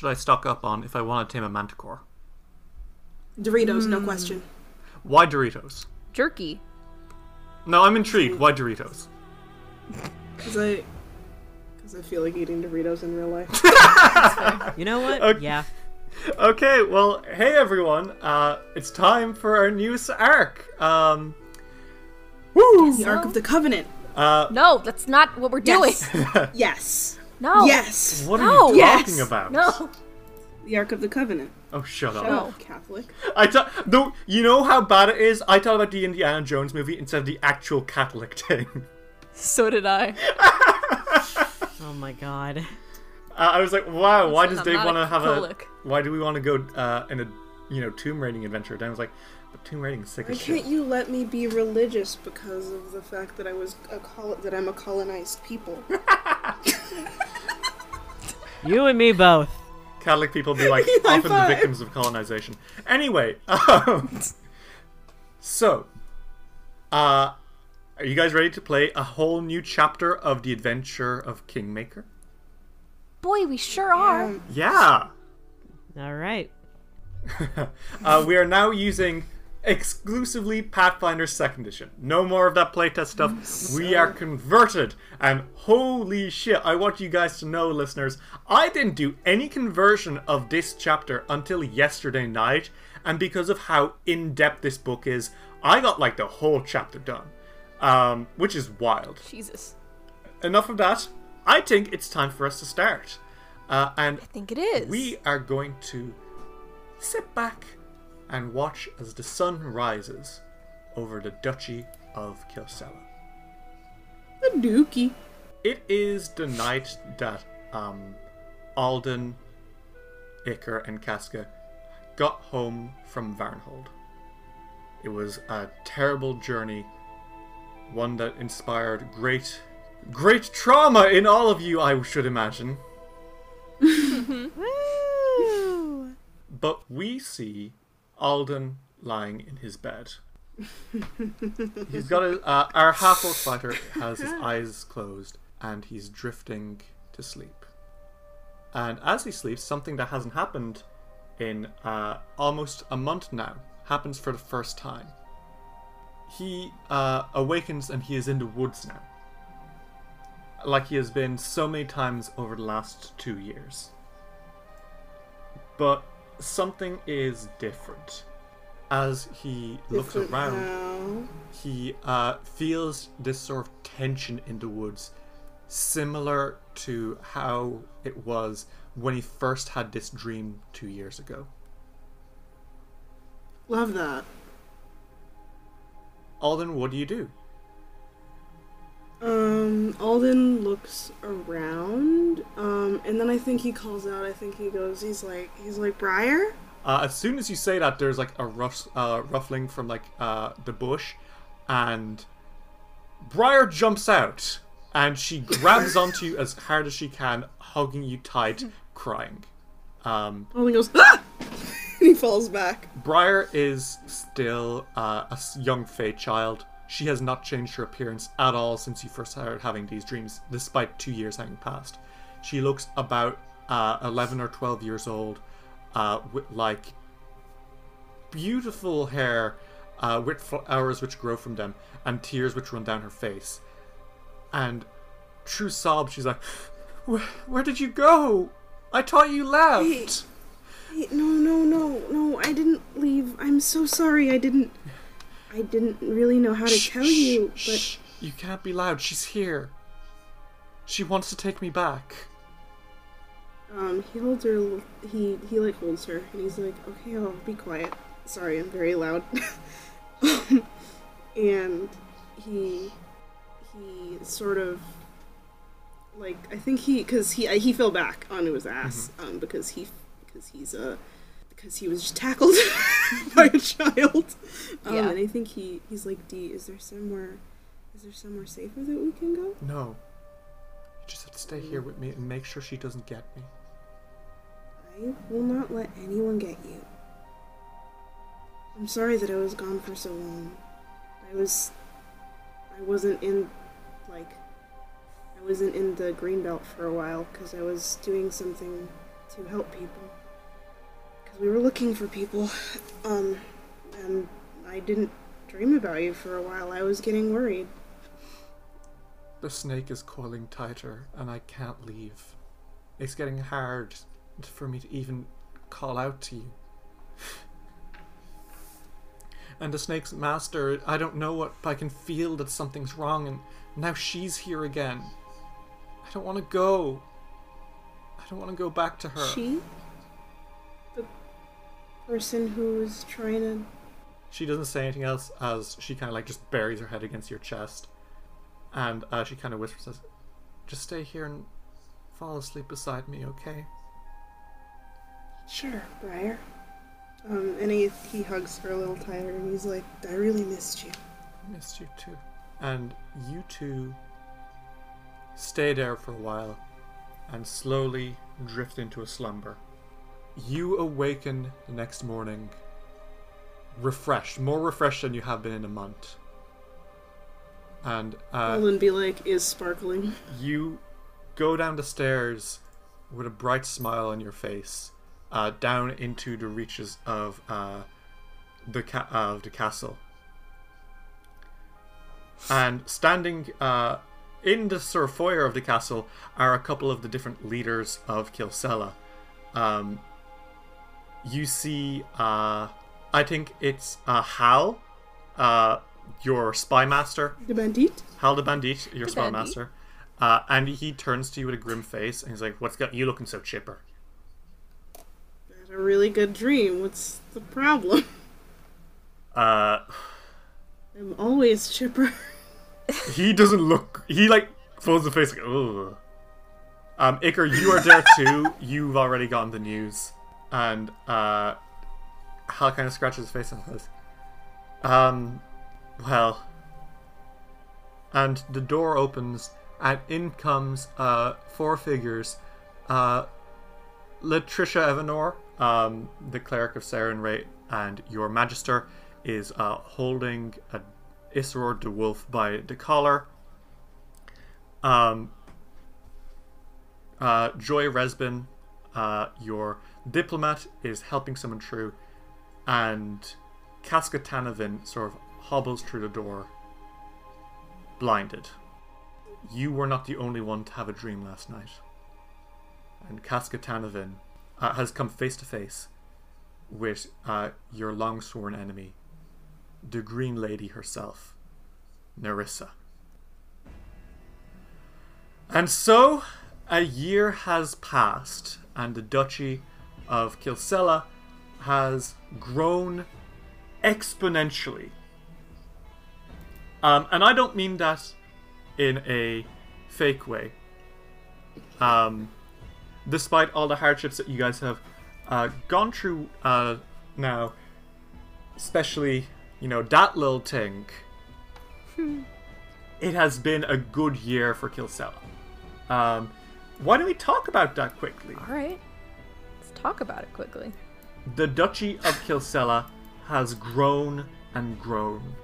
should I stock up on if I want to tame a manticore? Doritos, no question. Why Doritos? Jerky. No, I'm intrigued. Why Doritos? Because I, because I feel like eating Doritos in real life. You know what? Okay. Yeah. Okay, well, hey everyone. Uh, it's time for our newest arc. Um, woo! the Ark of the Covenant. Uh, No, that's not what we're doing. Yes. yes. No. Yes. what are No. you Yes. talking about? No. The Ark of the Covenant. Oh, shut up. No. Catholic. I thought, though, you know how bad it is. I thought about the Indiana Jones movie instead of the actual Catholic thing. So did I. Oh my god. Uh, I was like, wow, why does Dave want to have Catholic. a? Why do we want to go uh, in a you know tomb raiding adventure? Dan was like, but tomb raiding is sick Why as shit. can't you let me be religious because of the fact that I was a col- that I'm a colonized people? You and me both. Catholic people be like High often the five. victims of colonization. Anyway, um, so, uh, are you guys ready to play a whole new chapter of the adventure of Kingmaker? Boy, we sure are. Yeah. All right. Uh, we are now using exclusively Pathfinder Second Edition. No more of that playtest stuff. We are converted, and holy shit! I want you guys to know, listeners, I didn't do any conversion of this chapter until yesterday night, and because of how in depth this book is, I got like the whole chapter done, um, which is wild. Jesus. Enough of that. I think it's time for us to start, uh, and I think it is. we are going to sit back and watch as the sun rises over the Duchy of Kilcela. The dookie. It is the night that um, Alden, Iker, and Casca got home from Varnhold. It was a terrible journey, one that inspired great, great trauma in all of you, I should imagine. But we see Alden lying in his bed. he's got a, uh, our half orc fighter has his eyes closed and he's drifting to sleep. And as he sleeps, something that hasn't happened in uh, almost a month now happens for the first time. He uh, awakens and he is in the woods now. Like he has been so many times over the last two years. But something is different. As he looks Different around, how? he uh, feels this sort of tension in the woods, similar to how it was when he first had this dream two years ago. Love that. Alden, what do you do? Um, Alden looks around, um, and then I think he calls out. I think he goes. He's like, he's like, Briar. Uh, as soon as you say that, there's like a ruff, uh, ruffling from like uh, the bush, and Briar jumps out, and she grabs onto you as hard as she can, hugging you tight, crying. Um, Alden goes, ah! he falls back. Briar is still uh, a young Fey child. She has not changed her appearance at all since you first started having these dreams, despite two years having passed. She looks about uh, 11 or 12 years old, uh, with like beautiful hair, uh, with flowers which grow from them, and tears which run down her face. And true sobs, she's like, where, where did you go? I thought you left. No, no, no, no! I didn't leave. I'm so sorry. I didn't. I didn't really know how to Shh, tell shh, you, but shh. You can't be loud. She's here. She wants to take me back. um, he holds her. He he like holds her, and he's like, "Okay, I'll be quiet. Sorry, I'm very loud." and he he sort of like I think he because he he fell back onto his ass um because he because he's a because he was just tackled by a child um Yeah. and I think he he's like D is there somewhere is there somewhere safer that we can go No. You just have to stay here with me and make sure she doesn't get me. I will not let anyone get you I'm sorry that I was gone for so long I was I wasn't in like I wasn't in the greenbelt for a while because I was doing something to help people. We were looking for people, um, and I didn't dream about you for a while. I was getting worried. The snake is coiling tighter, and I can't leave. It's getting hard for me to even call out to you. And the snake's master, I don't know what, but I can feel that something's wrong, and now she's here again. I don't want to go. I don't want to go back to her. She? Person who was trying to. She doesn't say anything else as she kind of like just buries her head against your chest. And uh, she kind of whispers, says, Just stay here and fall asleep beside me, okay? Sure, Briar. Um, and he, he hugs her a little tighter and he's like, I really missed you. Missed you too. And you two stay there for a while and slowly drift into a slumber. You awaken the next morning refreshed, more refreshed than you have been in a month. And uh, Ellen be like, is sparkling. you go down the stairs with a bright smile on your face, uh, down into the reaches of uh, the ca- of the castle. And standing uh, in the sort of foyer of the castle are a couple of the different leaders of Kilcela. Um, you see, uh, I think it's uh, Hal, uh, your spy master, The bandit? Hal the Bandit, your The spell bandit. master. Uh, and he turns to you with a grim face and he's like, What's got you looking so chipper? A really good dream. What's the problem? Uh, I'm always chipper. he doesn't look. He like folds the face like, Ugh. Um, Iker, you are there too. You've already gotten the news. And uh, Hal kind of scratches his face and says, Um, well. And the door opens, and in comes uh, four figures. Uh, Latricia Evanor, um, the cleric of Saren and your magister is uh, holding a Isror the Wolf by the collar. Um, uh, Joy Resbin, uh, your diplomat, is helping someone through, and Casca Tanavin sort of hobbles through the door, blinded. You were not the only one to have a dream last night. And Casca Tanavin uh, has come face to face with uh, your long sworn enemy, the Green Lady herself, Nyrissa. And so, a year has passed, and the Duchy of Kilcela has grown exponentially. Um, and I don't mean that in a fake way. Um, despite all the hardships that you guys have uh, gone through uh, now, especially, you know, that little thing, it has been a good year for Kilcela. Um, why don't we talk about that quickly? All right. Talk about it quickly. The Duchy of Kilcela has grown and grown.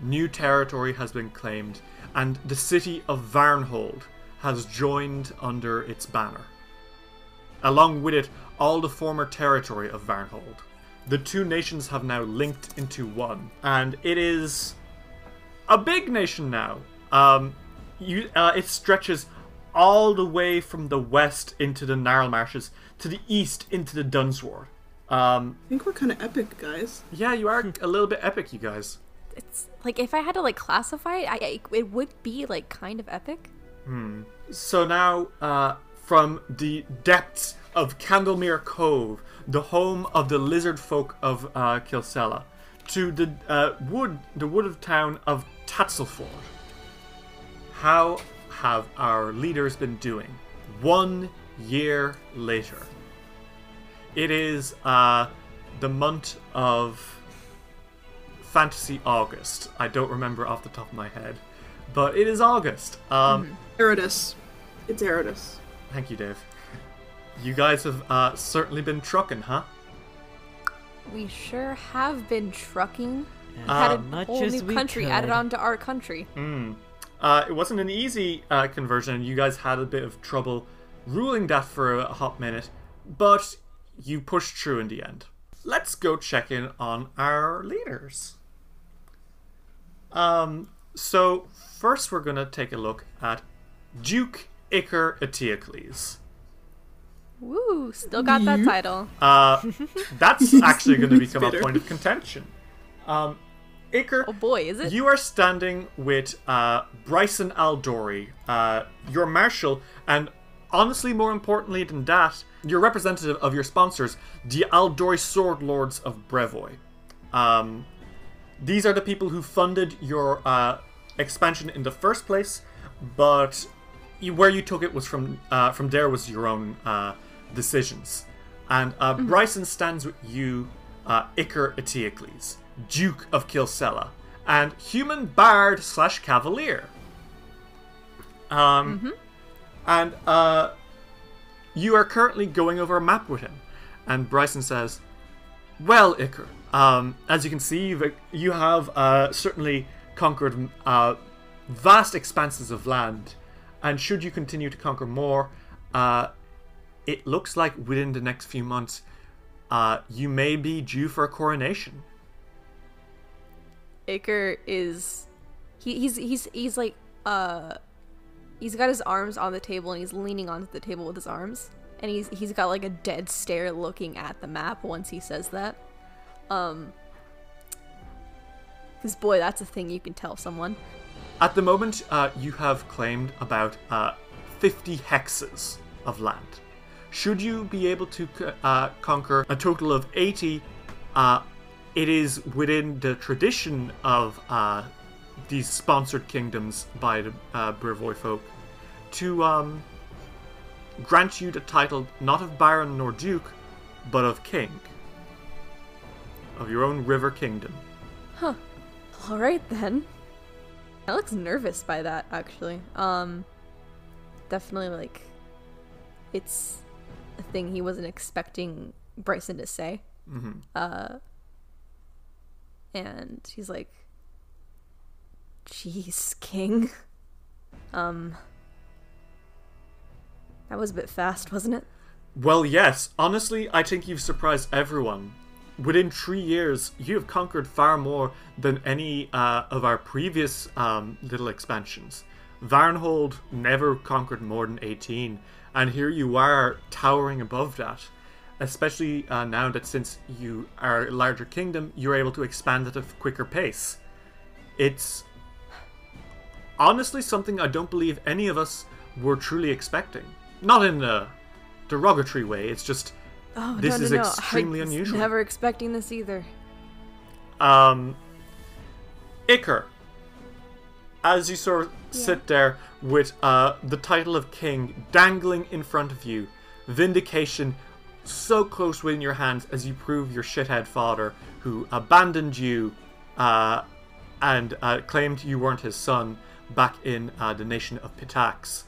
New territory has been claimed, and the city of Varnhold has joined under its banner. Along with it, all the former territory of Varnhold. The two nations have now linked into one, and it is a big nation now. Um, you, uh, it stretches all the way from the west into the Narlmarches to the east into the Dunsward. Um, I think we're kind of epic, guys. yeah, you are a little bit epic, you guys. It's like if I had to like classify it, I, I it would be like kind of epic. Hmm. So now, uh, from the depths of Candlemere Cove, the home of the lizard folk of uh, Kilcela, to the uh, wood, the wood of town of Tatzylford. How have our leaders been doing? One year later. It is uh, the month of Fantasy August. I don't remember off the top of my head, but it is August. Um, Eridus. It's Eridus. Thank you, Dave. You guys have uh, certainly been trucking, huh? We sure have been trucking. As Had a much whole as new we country could. added on to our country. Uh, it wasn't an easy uh, conversion. You guys had a bit of trouble ruling that for a hot minute, but you pushed through in the end. Let's go check in on our leaders. Um, so first we're gonna take a look at Duke Iker Eteocles. Woo! Still got that title. Uh, that's actually going to become a point of contention. Um, Iker, Oh boy, is it? you are standing with uh, Bryson Aldori, uh, your marshal, and honestly, more importantly than that, you're representative of your sponsors, the Aldori Sword Lords of Brevoy. Um, these are the people who funded your uh, expansion in the first place, but you, where you took it was from uh, from there was your own uh, decisions. And uh, Bryson stands with you, uh, Iker Eteocles, Duke of Kilcela, and human bard slash cavalier. Um, and uh, you are currently going over a map with him, and Bryson says, "Well, Iker, um, as you can see, you've, uh, certainly conquered uh, vast expanses of land, and should you continue to conquer more, uh, it looks like within the next few months, uh, you may be due for a coronation." Iker is he, he's he's he's like uh he's got his arms on the table and he's leaning onto the table with his arms and he's he's got like a dead stare looking at the map once he says that. Um cuz boy, that's a thing you can tell someone. At the moment, uh, you have claimed about uh, 50 hexes of land. Should you be able to uh, conquer a total of 80, uh, it is within the tradition of uh, these sponsored kingdoms by the uh, Brevoy folk to um, grant you the title not of Baron nor Duke, but of King. Of your own river kingdom. Huh. All right then. I looks nervous by that actually. Um definitely like it's a thing he wasn't expecting Bryson to say. Mm-hmm. Uh and he's like Jeez, King. Um That was a bit fast, wasn't it? Well, yes. Honestly, I think you've surprised everyone. Within three years, you have conquered far more than any uh, of our previous um, little expansions. Varnhold never conquered more than 18, and here you are towering above that. Especially uh, now that since you are a larger kingdom, you're able to expand at a quicker pace. It's honestly something I don't believe any of us were truly expecting. Not in a derogatory way, it's just Oh, This no, no, is no. extremely I unusual. Never expecting this either. Um, Iker, as you sort of sit there with uh, the title of king dangling in front of you, vindication so close within your hands as you prove your shithead father, who abandoned you uh, and uh, claimed you weren't his son back in uh, the nation of Pitax.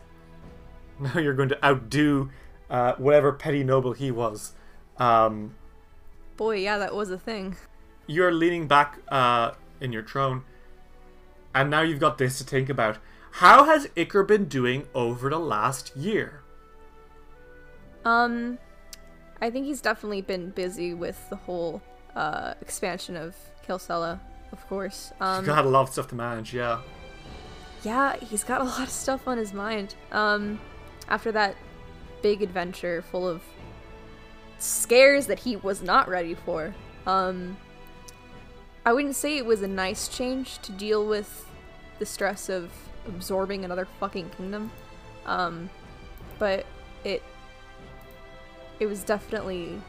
Now you're going to outdo uh, whatever petty noble he was. Um, Boy, yeah, that was a thing. you're leaning back uh, in your throne, and now you've got this to think about. How has Iker been doing over the last year? Um, I think he's definitely been busy with the whole uh, expansion of Kilcela, of course. Um, he's Got a lot of stuff to manage, yeah. yeah, he's got a lot of stuff on his mind. Um, after that big adventure full of scares that he was not ready for. Um, I wouldn't say it was a nice change to deal with the stress of absorbing another fucking kingdom. Um, but it it was definitely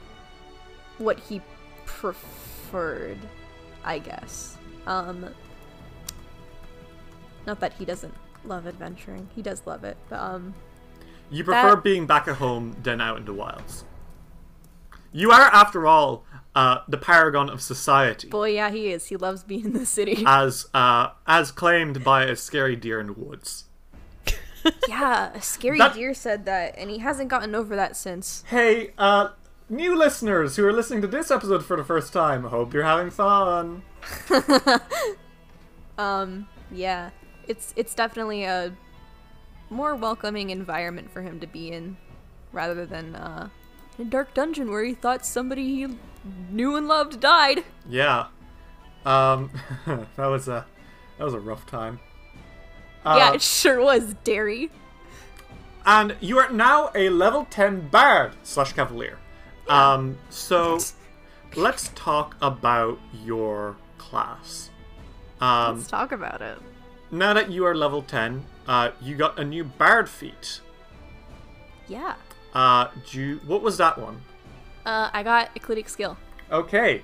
what he preferred, I guess. Um, not that he doesn't love adventuring. He does love it, but um You prefer That- being back at home than out in the wilds. You are, after all, uh, the paragon of society, boy, yeah, he is. He loves being in the city. as uh, as claimed by a scary deer in the woods. yeah, a scary That- deer said that, and he hasn't gotten over that since. Hey, uh, new listeners who are listening to this episode for the first time, hope you're having fun. Um, yeah. it's it's definitely a more welcoming environment for him to be in, rather than uh, a dark dungeon where he thought somebody he knew and loved died. Yeah. Um, that was a that was a rough time. yeah, Uh, it sure was, Derry. and you are now a level ten bard slash cavalier. Um, so let's talk about your class. Um, Let's talk about it. now that you are level ten, uh, you got a new bard feat. Yeah. Uh, do you, what was that one? Uh, I got eclectic skill. Okay.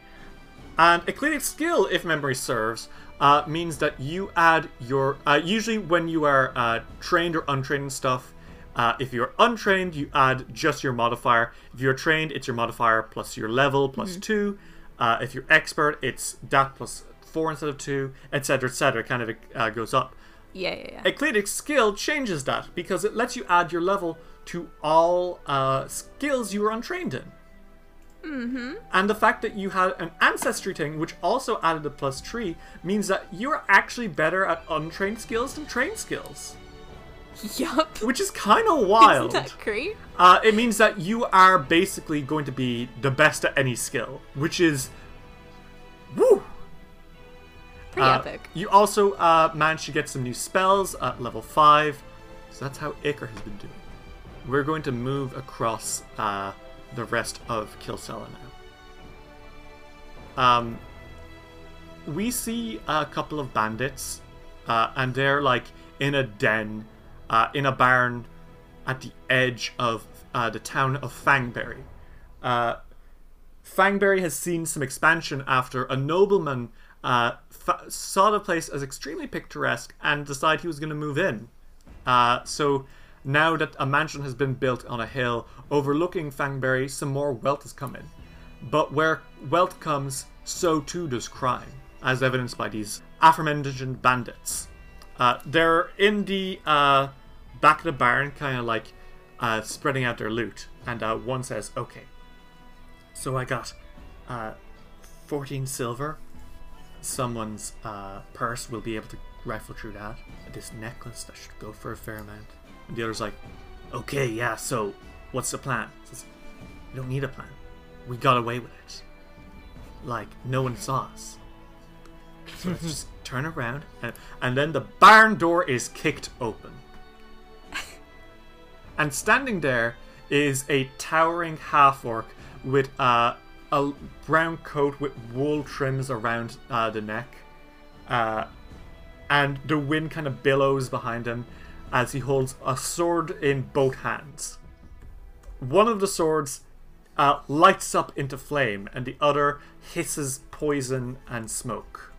And eclectic skill, if memory serves, uh, means that you add your. Uh, usually, when you are uh, trained or untrained in stuff, uh, if you're untrained, you add just your modifier. If you're trained, it's your modifier plus your level plus two. Uh, if you're expert, it's that plus four instead of two, etc., etc. Kind of uh, goes up. Yeah, yeah, yeah. Eclectic skill changes that because it lets you add your level to all uh, skills you were untrained in. Mm-hmm. And the fact that you had an ancestry thing, which also added a plus three, means that you're actually better at untrained skills than trained skills, yup. which is kind of wild. Isn't that great? Uh, it means that you are basically going to be the best at any skill, which is, woo. Pretty Uh, epic. You also uh, managed to get some new spells at level 5. So that's how Iker has been doing. We're going to move across uh, the rest of Kilcela now. Um, we see a couple of bandits, uh, and they're like in a den, uh, in a barn at the edge of uh, the town of Fangberry. Uh, Fangberry has seen some expansion after a nobleman uh, saw the place as extremely picturesque and decided he was going to move in. Uh, so now that a mansion has been built on a hill overlooking Fangberry, some more wealth has come in. But where wealth comes, so too does crime, as evidenced by these aforementioned bandits. Uh, they're in the uh, back of the barn, kind of like uh, spreading out their loot, and uh, one says, "Okay, so I got uh, 14 silver. Someone's uh, purse will be able to rifle through that. This necklace that should go for a fair amount." And the other's like, "Okay, yeah. So what's the plan?" Says, "You don't need a plan. We got away with it. Like no one saw us. So let's just turn around, and, and then the barn door is kicked open." And standing there is a towering half orc with uh, a brown coat with wool trims around uh, the neck. Uh, and the wind kind of billows behind him as he holds a sword in both hands. One of the swords uh, lights up into flame, and the other hisses poison and smoke.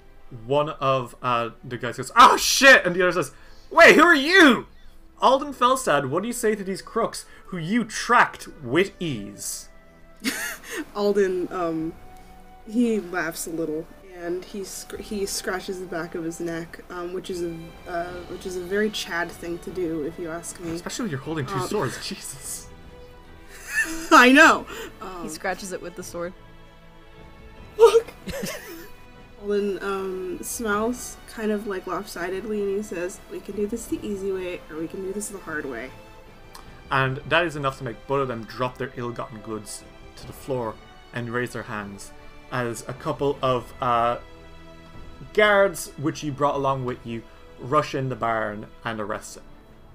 One of uh, the guys goes, "Oh shit!" and the other says, "Wait, who are you?" Alden Felstad, what do you say to these crooks who you tracked with ease? Alden, um, he laughs a little and he sc- he scratches the back of his neck, um, which is a uh, which is a very Chad thing to do, if you ask me. Especially when you're holding two Um, swords. Jesus. I know. he scratches it with the sword. Look. Alden um, smiles kind of like lopsidedly, and he says, "We can do this the easy way, or we can do this the hard way." And that is enough to make both of them drop their ill gotten goods to the floor and raise their hands as a couple of uh, guards, which you brought along with you, rush in the barn and arrest him.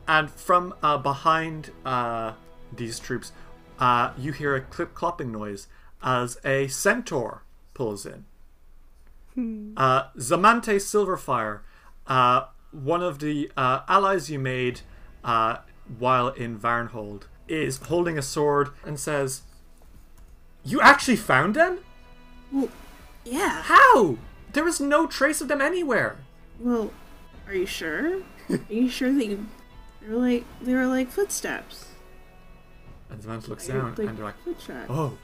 And from uh, behind uh, these troops, uh, you hear a clip clopping noise as a centaur pulls in. Uh, Zamante Silverfire, uh, one of the uh, allies you made uh, while in Varnhold, is holding a sword and says, You actually found them? Well, yeah. How? There was no trace of them anywhere. Well, are you sure? are you sure that you? They were like they were like footsteps. And Zamante looks Like- down like and they're like, foot tracks. Oh.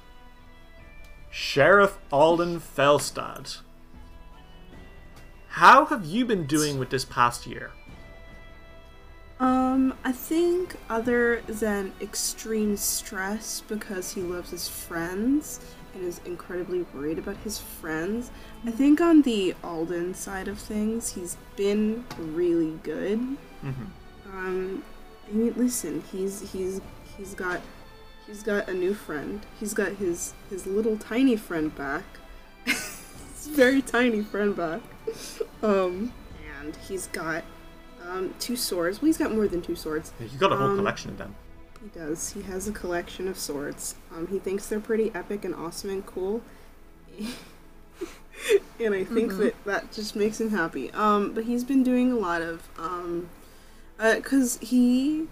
Sheriff Alden Felstad. How have you been doing with this past year? Um, I think other than extreme stress because he loves his friends and is incredibly worried about his friends. I think on the Alden side of things, he's been really good. Mm-hmm. Um, I mean, listen, he's he's he's got he's got a new friend. He's got his his little tiny friend back. his very tiny friend back. Um, and he's got um, two swords. Well, he's got more than two swords. You got a whole Um, collection of them. He does. He has a collection of swords. Um, he thinks they're pretty epic and awesome and cool. and I think that that just makes him happy. Um, but he's been doing a lot of, um, uh 'cause he,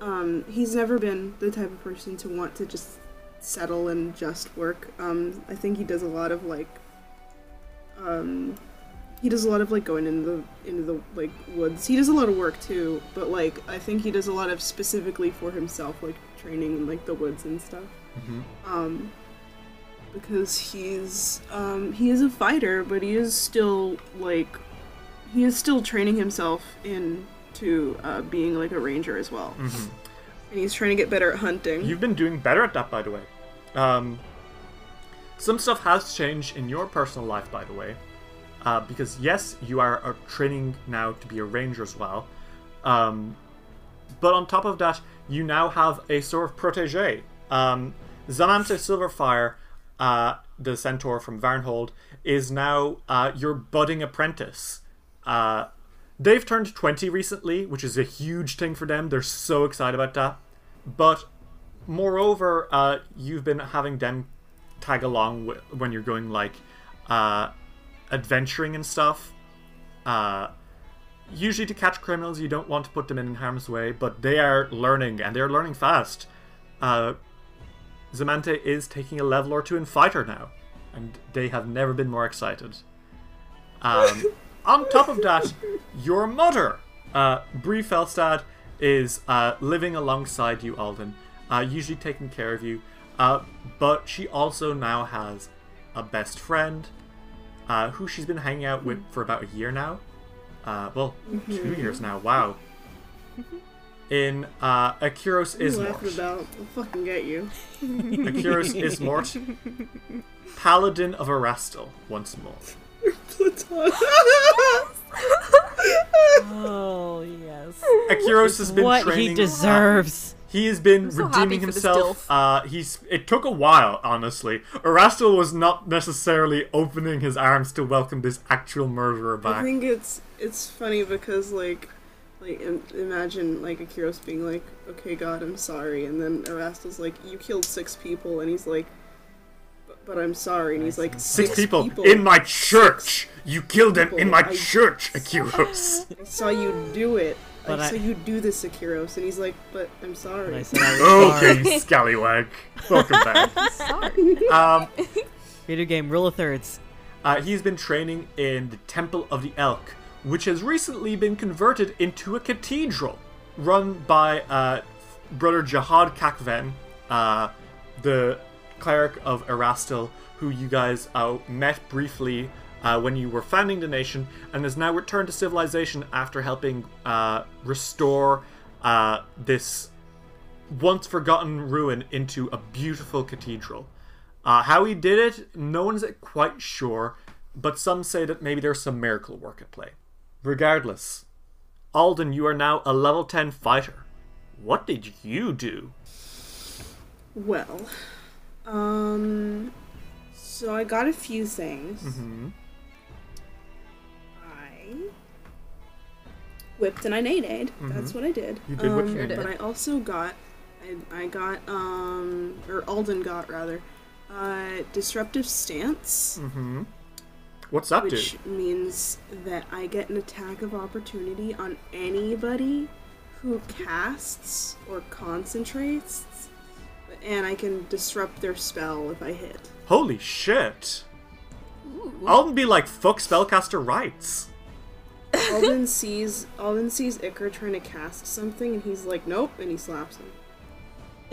um, he's never been the type of person to want to just settle and just work. Um, I think he does a lot of like, um, he does a lot of like going into the into the like woods. He does a lot of work too, but like I think he does a lot of specifically for himself, like training in like the woods and stuff. hmm Um, because he's um he is a fighter, but he is still like he is still training himself into uh, being like a ranger as well, hmm and he's trying to get better at hunting. You've been doing better at that, by the way. Um, some stuff has changed in your personal life, by the way. Uh, because yes, you are uh, training now to be a ranger as well. Um, but on top of that, you now have a sort of protege. Um, Silverfire, uh, the centaur from Varnhold, is now uh, your budding apprentice. Uh, they've turned 20 recently, which is a huge thing for them. They're so excited about that. But moreover, uh, you've been having them tag along when you're going like adventuring and stuff. Uh, usually to catch criminals, you don't want to put them in harm's way, but they are learning and they're learning fast. Uh, Zamante is taking a level or two in fighter now, and they have never been more excited. Um, on top of that, your mother, uh, Brie Felstad, is uh, living alongside you, Alden, uh, usually taking care of you. Uh, but she also now has a best friend uh, who she's been hanging out with for about a year now. Uh, well, two years now. Wow. In uh, Akiros What are you Ismort. laughing about? I'll fucking get you. Akiros Ismort. Paladin of Erastil, once more. Platon. Oh yes. Akiros has been what training. he deserves. He has been so redeeming happy for this himself. Uh, he's. It took a while, honestly. Erastil was not necessarily opening his arms to welcome this actual murderer back. I think it's it's funny because like like Im- imagine like Akiros being like, "Okay, God, I'm sorry," and then Erastil's like, "You killed six people," and he's like, "But, but I'm sorry," and he's like, Six six, people, in my church. You killed them in my I- church, Akiros. I saw you do it. But I, I- saw you do this, Akiros," and he's like, "But I'm sorry." I said I was okay, sorry. you scallywag. Welcome back. Sorry. Um, Video game rule of thirds. Uh, he's been training in the Temple of the Elk, which has recently been converted into a cathedral run by uh, Brother Jhod Kavken, uh, the cleric of Erastil, who you guys uh, met briefly uh, when you were founding the nation, and has now returned to civilization after helping uh, restore uh, this once forgotten ruin into a beautiful cathedral. Uh, how he did it, no one's quite sure, but some say that maybe there's some miracle work at play. Regardless, Alden, you are now a level 10 fighter. What did you do? Well, um, so I got a few things. hmm I whipped and I nade That's what I did. You did um, you Sure did. But I also got, I, I got, um, or Alden got rather, uh, disruptive stance, hmm What's that do? which means that I get an attack of opportunity on anybody who casts or concentrates, and I can disrupt their spell if I hit. Holy shit! Alden be like, fuck spellcaster rights. Alden sees Alden sees Icar trying to cast something, and he's like, "Nope," and he slaps him.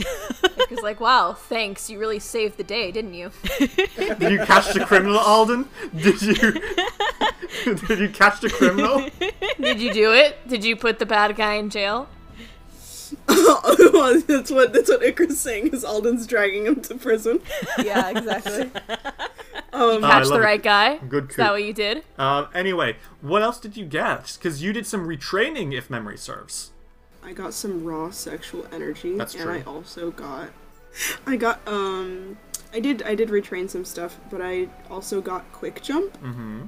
He's like, wow, thanks. You really saved the day, didn't you? Did you catch the criminal, Alden? Did you? did you catch the criminal? Did you do it? Did you put the bad guy in jail? that's what that's what Icarus saying is Alden's dragging him to prison. Yeah, exactly. Um, I Catch love the it. right guy. Good Is that what you did? Um, anyway, what else did you get? Because you did some retraining, if memory serves. I got some raw sexual energy, That's and true. I also got, I got um, I did I did retrain some stuff, but I also got quick jump, Mm-hmm.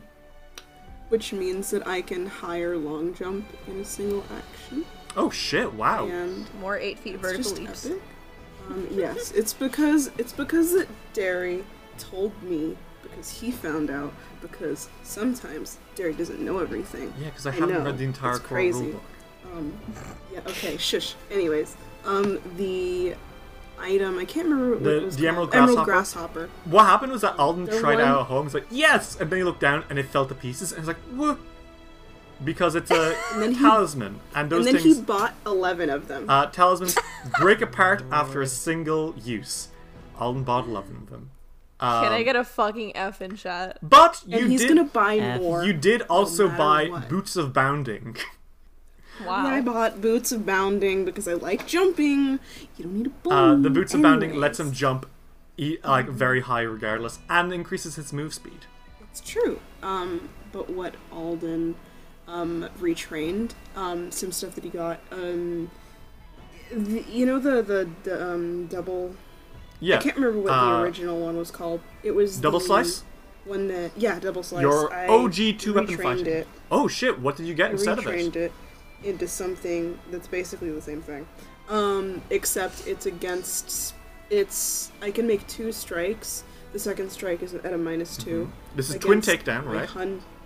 which means that I can higher long jump in a single action, Oh shit! Wow. and More eight feet it's vertical just leaps. epic. Um, yes, it's because it's because that Derry told me because he found out because sometimes Derry doesn't know everything. Yeah, because I I haven't know, read the entire it's core crazy. rulebook. Um, yeah, okay, shush. Anyways, um, the item, I can't remember what The- it was the called. emerald Emerald grasshopper? grasshopper. What happened was that Alden the tried one- out at home. He's like, yes, and then he looked down and it fell to pieces, and he's like, what? Because it's a then he- talisman, and those And then things, he bought 11 of them. uh, talismans, break apart after a single use. Alden bought eleven of them. Um, Can I get a fucking F in chat? But you and he's did. gonna buy F. more. You did also matter buy what. boots of bounding. Wow. Yeah, I bought boots of bounding because I like jumping. You don't need a bow. Uh, the boots of bounding lets him jump, e- like very high regardless, and increases his move speed. It's true. Um, but what Alden um, retrained, um, some stuff that he got. Um, the, you know the the, the um, double. Yeah. I can't remember what uh, the original one was called. It was Double slice. One that yeah, double slice. Your OG two weapon. It. Oh shit! What did you get I instead of retrained it? it into something that's basically the same thing, um, except it's against. It's I can make two strikes. The second strike is at a minus two. This is twin takedown, right? Hun- uh,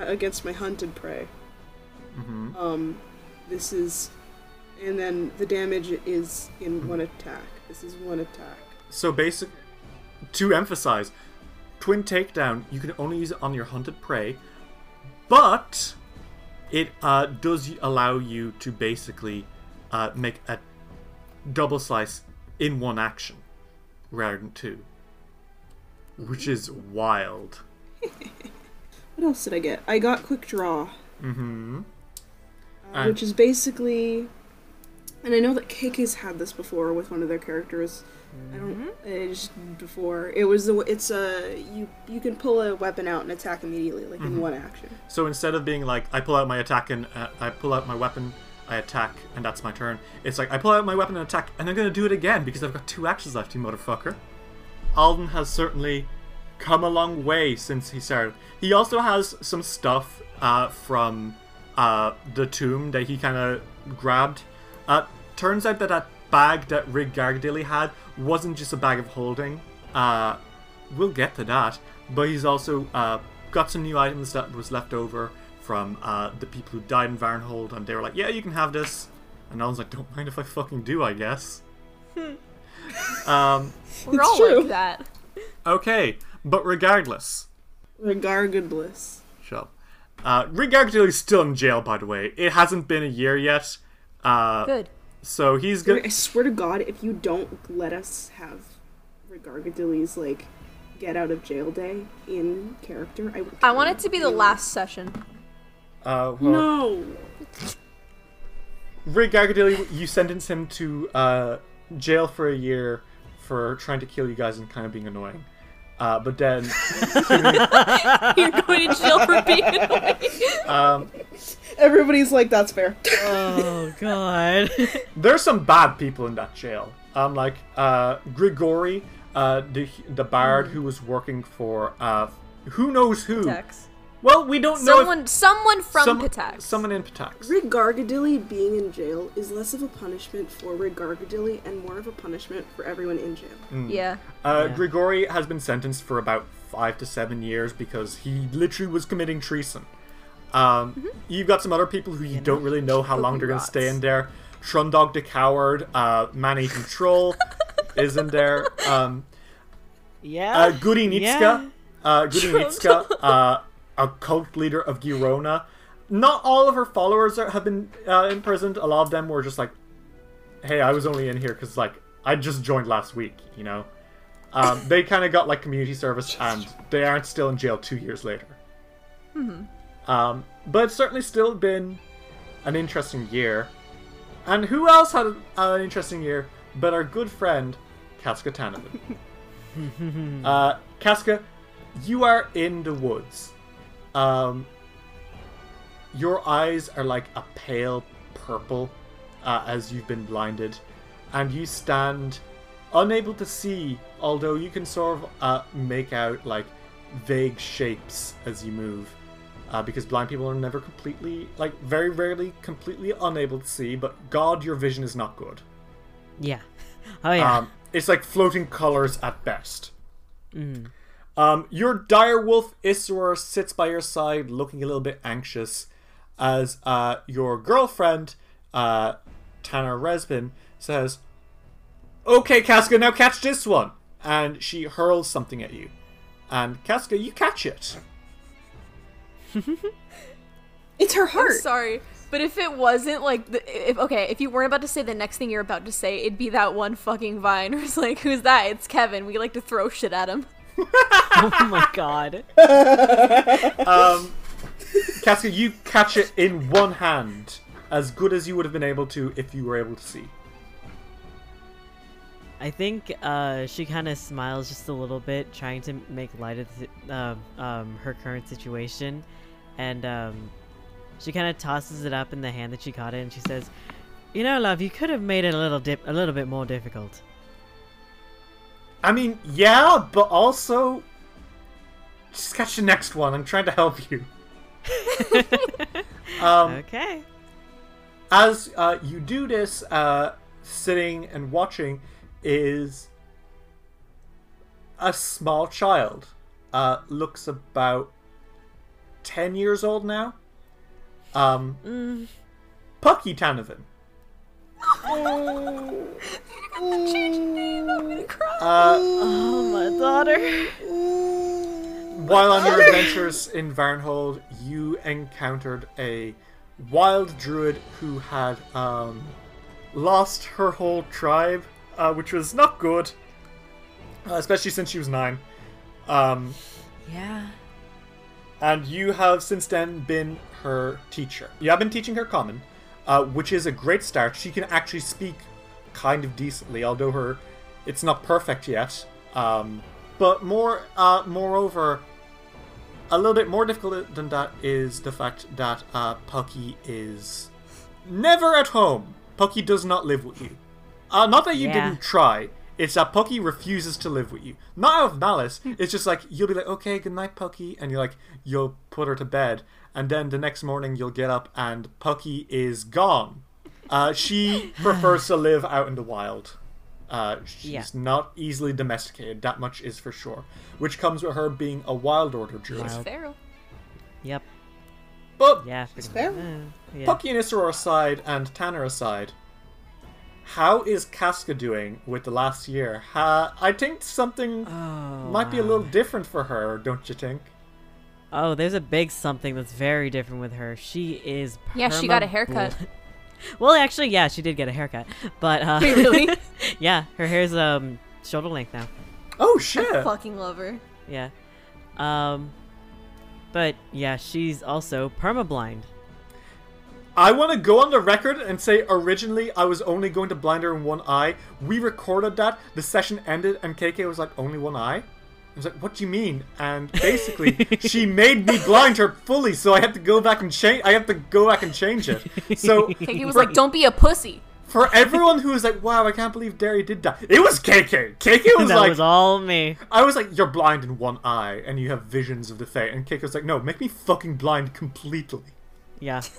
against my hunted prey. Mm-hmm. Um, this is, and then the damage is in Mm-hmm. one attack. This is one attack. So basic. To emphasize, twin takedown. You can only use it on your hunted prey, but it uh, does allow you to basically uh, make a double slice in one action rather than two, which is wild. What else did I get? I got quick draw. Mm-hmm. uh, which is basically, and I know that KK's had this before with one of their characters. I don't. uh, just before it was the. It's a you. You can pull a weapon out and attack immediately, like Mm-hmm. in one action. So instead of being like I pull out my attack and uh, I pull out my weapon, I attack and that's my turn. It's like I pull out my weapon and attack and I'm gonna do it again because I've got two actions left, you motherfucker. Alden has certainly come a long way since he started. He also has some stuff uh, from uh, the tomb that he kind of grabbed. Uh, turns out that that bag that Rigg Gargadilly had wasn't just a bag of holding. Uh, we'll get to that. But he's also uh, got some new items that was left over from uh, the people who died in Varnhold, and they were like, "Yeah, you can have this." And I was like, "Don't mind if I fucking do, I guess." um, We're all true. like that. okay, but regardless, Regardless. shut up. Uh, Rigg Gargadilly's still in jail, by the way. It hasn't been a year yet. Uh, Good. so he's Derek, good. I swear to God, if you don't let us have Regargadilly's like get out of jail day in character, I will. I want it to be the last session. Uh, well, No. Rigg Gargadilly, you sentence him to uh, jail for a year for trying to kill you guys and kind of being annoying. Uh, but then, You're going to jail for being annoying. um, Everybody's like, that's fair. Oh god. there's some bad people in that jail. Um, like uh, Grigori, uh, the the bard who was working for uh, who knows who. Tex. Well, we don't know. Someone, someone from some- Pitax. Someone in Pitax. Regargadilly being in jail is less of a punishment for Regargadilly and more of a punishment for everyone in jail. Yeah. Uh, Yeah. Grigori has been sentenced for about five to seven years because he literally was committing treason. Um, You've got some other people who you don't really know how long they're going to stay in there. Shrundog the Coward, uh, Man Eating Troll is in there. Um, Yeah. uh, Goody Nitska, Yeah. uh, Goody Nitska, uh, a cult leader of Gyronna. Not all of her followers are, have been uh, imprisoned. A lot of them were just like, "Hey, I was only in here because like I just joined last week," you know. Um, they kind of got like community service, and they aren't still in jail two years later. Um, but it's certainly still been an interesting year. And who else had an interesting year but our good friend, Casca Tanavan? uh, Casca, you are in the woods. Um, your eyes are like a pale purple uh, as you've been blinded, and you stand unable to see, although you can sort of uh, make out like vague shapes as you move. Uh, because blind people are never completely, like, very rarely completely unable to see, but God, your vision is not good. Yeah. Oh yeah. Um, it's like floating colors at best. Um, your dire wolf Isror sits by your side, looking a little bit anxious, as uh, your girlfriend uh, Tanner Resbin says, "Okay, Casca, now catch this one," and she hurls something at you, and Casca, you catch it. It's her heart. I'm sorry, but if it wasn't like the if okay, if you weren't about to say the next thing you're about to say, it'd be that one fucking vine where it's like, who's that? It's Kevin. We like to throw shit at him. oh my god. Um, Casca, you catch it in one hand, as good as you would have been able to if you were able to see. I think uh, she kind of smiles just a little bit, trying to make light of the, um um, her current situation, and um, she kind of tosses it up in the hand that she caught it, and she says, "You know, love, you could have made it a little dip, a little bit more difficult." I mean, yeah, but also just catch the next one. I'm trying to help you. um, Okay. as uh, you do this, uh, sitting and watching is a small child. Uh, looks about ten years old now. Um, Pucky Tanavan. Uh, Oh, my daughter. While on your adventures in Varnhold, you encountered a wild druid who had um, lost her whole tribe, uh, which was not good, uh, especially since she was nine. Um, Yeah. and you have since then been her teacher. You have been teaching her common, uh, which is a great start. She can actually speak kind of decently, although her it's not perfect yet. Um, but more, uh, moreover, a little bit more difficult than that is the fact that uh, Pucky is never at home. Pucky does not live with you. Uh, not that you Yeah. didn't try. It's that Pucky refuses to live with you. Not out of malice. It's just like you'll be like, okay, good night, Pucky, and you're like, you'll put her to bed, and then the next morning you'll get up and Pucky is gone. Uh, she prefers to live out in the wild. Uh, she's Yeah. not easily domesticated. That much is for sure. Which comes with her being a wild order druid. Wild. Feral. Yep. But Yeah. pretty fair. Uh, yeah. Pucky and Isra aside, and Tanner aside, how is Casca doing with the last year? Ha, I think something Oh, might be a little different for her, don't you think? Oh, there's a big something that's very different with her. She is. Yeah, she got a haircut. well, actually, yeah, she did get a haircut, but uh, Wait, really? yeah, her hair's um shoulder length now. Oh shit! Fucking love her. Yeah. Um, but yeah, she's also permablind. I want to go on the record and say originally I was only going to blind her in one eye. We recorded that, the session ended, and KK was like, only one eye? I was like, what do you mean? And basically, she made me blind her fully, so I had to go back and change. I have to go back and change it. So KK was for- like, "Don't be a pussy." For everyone who was like, "Wow, I can't believe Derry did that," it was KK. KK was that like, was all me. I was like, "You're blind in one eye, and you have visions of the Fae," and KK was like, "No, make me fucking blind completely." Yeah.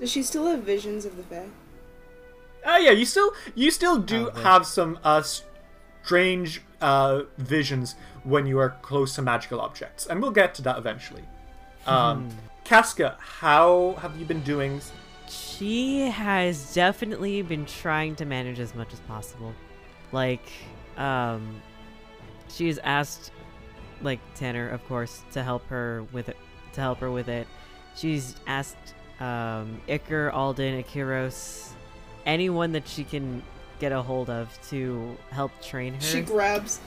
Does she still have visions of the Fae? Ah, yeah, you still you still do Probably. have some uh, strange uh, visions when you are close to magical objects, and we'll get to that eventually. Um, Casca, how have you been doing? She has definitely been trying to manage as much as possible. Like, um, she's asked, like Tanner, of course, to help her with it. To help her with it, she's asked um, Iker, Alden, Akiros, anyone that she can get a hold of to help train her. She grabs,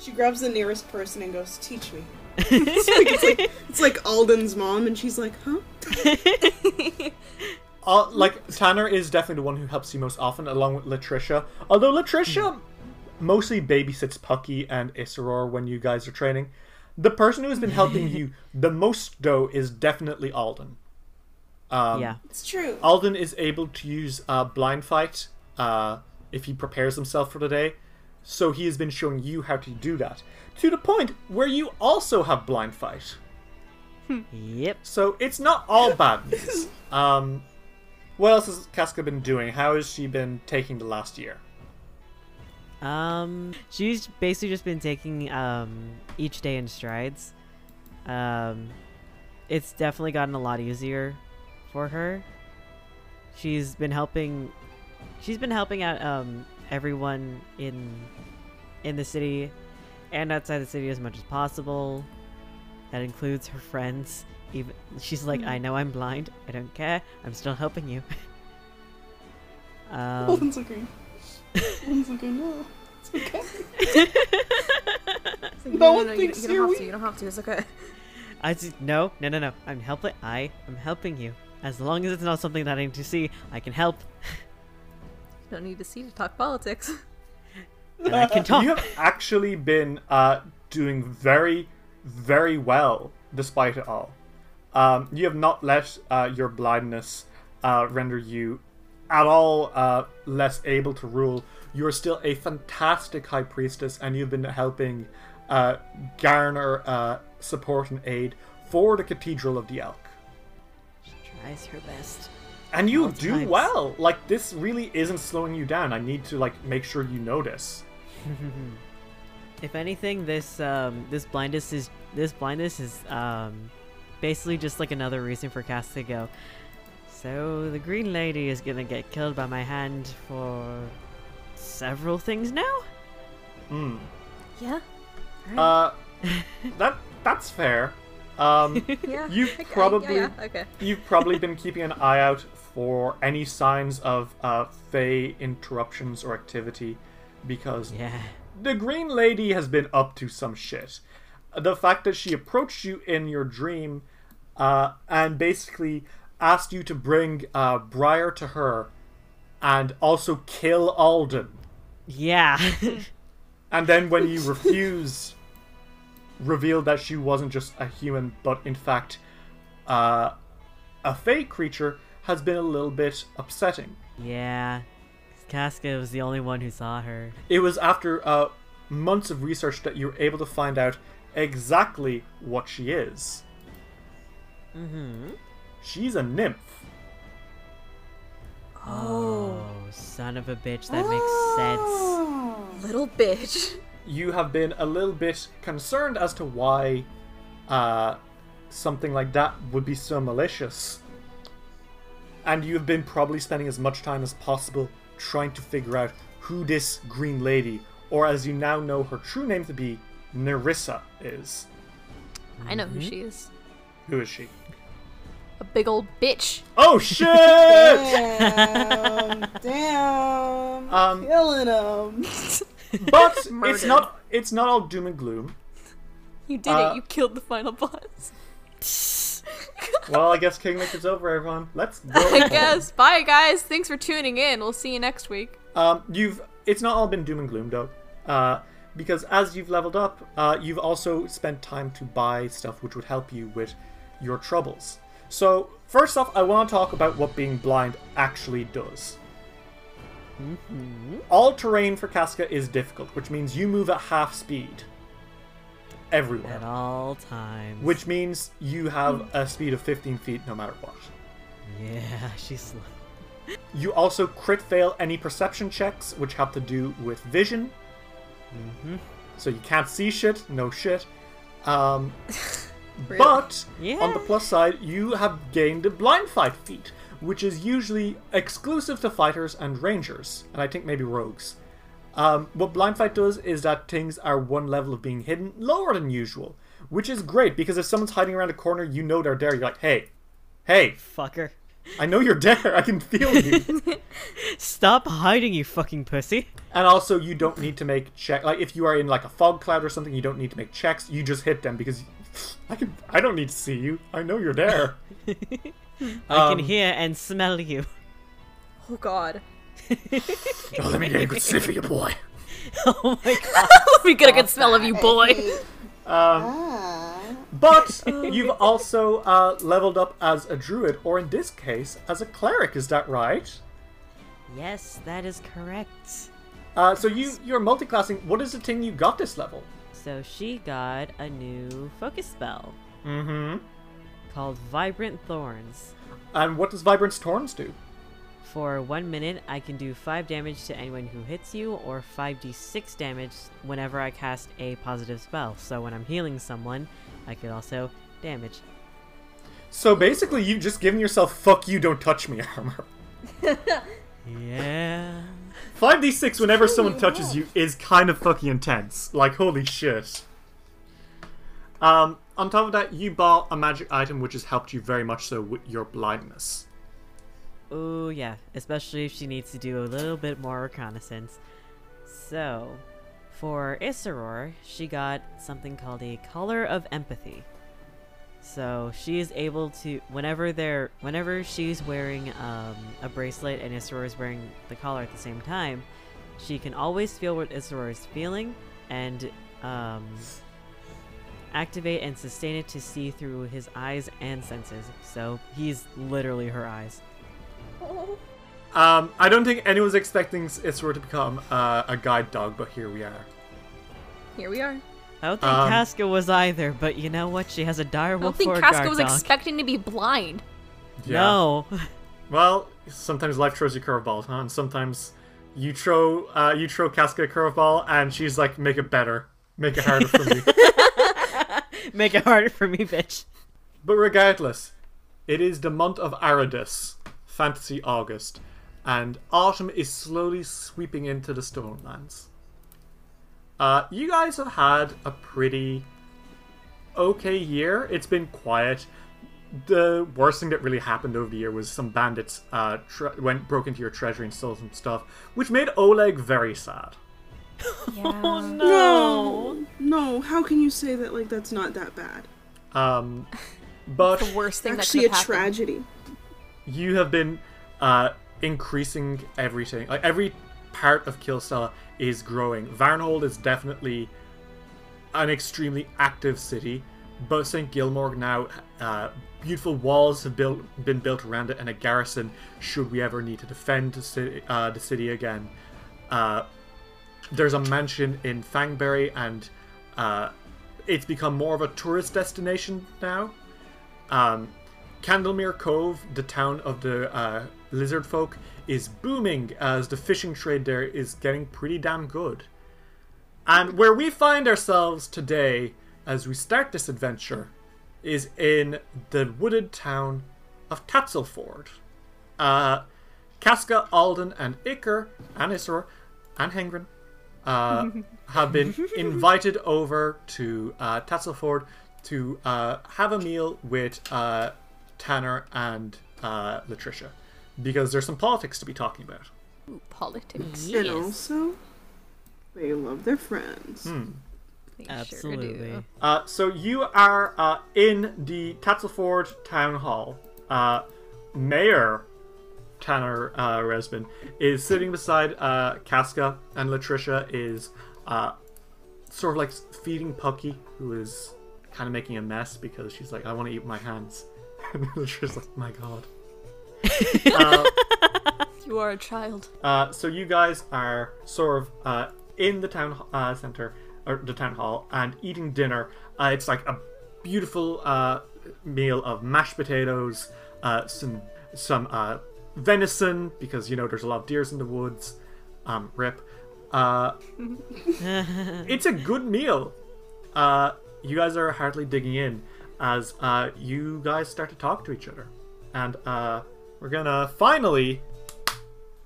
she grabs the nearest person and goes, "Teach me." it's, like, it's like it's like Alden's mom, and she's like, "Huh?" uh, like Tanner is definitely the one who helps you most often, along with Latricia. Although Latricia mostly babysits Pucky and Isseror when you guys are training. The person who has been helping you the most, though, is definitely Alden. Um, yeah. It's true. Alden is able to use uh, blind fight uh, if he prepares himself for the day. So he has been showing you how to do that to the point where you also have blind fight. Yep. So it's not all bad news. Um, what else has Casca been doing? How has she been taking the last year? Um, she's basically just been taking um each day in strides. Um, it's definitely gotten a lot easier for her. She's been helping. She's been helping out um everyone in in the city and outside the city as much as possible. That includes her friends. Even she's like, I know I'm blind. I don't care. I'm still helping you. um, Alden's looking. Alden's looking. No, it's okay. It's like, No one you, thinks you, you're don't have to. You don't have to. It's okay. I just, no, no, no, no. I'm helping. I am helping you. As long as it's not something that I need to see, I can help. You don't need to see to talk politics. And I can talk. You have actually been uh, doing very, very well despite it all. Um, you have not let uh, your blindness uh, render you at all uh, less able to rule. You are still a fantastic high priestess, and you've been helping uh, garner uh, support and aid for the Cathedral of the Elk. She tries her best. And you All do times. well. Like this really isn't slowing you down. I need to like make sure you notice. If anything, this um this blindness is this blindness is um basically just like another reason for Cass to go. So the green lady is gonna get killed by my hand for several things now. Hmm. Yeah. Uh, that that's fair. Um, Yeah. you okay, probably- Yeah, yeah, okay. you've probably been keeping an eye out for any signs of uh, Fey interruptions or activity, because Yeah. the Green Lady has been up to some shit. The fact that she approached you in your dream uh, and basically asked you to bring uh, Briar to her and also kill Alden. Yeah. And then when you refuse, revealed that she wasn't just a human, but in fact uh, a fake creature, has been a little bit upsetting. yeah. Casca was the only one who saw her. It was after uh, months of research that you were able to find out exactly what she is. Mm-hmm. She's a nymph. Oh, son of a bitch, that makes sense. Oh. Little bitch. You have been a little bit concerned as to why uh, something like that would be so malicious. And you've been probably spending as much time as possible trying to figure out who this Green Lady, or as you now know her true name to be, Nyrissa, is. I know who she is. Who is she? A big old bitch. Oh shit! Damn. Damn. Um, Killing him. but it's not. It's not all doom and gloom. You did Uh, it. You killed the final boss. Well, I guess Kingmaker's over, everyone. Let's go. I home. guess. Bye, guys. Thanks for tuning in. We'll see you next week. Um, you've it's not all been doom and gloom though, uh, because as you've leveled up, uh, you've also spent time to buy stuff which would help you with your troubles. So first off, I want to talk about what being blind actually does. All terrain for Casca is difficult, which means you move at half speed everywhere, At all times. which means you have a speed of 15 feet no matter what. Yeah, she's slow. You also crit fail any perception checks, which have to do with vision. Mm-hmm. So you can't see shit, no shit. Um, Really? but Yeah. on the plus side, you have gained a blind fight feat, which is usually exclusive to fighters and rangers, and I think maybe rogues. Um, what blind fight does is that things are one level of being hidden lower than usual, which is great because if someone's hiding around a corner, you know they're there. You're like, hey, hey, Fucker. I know you're there. I can feel you. Stop hiding, you fucking pussy. And also, you don't need to make check. Like if you are in like a fog cloud or something, you don't need to make checks. You just hit them because I can. I don't need to see you. I know you're there. I can Um, hear and smell you. Oh God. Oh, let me get a good sniff of you, boy. oh my god. we get a good smell of you, boy. Um, Ah. but you've also uh, leveled up as a druid, or in this case, as a cleric. Is that right? Yes, that is correct. Uh, so you you're multiclassing. What is the thing you got this level? So she got a new focus spell Mm-hmm. called Vibrant Thorns. And what does Vibrant Thorns do? For one minute, I can do 5 damage to anyone who hits you, or 5d6 damage whenever I cast a positive spell. So when I'm healing someone, I could also damage. So basically, you've just given yourself "fuck you, don't touch me" armor. Yeah. 5d6 whenever someone touches you is kind of fucking intense. Like, holy shit. Um, on top of that, you bought a magic item which has helped you very much so with your blindness. Oh, yeah. Especially if she needs to do a little bit more reconnaissance. So, for Isseror, she got something called a Collar of Empathy. So she is able to, whenever they're, whenever she's wearing um, a bracelet and Isseror is wearing the collar at the same time, she can always feel what Isseror is feeling and um, activate and sustain it to see through his eyes and senses. So he's literally her eyes. Um, I don't think anyone's expecting Isra to become uh, a guide dog, but here we are. Here we are. I don't think Um, Casca was either, but you know what? She has a dire I don't think for Casca was dog. expecting to be blind. No. Well, sometimes life throws you curveballs, huh? And sometimes you throw uh, you throw Casca a curveball, and she's like, "Make it better, make it harder for me." Make it harder for me, bitch. But regardless, it is the month of Arodus, Fantasy August, and autumn is slowly sweeping into the Stolen Lands. Uh, you guys have had a pretty okay year. It's been quiet. The worst thing that really happened over the year was some bandits uh, tre- went broke into your treasury and stole some stuff, which made Oleg very sad. Yeah. No, no. How can you say that? Like that's not that bad. Um, but the worst thing Actually, a that could happened. tragedy. You have been uh, increasing everything. Like every part of Kilcela is growing. Varnhold is definitely an extremely active city, but St. Gilmore now, uh, beautiful walls have built been built around it, and a garrison should we ever need to defend the city, uh, the city again. Uh, there's a mansion in Fangberry, and uh, it's become more of a tourist destination now. Um, Candlemere Cove, the town of the uh, lizard folk, is booming as the fishing trade there is getting pretty damn good. And where we find ourselves today, as we start this adventure, is in the wooded town of Tatzylford. Uh, Casca, Alden, and Iker, and Isra, and Hengren uh, have been invited over to uh, Tatzylford to uh, have a meal with uh, Tanner and uh, Latricia because there's some politics to be talking about. Ooh, politics. And Yes. also, they love their friends. Hmm. They sure Absolutely. do. Uh, so you are uh, in the Tatzylford Town Hall. Uh, Mayor Tanner uh, Resbin is sitting beside uh, Casca, and Latricia is uh, sort of like feeding Pucky, who is kind of making a mess because she's like, "I want to eat with my hands." And then Latricia's like, "My God." uh, You are a child. uh, so you guys are sort of uh, in the town uh, center or the town hall and eating dinner. Uh, it's like a beautiful uh, meal of mashed potatoes, uh, some some uh, venison because you know there's a lot of deers in the woods. Um, rip. Uh, it's a good meal. Uh, you guys are hardly digging in as uh, you guys start to talk to each other, and uh, we're gonna finally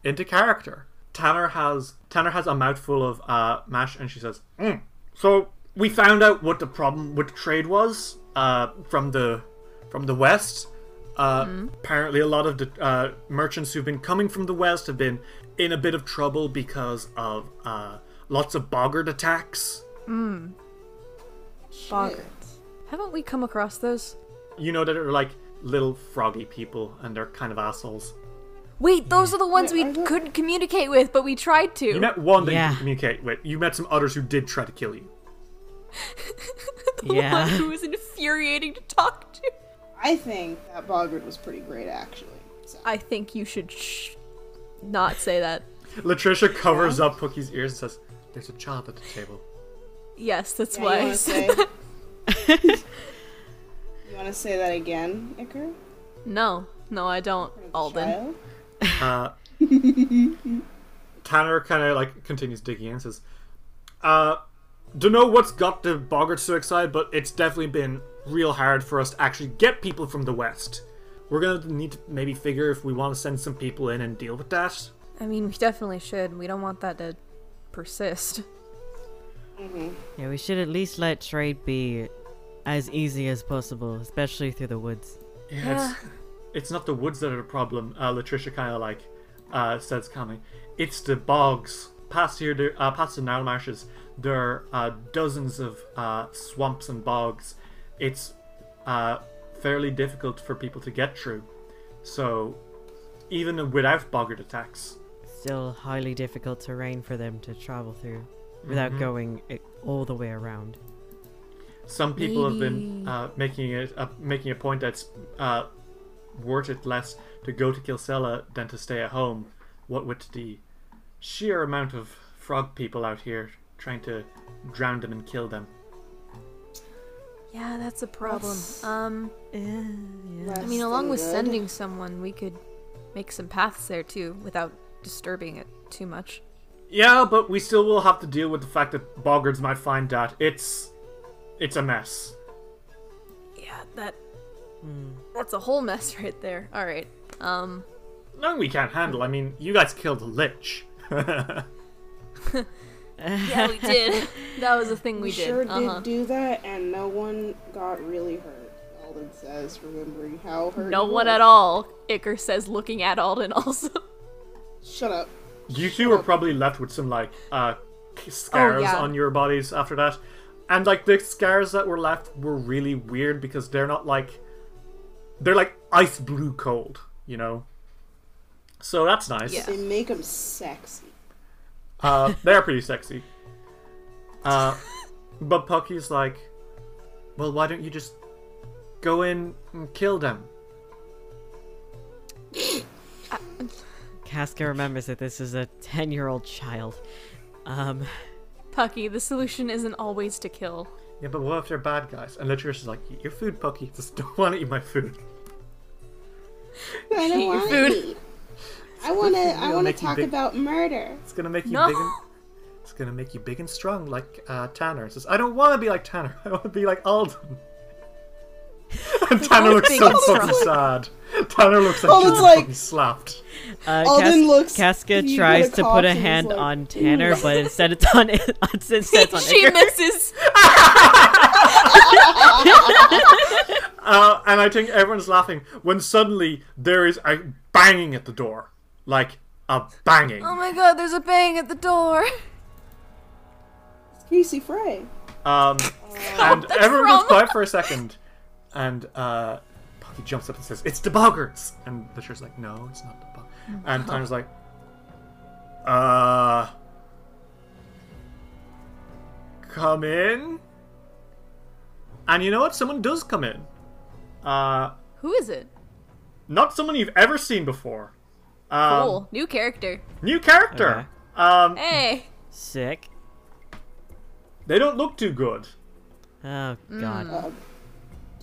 into character. Tanner has Tanner has a mouthful of uh, mash, and she says, "Mm, "So we found out what the problem with the trade was uh, from the from the west. Uh, Apparently, a lot of the uh, merchants who've been coming from the west have been in a bit of trouble because of uh, lots of boggart attacks. Boggarts. Haven't we come across those? You know that are like little froggy people, and they're kind of assholes. Wait, those are the ones Wait, we couldn't communicate with, but we tried to. You met one that you Yeah. could communicate with. You met some others who did try to kill you. the Yeah. one who was infuriating to talk to. I think that Boggart was pretty great, actually. So. I think you should sh- not say that. Latricia covers up Pucky's ears and says, "There's a child at the table." Yes, that's Yeah, why you wanna say- that. You want to say that again, Iker? No, no, I don't, Alden. Uh, Tanner kind of like continues digging in and says, uh, don't know what's got the Boggarts so excited, but it's definitely been real hard for us to actually get people from the West. We're gonna need to maybe figure if we want to send some people in and deal with that. I mean, we definitely should. We don't want that to persist. Yeah, we should at least let trade be as easy as possible, especially through the woods. Yeah, it's, it's not the woods that are the problem. Uh, Latricia kind of like uh, says calmly, "It's the bogs. Past here, there, uh, past the Narlmarches, there are uh, dozens of uh, swamps and bogs. It's uh, fairly difficult for people to get through. So, even without boggart attacks, Still highly difficult terrain for them to travel through without going all the way around. Some people have been uh, making it uh, making a point that's uh, worth it less to go to Kilcela than to stay at home. What with the sheer amount of frog people out here trying to drown them and kill them. Yeah, that's a problem. That's- Um, Less I mean, along with good. sending someone, we could make some paths there too, without disturbing it too much. Yeah, but we still will have to deal with the fact that boggards might find that it's it's a mess. Yeah, that that's a whole mess right there. All right. Um, No, we can't handle. I mean, you guys killed a lich. yeah, we did. that was a thing we, We did. sure uh-huh. did do that, and no one got really hurt. Alden says, remembering how hurt. No he one was. at all. Iker says, looking at Alden also. Shut up. You two were probably left with some like uh scars yeah. on your bodies after that. And like the scars that were left were really weird because they're not like they're like ice blue cold, you know. So that's nice. Yeah. They make them sexy. Uh they're pretty sexy. Uh but Pucky's like, "Well, why don't you just go in and kill them?" Casca remembers that this is a 10 year old child. Um, Pucky, the solution isn't always to kill. Yeah, but what if they're bad guys? And Latricia's like, "Eat your food, Pucky. Just don't want to eat my food." I don't want food. to eat. I want to. I want to talk big. about murder. It's gonna make you No. big and it's gonna make you big and strong like uh, Tanner. It says, I don't wanna be like Tanner, I wanna be like Alden. and Tanner looks so fucking sad. Tanner looks like Alden's he's like- fucking slapped. uh, Alden Cas- looks- Casca tries to put a hand like, on Tanner, but instead it's on instead it's on she Iker. misses. Uh, and I think everyone's laughing when suddenly there is a banging at the door. Like a banging. Oh my god, there's a bang at the door. It's Casey Frey. Um, and that's everyone goes quiet for a second. And uh, Pucky jumps up and says, It's the Boggarts! And the shirt's like, No, it's not the Boggarts. And Tanner's like, Uh. Come in? And you know what? Someone does come in. Uh, Who is it? not someone you've ever seen before. Um, Cool. New character. New character. Um, Hey. Sick. they don't look too good. Oh god. Uh,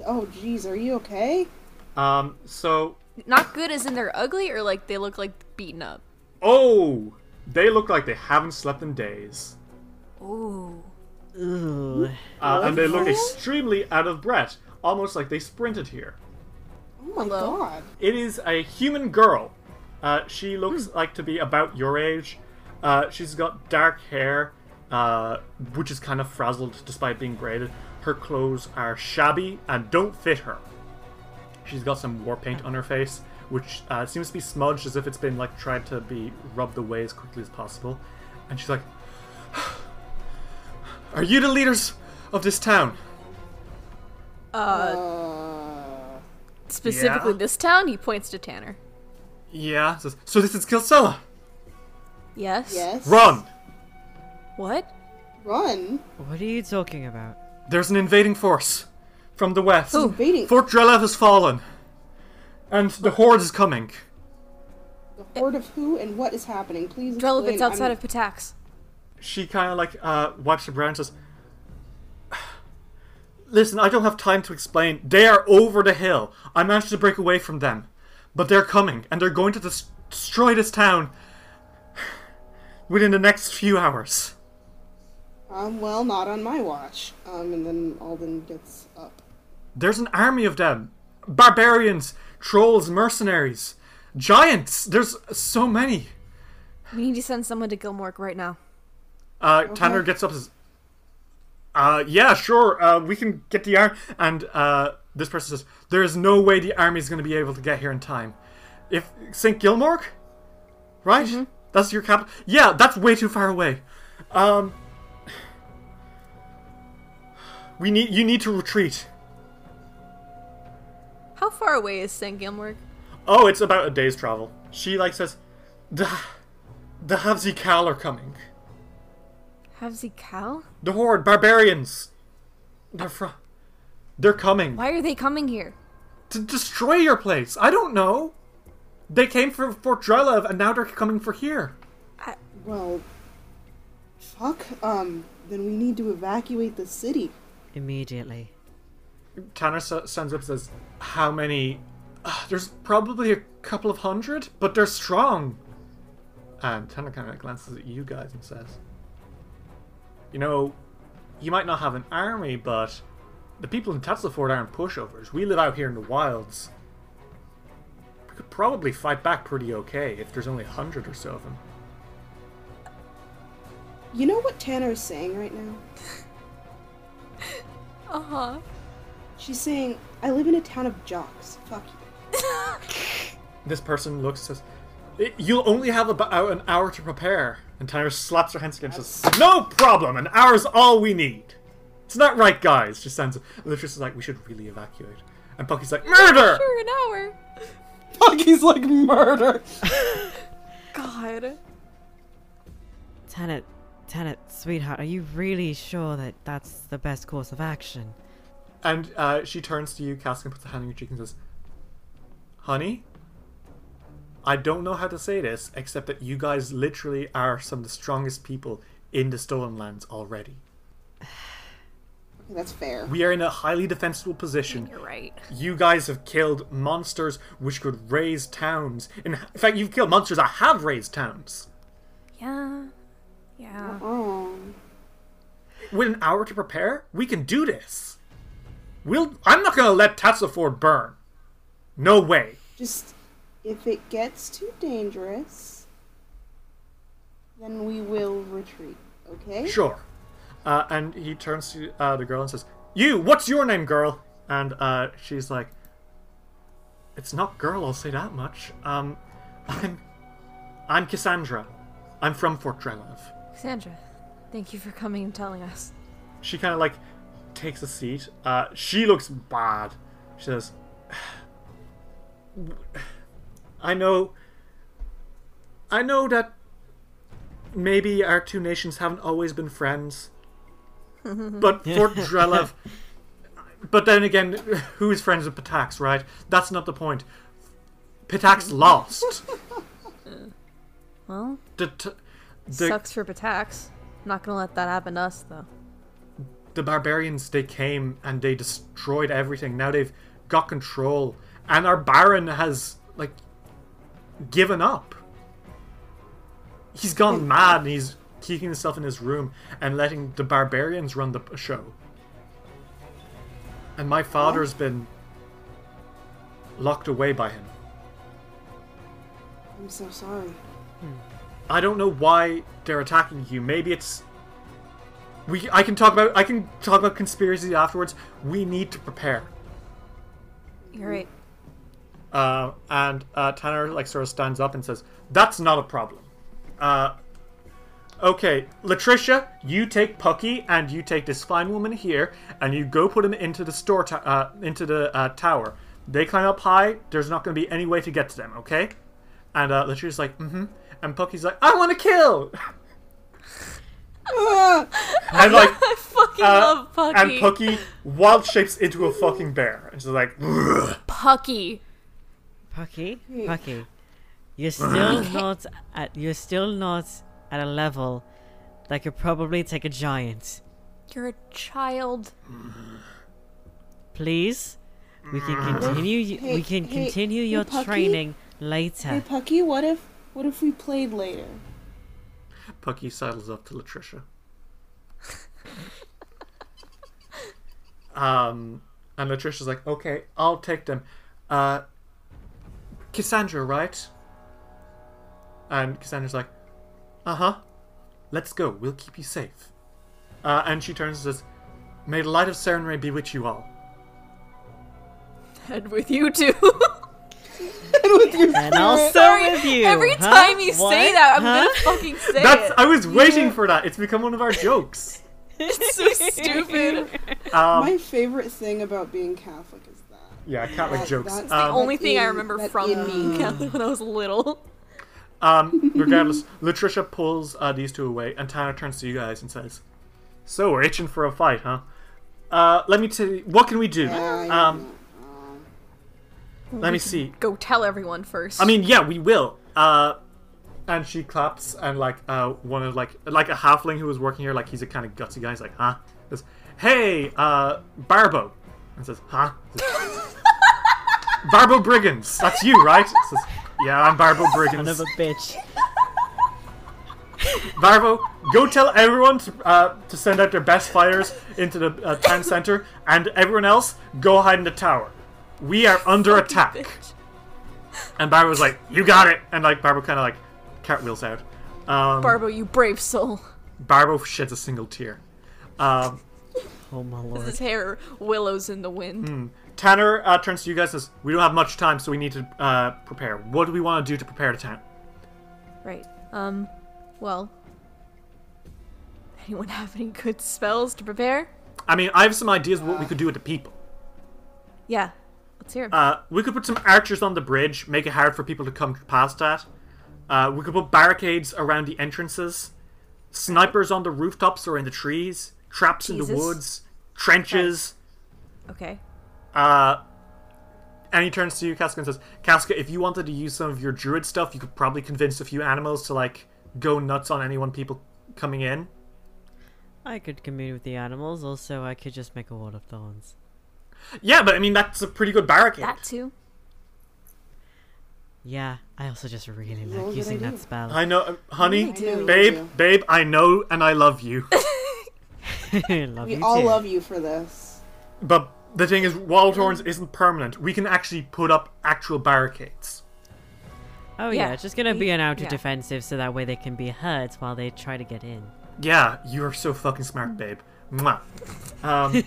oh, jeez, are you okay? Um, so Not good as in they're ugly or like they look like beaten up? Oh, they look like they haven't slept in days. Ooh. Ooh. Uh, and they look extremely out of breath, almost like they sprinted here. Oh my Hello? god. It is a human girl. Uh, she looks like to be about your age. Uh, she's got dark hair, uh, which is kind of frazzled despite being braided. Her clothes are shabby and don't fit her. She's got some war paint on her face, which uh, seems to be smudged as if it's been like tried to be rubbed away as quickly as possible. And she's like, "Are you the leaders of this town?" Uh, Uh, Specifically, Yeah. this town. He points to Tanner. Yeah. Says, so this is Kilcela. Yes. Yes. Run. What? Run. What are you talking about? There's an invading force from the west. Who? Invading. Fort Drelev has fallen, and the horde is coming. The horde of who and what is happening? Please Drelev, explain. it's outside I'm- of Pitax. She kind of like uh, wipes her brow and says, "Listen, I don't have time to explain. They are over the hill. I managed to break away from them, but they're coming, and they're going to des- destroy this town within the next few hours." Um, well, not on my watch. Um, and then Alden gets up. There's an army of them. Barbarians, trolls, mercenaries, giants. There's so many. We need to send someone to Gilmork right now. Uh, Tanner gets up and says, uh, yeah, sure, uh, we can get the army. And uh, this person says, there is no way the army is going to be able to get here in time. If St. Gilmork, right? That's your capital. Yeah, that's way too far away. Um, we need you need to retreat. How far away is St. Gilmork? Oh, it's about a day's travel. She like says, the the Havzi Kal are coming. Havzi Cal? The horde, barbarians. They're fr- They're coming Why are they coming here? to destroy your place. I don't know. They came for Fort Drelev and now they're coming for here. I... Well, fuck. Um, then we need to evacuate the city. Immediately. Tanner s- stands up and says, "How many? Uh, there's probably a couple of hundred, but they're strong." And Tanner kind of glances at you guys and says, "You know, you might not have an army, but the people in Tatzylford aren't pushovers. We live out here in the wilds. We could probably fight back pretty okay if there's only a hundred or so of them." You know what Tanner is saying right now? Uh huh. She's saying, I live in a town of jocks. Fuck you. This person looks and says, You'll only have about an hour to prepare. And Tanner slaps her hands together and says, No problem! An hour's all we need! It's not right, guys! Just sounds. Lucius is like, We should really evacuate. And Pucky's like, Murder! Sure, an hour. Pucky's like murder. God. Tenet, Tenet, sweetheart, are you really sure that that's the best course of action? And uh, she turns to you, Cass, and puts a hand on your cheek and says, Honey, I don't know how to say this, except that you guys literally are some of the strongest people in the Stolen Lands already. That's fair. We are in a highly defensible position. You're right. You guys have killed monsters which could raise towns. In in fact, you've killed monsters that have raised towns. Yeah. Yeah. Oh. With an hour to prepare, we can do this. We'll. I'm not gonna let Tatzylford burn. No way. Just, if it gets too dangerous, then we will retreat. Okay? Sure. Uh, and he turns to uh, the girl and says, "You, what's your name, girl?" And uh, she's like, "It's not girl. I'll say that much. Um, I'm, I'm Cassandra. I'm from Fort Drelev." Cassandra, thank you for coming and telling us. she kind of like takes a seat. Uh, she looks bad. She says, "I know. I know that maybe our two nations haven't always been friends, but Fort Drelev. But then again, who's friends with Pitax, right? That's not the point. Pitax lost. Well, The, the, sucks for Pitax. I'm not gonna let that happen to us, though. the barbarians they came and they destroyed everything. Now they've got control. And our baron has like given up. He's gone mad and he's keeping himself in his room and letting the barbarians run the show. And my father's been locked away by him. I'm so sorry. I don't know why they're attacking you. Maybe it's we. I can talk about. I can talk about conspiracy afterwards. We need to prepare. You're right. Uh, and uh, Tanner like sort of stands up and says, "That's not a problem." Uh, okay, Latricia, you take Pucky and you take this fine woman here, and you go put him into the store, to- uh, into the uh, tower. They climb up high. There's not going to be any way to get to them. Okay? And uh, Latrice's like, mm-hmm. And Pucky's like, I want to kill. And like, I fucking uh, love Pucky. and Pucky wild shapes into a fucking bear, and she's like, "Ugh." Pucky. Pucky, Pucky, you're still not at. You're still not at a level that could probably take a giant. You're a child. Please, we can continue. Hey, we can hey, continue your Pucky? training Hey later. Pucky, what if what if we played later? Pucky sidles up to Latricia. um, and Latricia's like, okay, I'll take them. Uh, Cassandra, right? And Cassandra's like, uh huh. Let's go. We'll keep you safe. Uh, and she turns and says, May the light of Sarenrae be with you all. And with you too. with your And also Sorry, with you. every huh? time you say that, I'm Huh? gonna fucking say That's. it. I was waiting for that. It's become one of our jokes. It's so stupid. Um, My favorite thing about being Catholic is that. yeah, Catholic That- jokes. that's Um, Only That thing I remember from in being me. Catholic when I was little. Um, regardless, Latricia pulls uh, these two away, and Tanner turns to you guys and says, "So we're itching for a fight, huh? Uh, let me tell you, what can we do? Yeah, yeah, Um, let me see. Go tell everyone first. I mean, yeah, we will. Uh, and she claps, and like uh, one of like like a halfling who was working here, like he's a kind of gutsy guy. He's like, huh? Goes, hey, uh, Barbo, and says, huh? Barbo Brigands, that's you, right? Says, yeah, I'm Barbo Son Brigands. of a bitch. Barbo, go tell everyone to, uh, to send out their best fighters into the uh, town center, and everyone else, go hide in the tower. We are under attack. Bitch. And Barbo was like, "You got it," and like Barbo kind of like cartwheels out. Um, Barbo, you brave soul. Barbo sheds a single tear. Um, Oh my lord. His lord. hair willows in the wind. Tanner uh, turns to you guys and says, "We don't have much time, so we need to uh, prepare. What do we want to do to prepare the town?" Right. Um, well. Anyone have any good spells to prepare? I mean, I have some ideas of what we could do with the people. Yeah. Let's hear 'em. Uh, we could put some archers on the bridge, make it hard for people to come past that. Uh, we could put barricades around the entrances, snipers on the rooftops or in the trees, traps in the woods, trenches. okay. Uh, and he turns to you, Casca, and says, Casca, if you wanted to use some of your druid stuff, you could probably convince a few animals to, like, go nuts on anyone people coming in. I could commune with the animals. Also, I could just make a wall of thorns. Yeah, but I mean, that's a pretty good barricade. That too. Yeah, I also just really Well, like good using that spell. I know, uh, honey, do. babe, babe, I know and I love you. love We you all too. love you for this. but the thing is, wall of thorns isn't permanent. We can actually put up actual barricades. Oh yeah, Yeah, it's just gonna be an outer yeah. defensive, so that way they can be hurt while they try to get in. Yeah, you are so fucking smart, babe. Mwah. Um,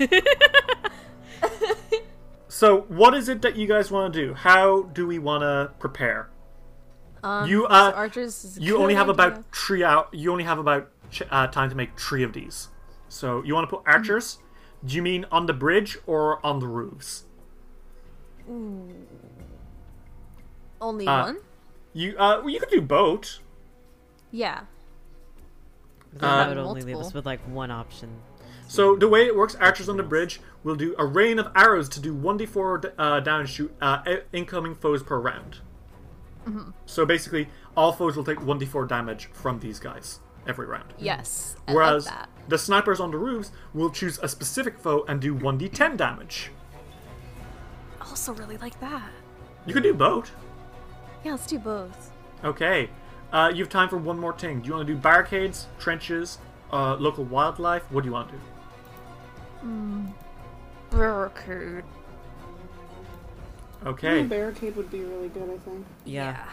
so, what is it that you guys want to do? How do we want to prepare? Um, You, so uh, archers. Is You only have idea. about three out. You only have about uh, time to make three of these. So you want to put archers? Do you mean on the bridge or on the roofs? only uh, one. You uh, well, you could do both. Yeah. Then Uh, that would only leave us with like one option. So the way it works, archers on the bridge will do a rain of arrows to do one d4 uh, damage to uh, incoming foes per round. So basically, all foes will take one d4 damage from these guys every round. Yes. I Whereas the snipers on the roofs will choose a specific foe and do one d10 damage. Also really like that. You could do both. Yeah, let's do both. Okay. Uh, you have time for one more thing. Do you want to do barricades, trenches, uh, local wildlife? What do you want to do? Barricade. Okay. A barricade would be really good, I think. Yeah.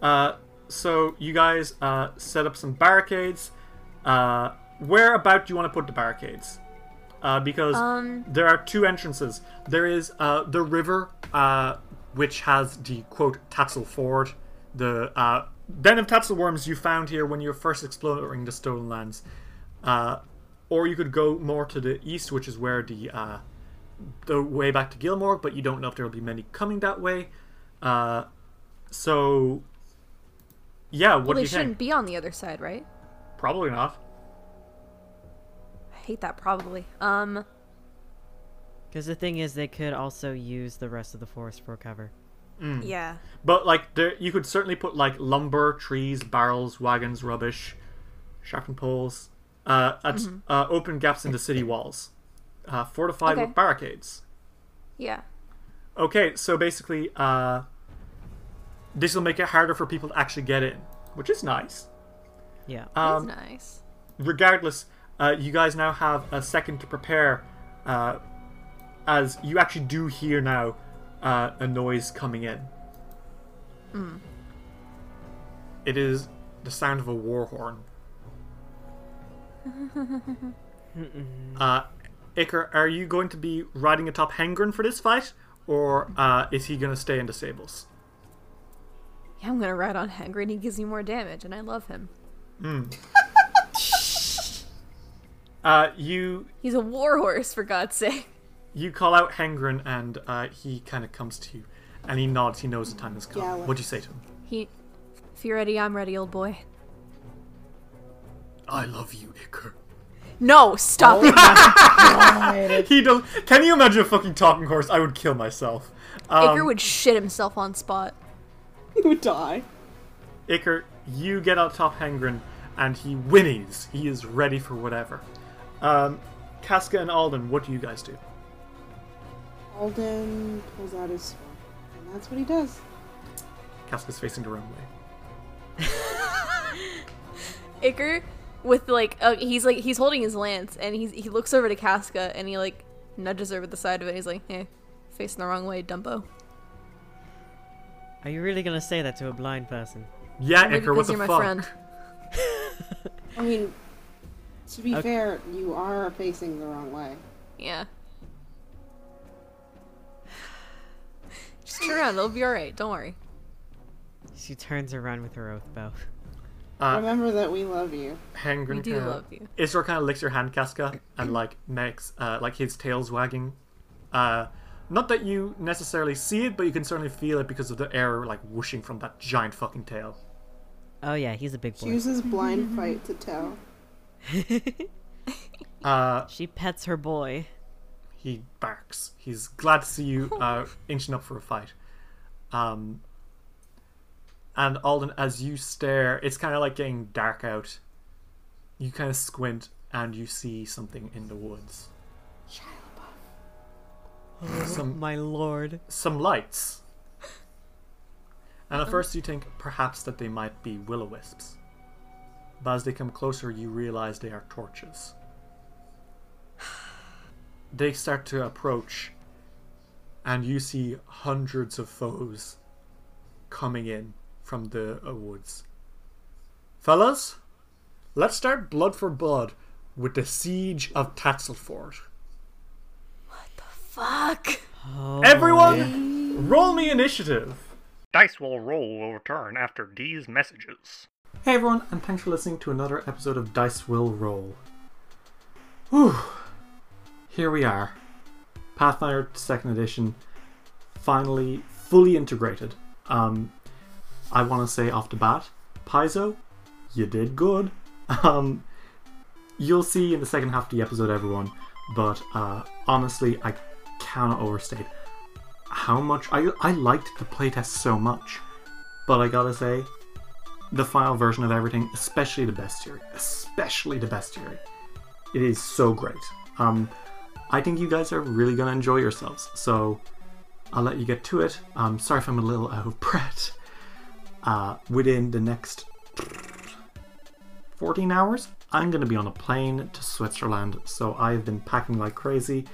Uh, so you guys uh, set up some barricades. Uh, where about do you want to put the barricades? Uh, because Um. there are two entrances. There is uh, the river, uh, which has the quote Tatzel Ford, the uh, den of Tatzel worms you found here when you were first exploring the Stolen Lands. Or you could go more to the east, which is where the uh, the way back to Gilmore, but you don't know if there will be many coming that way. Uh, so, yeah, what well, do they you shouldn't think? be on the other side, right? Probably not. I hate that probably. Um, Because the thing is, they could also use the rest of the forest for cover. yeah. But like, there you could certainly put like lumber, trees, barrels, wagons, rubbish, sharpened poles, uh, at uh, open gaps in the city walls, uh, fortified Okay. with barricades. Yeah. Okay, so basically, uh, this will make it harder for people to actually get in, which is nice. Yeah. Um, That's nice. regardless, uh, you guys now have a second to prepare, uh, as you actually do hear now uh, a noise coming in. It is the sound of a war horn. Uh, Iker, are you going to be riding atop Hengren for this fight, or uh, is he going to stay in the stables? Yeah, I'm gonna ride on Hagrid. He gives me more damage, and I love him. Uh, you He's a warhorse, for God's sake. you call out Hengren, and uh, he kind of comes to you, and he nods. He knows the time has come. Gallop. What'd you say to him? He, if you're ready, I'm ready, old boy. I love you, Iker. No, stop it. He does. Can you imagine a fucking talking horse? I would kill myself. Um, Iker would shit himself on spot. He would die. Iker, you get on top Hengren, and he whinnies. He is ready for whatever. Um, Casca and Alden, what do you guys do? Alden pulls out his sword, and that's what he does. Casca's facing the wrong way. Iker, with like, uh, he's like, he's holding his lance, and he's he looks over to Casca, and he like nudges her with the side of it. He's like, "Hey, facing the wrong way, Dumbo." Are you really gonna say that to a blind person? Yeah, Only Iker, what the you're my friend. I mean, to be Okay. fair, you are facing the wrong way. Yeah. Just turn around. It'll be all right. Don't worry. She turns around with her oath bow. Uh, Remember that we love you. Hengren We do kinda- love you. Isra kind of licks your hand, Casca, and like makes uh, like his tail's wagging. Uh, not that you necessarily see it, but you can certainly feel it because of the air like whooshing from that giant fucking tail. Oh yeah, he's a big She boy. uses blind fight to tell. Uh, She pets her boy. he barks. He's glad to see you uh, inching up for a fight. Um, and Alden, as you stare, it's kind of like getting dark out. You kind of squint and you see something in the woods. Some My lord. some lights. And at first you think perhaps that they might be will o wisps. But as they come closer, you realize they are torches. They start to approach, and you see hundreds of foes coming in from the uh, woods. Fellas, let's start blood for blood with the siege of Tatzylford. What the fuck. Oh, Everyone, roll me initiative. Dice will roll will return after these messages. Hey everyone, and thanks for listening to another episode of Dice Will Roll. Whew. Here we are. Pathfinder 2nd Edition, finally fully integrated. Um, I want to say off the bat, Paizo, you did good. Um, you'll see in the second half of the episode, everyone, but uh, honestly, I cannot overstate how much I, I liked the playtest so much. But I gotta say, the final version of everything, especially the best bestiary, especially the best bestiary. It is so great. Um, I think you guys are really gonna enjoy yourselves. So I'll let you get to it. Um, sorry if I'm a little out of breath. Uh, within the next 14 hours, I'm gonna be on a plane to Switzerland. So I've been packing like crazy.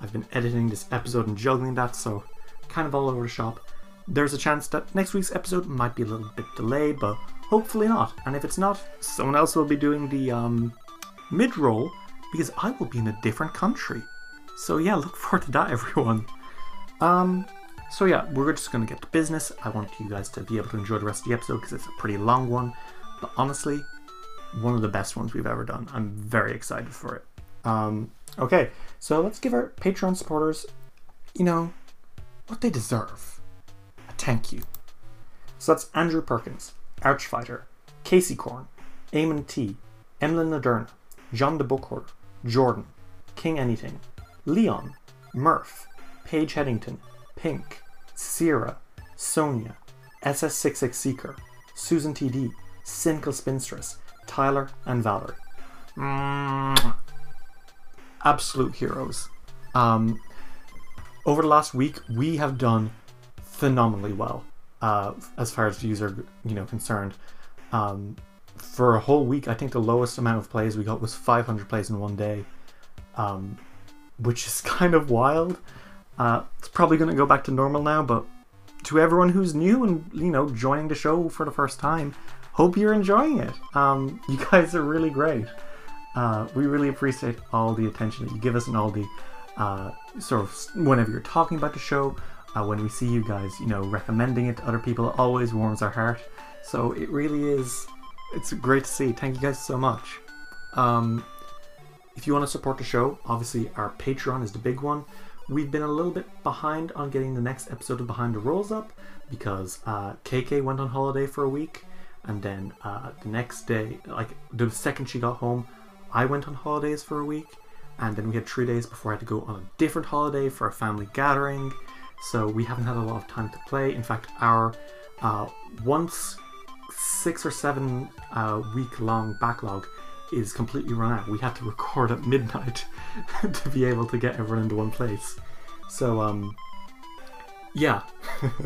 I've been editing this episode and juggling that, so kind of all over the shop. There's a chance that next week's episode might be a little bit delayed, but hopefully not. And if it's not, someone else will be doing the um, mid roll because I will be in a different country. So yeah, look forward to that, everyone. Um, so yeah, we're just gonna get to business. I want you guys to be able to enjoy the rest of the episode because it's a pretty long one, but honestly, one of the best ones we've ever done. I'm very excited for it. Um, Okay, so let's give our Patreon supporters, you know, what they deserve. A thank you. So that's Andrew Perkins, Archfighter, Casey Korn, Eamon T, Emlyn Naderna, John de Bookhoarder, Jordan, King Anything, Leon, Murph, Paige Headington, Pink, Sierra, Sonia, SS66 Seeker, Susan TD, Cynical Spinstress, Tyler, and Valerie. Mwah. Absolute heroes. Um, over the last week, we have done phenomenally well uh, as far as views are you know concerned. Um, for a whole week, I think the lowest amount of plays we got was 500 plays in one day, um, which is kind of wild. Uh, it's probably going to go back to normal now, but to everyone who's new and you know joining the show for the first time, hope you're enjoying it. Um, you guys are really great. Uh, we really appreciate all the attention that you give us and all the uh, sort of whenever you're talking about the show, uh, when we see you guys, you know, recommending it to other people, it always warms our heart. So it really is, it's great to see. Thank you guys so much. Um, if you want to support the show, obviously our Patreon is the big one. We've been a little bit behind on getting the next episode of Behind the Rolls up because uh, KK went on holiday for a week, and then uh, the next day, like the second she got home, I went on holidays for a week, and then we had three days before I had to go on a different holiday for a family gathering. So we haven't had a lot of time to play. In fact, our uh, once six or seven uh, week long backlog is completely run out. We had to record at midnight to be able to get everyone into one place. So, um, yeah.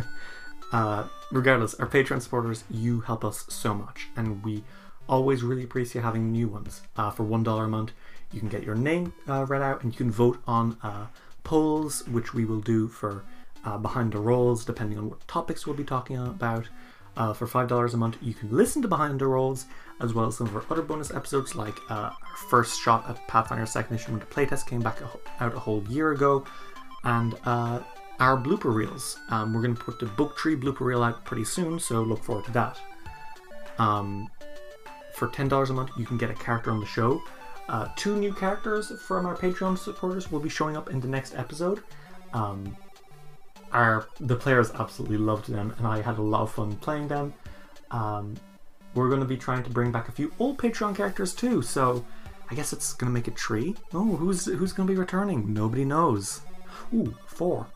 uh, regardless, our Patreon supporters, you help us so much, and we always really appreciate having new ones. Uh, for one dollar a month, you can get your name uh, read out, and you can vote on uh, polls, which we will do for uh, behind the rolls, depending on what topics we'll be talking about. Uh, for five dollars a month, you can listen to behind the rolls as well as some of our other bonus episodes, like uh, our first shot at Pathfinder Second Edition when the playtest came back a, out a whole year ago, and uh, our blooper reels. Um, we're going to put the book tree blooper reel out pretty soon, so look forward to that. Um, for ten dollars a month, you can get a character on the show. Uh, two new characters from our Patreon supporters will be showing up in the next episode. Um, our the players absolutely loved them, and I had a lot of fun playing them. Um, we're going to be trying to bring back a few old Patreon characters too, so I guess it's going to make a tree. Oh, who's who's going to be returning? Nobody knows. Ooh, four.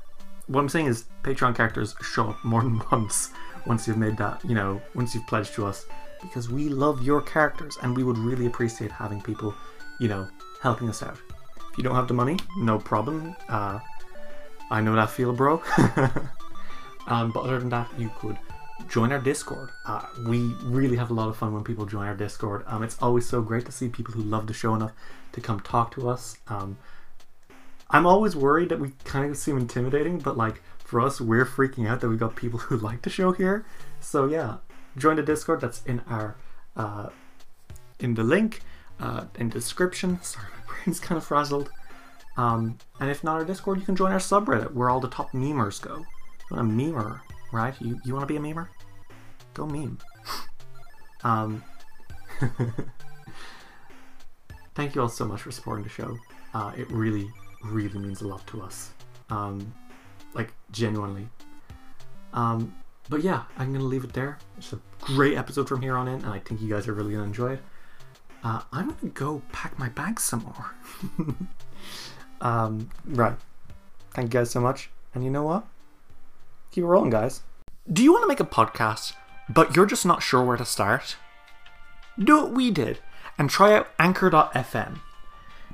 What I'm saying is, Patreon characters show up more than once once you've made that, you know, once you've pledged to us, because we love your characters, and we would really appreciate having people, you know, helping us out. If you don't have the money, no problem. Uh, I know that feel, bro. um, but other than that, you could join our Discord. Uh, we really have a lot of fun when people join our Discord. Um, it's always so great to see people who love the show enough to come talk to us. Um, I'm always worried that we kind of seem intimidating, but like for us, we're freaking out that we got people who like the show here. So yeah, join the Discord. That's in our uh, in the link uh, in the description. Sorry, my brain's kind of frazzled. Um, and if not our Discord, you can join our subreddit where all the top memers go. You want a memer, right? You you want to be a memer? Go meme. um, thank you all so much for supporting the show. Uh, it really, really means a lot to us. Um, like genuinely. Um, but yeah, I'm gonna leave it there. It's a great episode from here on in, and I think you guys are really gonna enjoy it. Uh, I'm gonna go pack my bags some more. um, right. Thank you guys so much. And you know what? Keep it rolling, guys. Do you want to make a podcast, but you're just not sure where to start? Do what we did and try out Anchor.fm.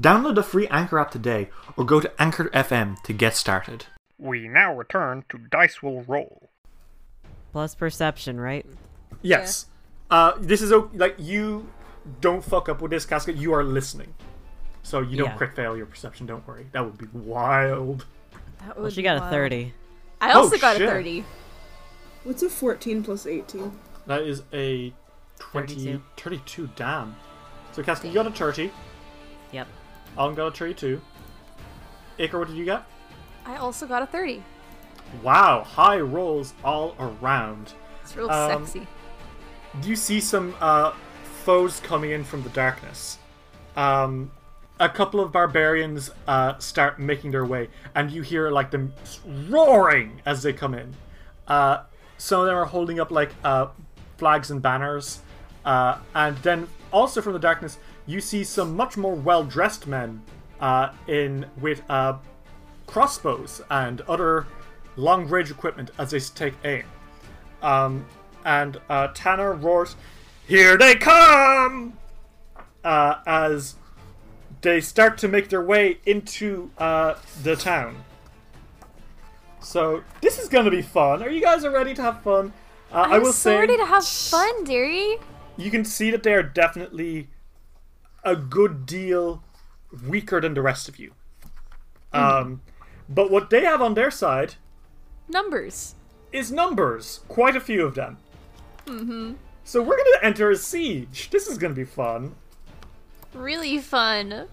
Download the free Anchor app today or go to Anchor FM to get started. We now return to Dice Will Roll. Plus perception, right? Yes. Uh, this is o- like you don't fuck up with this casket. You are listening. So you don't Yeah. crit fail your perception. Don't worry. That would be wild. That Well, she be got a 30. I also Oh, got shit. a 30. What's a 14 plus 18? That is a 20, 32. 32. Damn. So Casca, you got a 30. Yep. Alden got a 32. Iker, what did you get? I also got a 30. Wow, high rolls all around. It's real Um, sexy. You see some uh, foes coming in from the darkness. Um, a couple of barbarians uh, start making their way, and you hear like them roaring as they come in. Uh, some of them are holding up like uh, flags and banners, uh, and then also from the darkness, you see some much more well-dressed men uh, in with uh, crossbows and other long-range equipment as they take aim. Um, and uh, Tanner roars, "Here they come!" Uh, as they start to make their way into uh, the town. So this is gonna be fun. Are you guys ready to have fun? Uh, I will so say ready to have fun, dearie. you can see that they are definitely a good deal weaker than the rest of you. Um, but what they have on their side Numbers. is numbers, quite a few of them. Mm-hmm. So we're gonna enter a siege. This is gonna be fun. Really fun.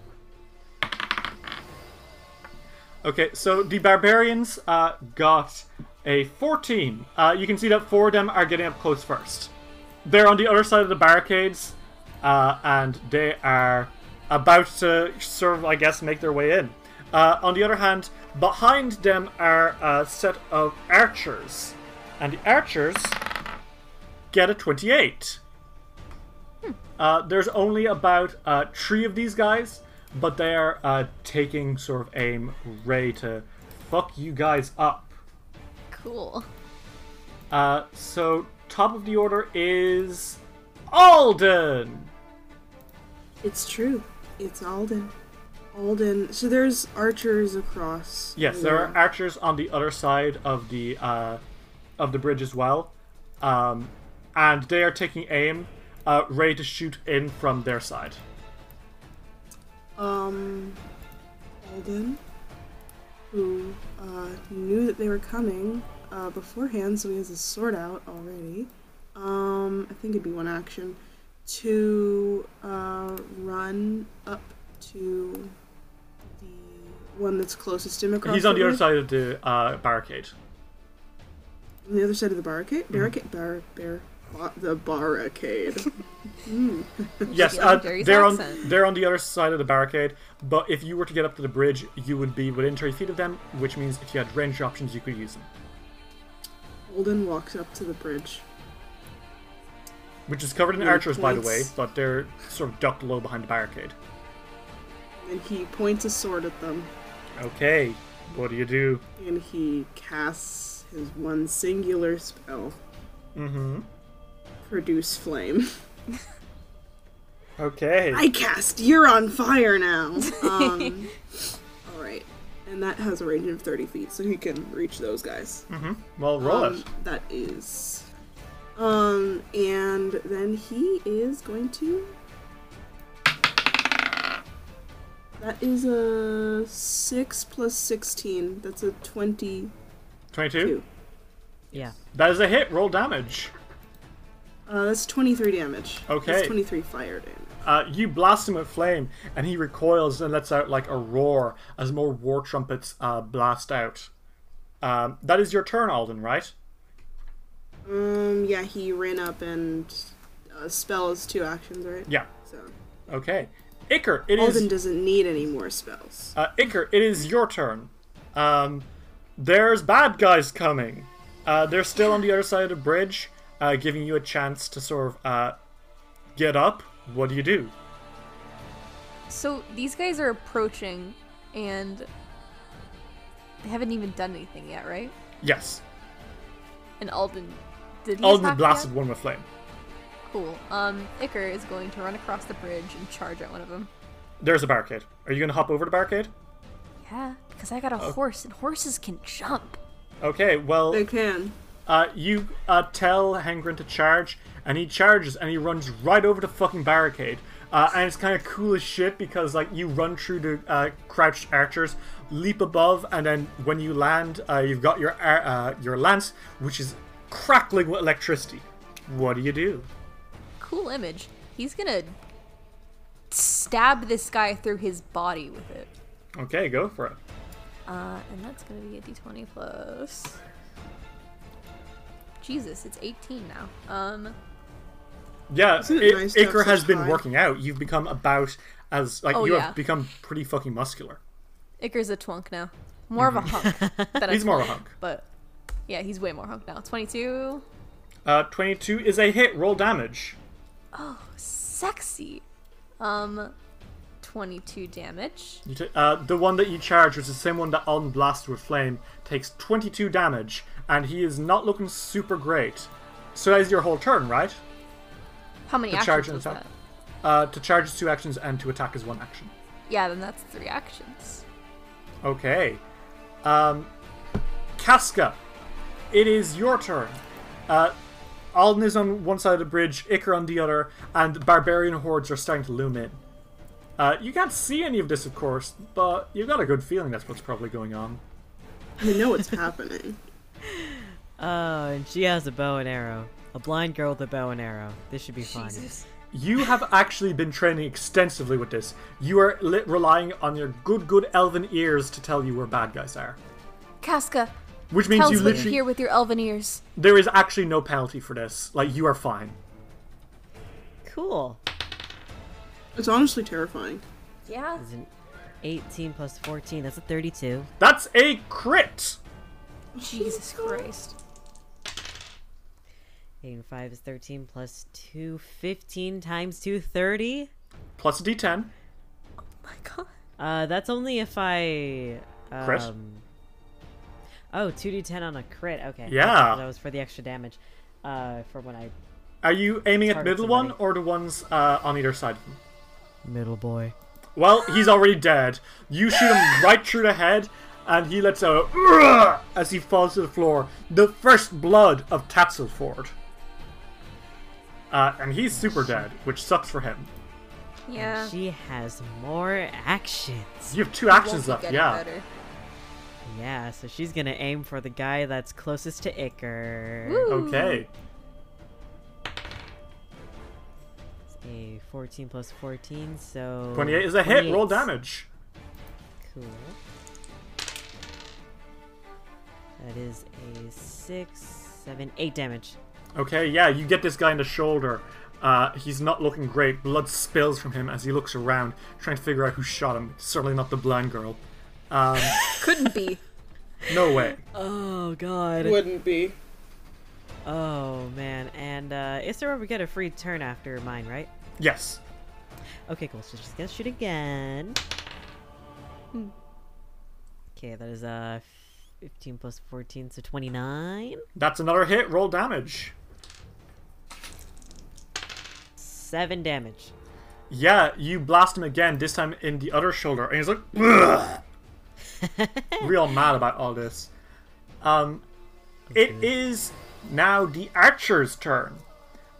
Okay, so the barbarians uh, got a 14. Uh, you can see that four of them are getting up close first. They're on the other side of the barricades, uh, and they are about to sort of, I guess, make their way in. Uh, on the other hand, behind them are a set of archers, and the archers get a 28. Uh, there's only about uh, three of these guys, but they are uh, taking sort of aim ready to fuck you guys up. Cool. Uh, so top of the order is Alden. It's true. It's Alden. Alden. So there's archers across. Yes, there are archers on the other side of the uh, of the bridge as well, um, and they are taking aim, uh, ready to shoot in from their side. Um, Alden, who uh, knew that they were coming uh, beforehand, so he has his sword out already. Um, I think it'd be one action to uh, run up to the one that's closest to him across. He's on the other bridge. side of the uh, barricade. On the other side of the barricade. Barricade. Bar. Bar. ba- the barricade. Yes, uh, they're on they're on the other side of the barricade. But if you were to get up to the bridge, you would be within 30 feet of them, which means if you had range options, you could use them. Alden walks up to the bridge. Which is covered in Really archers, by the way, but they're sort of ducked low behind the barricade. And he points a sword at them. Okay, what do you do? And he casts his one singular spell Mm-hmm. Produce Flame. Okay. I cast You're on Fire now! Um, Alright. And that has a range of 30 feet, so he can reach those guys. Mm-hmm. Well, roll Um, it. That is. Um, and then he is going to. That is a 6 plus 16. That's a 20. 22. Yeah. That is a hit. Roll damage. Uh, that's 23 damage. Okay. That's 23 fire damage. Uh, you blast him with flame, and he recoils and lets out like a roar as more war trumpets uh, blast out. Um, that is your turn, Alden, right? Um, yeah, he ran up and. Uh, spell is two actions, right? Yeah. So. Okay. Iker, it is. Alden doesn't need any more spells. Uh, Iker, it is your turn. Um, there's bad guys coming. Uh, they're still on the other side of the bridge, uh, giving you a chance to sort of uh, get up. What do you do? So these guys are approaching, and they haven't even done anything yet, right? Yes. And Alden, did he Alden attack blasted yet? one with flame. Cool. Um, Iker is going to run across the bridge and charge at one of them. There's a barricade. Are you going to hop over the barricade? Yeah, because I got a horse, and horses can jump. Okay, well, They can. uh, you uh, tell Hengrin to charge, and he charges, and he runs right over the fucking barricade. Uh, and it's kind of cool as shit because like you run through the uh, crouched archers, leap above, and then when you land, uh, you've got your ar- uh, your lance, which is crackling with electricity. What do you do? Cool image. He's gonna stab this guy through his body with it. Okay, go for it. Uh, and that's gonna be a d20 plus. Jesus, it's 18 now. Um, Yeah, Isn't it I- nice to Iker has been high- working out. You've become about as like Oh, you yeah. have become pretty fucking muscular. Iker's a twunk now. More of a hunk than a He's more of a hunk. But yeah, he's way more hunk now. 22. Uh, twenty-two is a hit. Roll damage. Oh, sexy. Um, 22 damage. Uh, the one that you charge, which is the same one that Alden blasted with flame, takes 22 damage, and he is not looking super great. So that is your whole turn, right? How many To actions charge and attack. that? Uh, to charge is two actions, and to attack is one action. Yeah, then that's three actions. Okay. Um, Casca, it is your turn. Uh, Alden is on one side of the bridge, Iker on the other, and barbarian hordes are starting to loom in. Uh, you can't see any of this, of course, but you've got a good feeling that's what's probably going on. We know what's happening. Oh, and she has a bow and arrow. A blind girl with a bow and arrow. This should be fun. You have actually been training extensively with this. You are li- relying on your good, good elven ears to tell you where bad guys are. Casca, Which means tell you us what you literally. hear with your elven ears. There is actually no penalty for this. Like, you are fine. Cool. It's honestly terrifying. Yeah. Is an 18 plus 14. That's a 32. That's a crit! Jesus Christ. 8 and 5 is 13 plus 2. 15 times 2, 30. Plus a d10. Oh My God. Uh, that's only if I. Um, Crit? Oh, 2d10 on a crit. Okay. Yeah. That was for the extra damage. Uh, for when I. Are you aiming at the Target middle one or the ones uh, on either side of him? Middle boy. Well, he's already dead. You shoot him right through the head, and he lets out a as he falls to the floor. The first blood of Tatzylford. Uh, and he's super dead, which sucks for him. Yeah. She has more actions. You have two actions left, yeah. better. Yeah, so she's gonna aim for the guy that's closest to Iker. Woo. Okay. It's a 14 plus 14, so. 28 is a hit. Roll damage. Cool. That is a 6, 7, 8 damage. Okay, yeah, you get this guy in the shoulder. Uh, he's not looking great. Blood spills from him as he looks around, trying to figure out who shot him. Certainly not the blind girl. Um, Couldn't be. no way. Oh, God. Wouldn't be. Oh, man. And uh, there ever get a free turn after mine, right? Yes. Okay, cool. So she's gonna shoot again. Okay, that is uh 15 plus 14, so 29. That's another hit. Roll damage. 7 damage. Yeah, you blast him again, this time in the other shoulder, and he's like, "Ugh." real mad about all this. Um, it is now the archer's turn.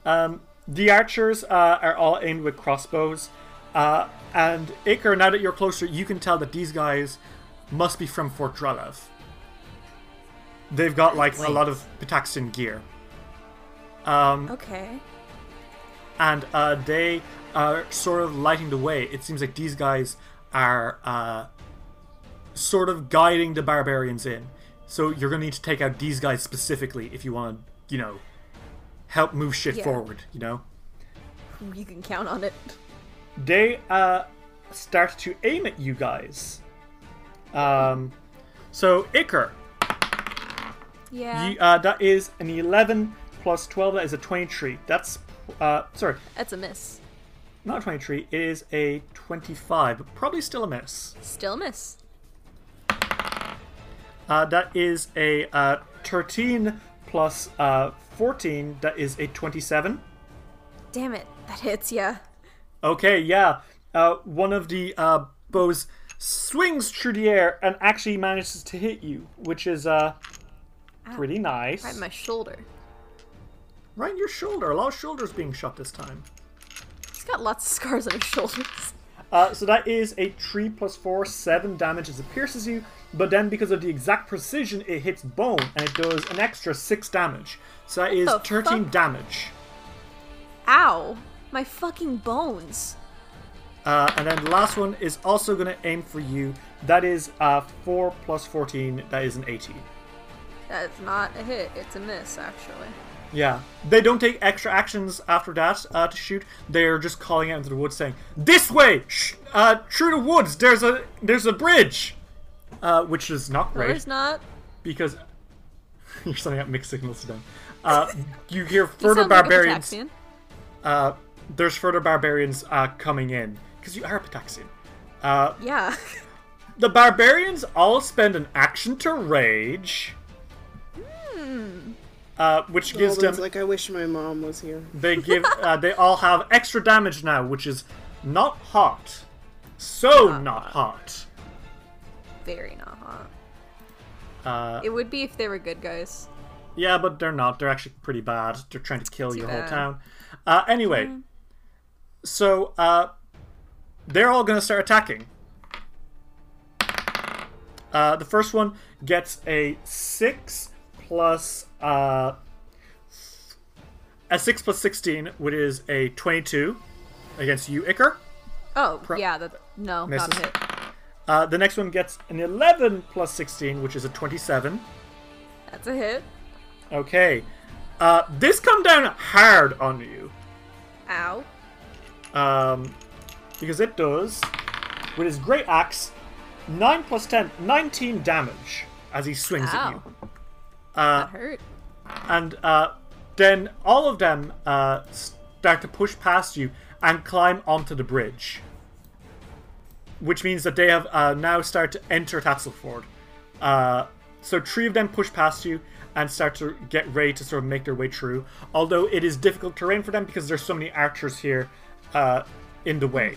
Um, the archers uh, are all aimed with crossbows, uh, and Iker, now that you're closer, you can tell that these guys must be from Fort Drelev. They've got like a lot of Pitaxian gear. Um, Okay. and uh, they are sort of lighting the way. It seems like these guys are uh, sort of guiding the barbarians in. So you're gonna need to take out these guys specifically if you want to, you know, help move shit Yeah. forward. You know, You can count on it. they uh, start to aim at you guys. Um, so Iker, Yeah. you, uh, that is an 11 plus 12. That is a 23. That's uh, sorry, That's a miss. not a 23. It is a 25, but probably still a miss. Still a miss. Uh, that is a uh, 13 plus uh, 14. That is a 27. Damn it. That hits, yeah. Okay, yeah. Uh, one of the uh, bows swings through the air and actually manages to hit you, which is uh. Pretty nice. Right in my shoulder. Right in your shoulder. A lot of shoulders being shot this time. He's got lots of scars on his shoulders. Uh, so that is a 3 plus 4, 7 damage as it pierces you, but then because of the exact precision, it hits bone and it does an extra 6 damage. So that is the 13 fuck? damage. Ow! My fucking bones. Uh, and then the last one is also going to aim for you. That is uh, 4 plus 14, that is an 18. That's not a hit, it's a miss, actually. Yeah. They don't take extra actions after that uh, to shoot. They're just calling out into the woods saying, This way! Sh- uh, through the woods, there's a there's a bridge! Uh, which is not No, great. there's not. because you're sending out mixed signals to them. Uh, you hear You further sound like a barbarians. Pitaxian. uh, there's further barbarians uh, coming in because you are a Pitaxian. Uh, Yeah. the barbarians all spend an action to rage, uh, which gives them. Alden's like, I wish my mom was here. They give. Uh, they all have extra damage now, which is not hot. So Not not hot. Very not hot. Uh, It would be if they were good guys. Yeah, but they're not. They're actually pretty bad. They're trying to kill Too your whole town. Uh, anyway, so uh, they're all going to start attacking. Uh, the first one gets a six plus uh, a six plus sixteen, which is a twenty-two against you, Iker. Oh, yeah, that no, not Misses. hit. Uh, the next one gets an eleven plus sixteen, which is a twenty-seven. That's a hit. Okay. Uh, this come down hard on you. Ow. Um, because it does, with his great axe, 9 plus 10, 19 damage as he swings at you. Uh, That hurt. and uh, then all of them uh, start to push past you and climb onto the bridge. Which means that they have uh, now started to enter Tatzylford. Uh, so three of them push past you and start to get ready to sort of make their way through. Although it is difficult terrain for them because there's so many archers here uh, in the way.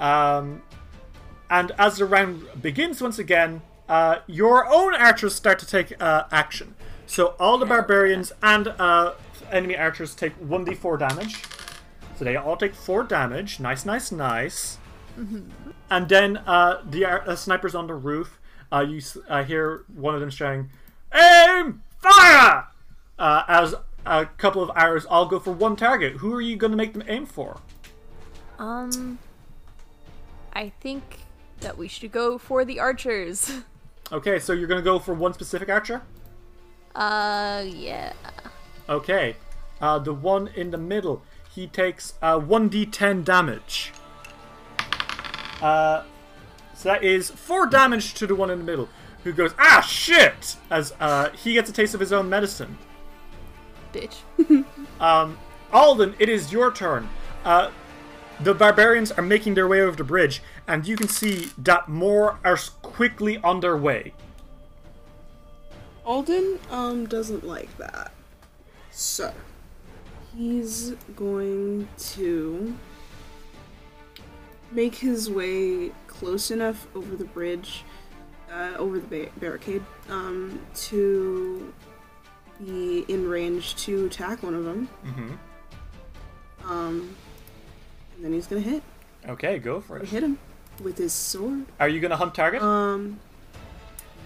Um, and as the round begins once again, uh, your own archers start to take uh, action. So all the barbarians and uh, enemy archers take 1d4 damage. So they all take 4 damage. Nice, nice, nice. And then uh, the uh, snipers on the roof, uh, you uh, hear one of them shouting, Aim! Fire! Uh, as a couple of arrows all go for one target. Who are you going to make them aim for? Um, I think that we should go for the archers. Okay, so you're going to go for one specific archer? Uh, yeah. Okay. Uh, the one in the middle, he takes uh, 1d10 damage. Uh, so that is 4 damage to the one in the middle, who goes, ah, shit! As uh, he gets a taste of his own medicine. Bitch. Alden, it is your turn. Uh, the barbarians are making their way over the bridge, and you can see that more are quickly on their way. Alden um doesn't like that. So he's going to make his way close enough over the bridge, uh, over the ba- barricade, um, to be in range to attack one of them. Mm-hmm. Um, and then he's gonna hit Okay, go for it. hit him with his sword. Are you to hunt target? Um,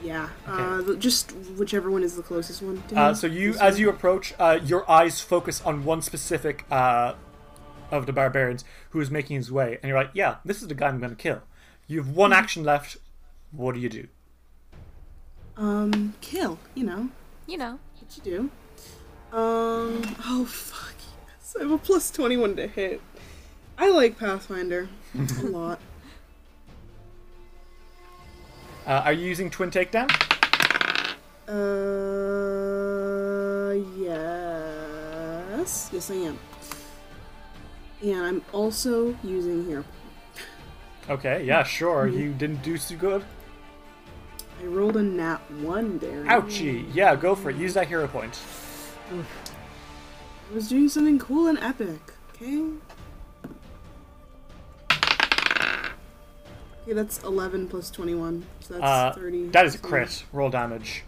yeah, uh, just whichever one is the closest one. To Uh, so you, as you approach, uh, your eyes focus on one specific uh, of the barbarians who is making his way, and you're like, "Yeah, this is the guy I'm going to kill." You have one action left. What do you do? um kill. You know You know. what you do. Um, oh fuck yes, I have a plus twenty one to hit. I like Pathfinder a lot. Uh, are you using twin takedown? Uh, yes, yes I am. And I'm also using here. Okay, yeah, sure. You didn't do so good. I rolled a nat one there. Ouchie. Yeah, go for it. Use that hero point. I was doing something cool and epic. Okay. Okay, that's 11 plus 21. So that's Uh, 30. that is a crit. Roll damage.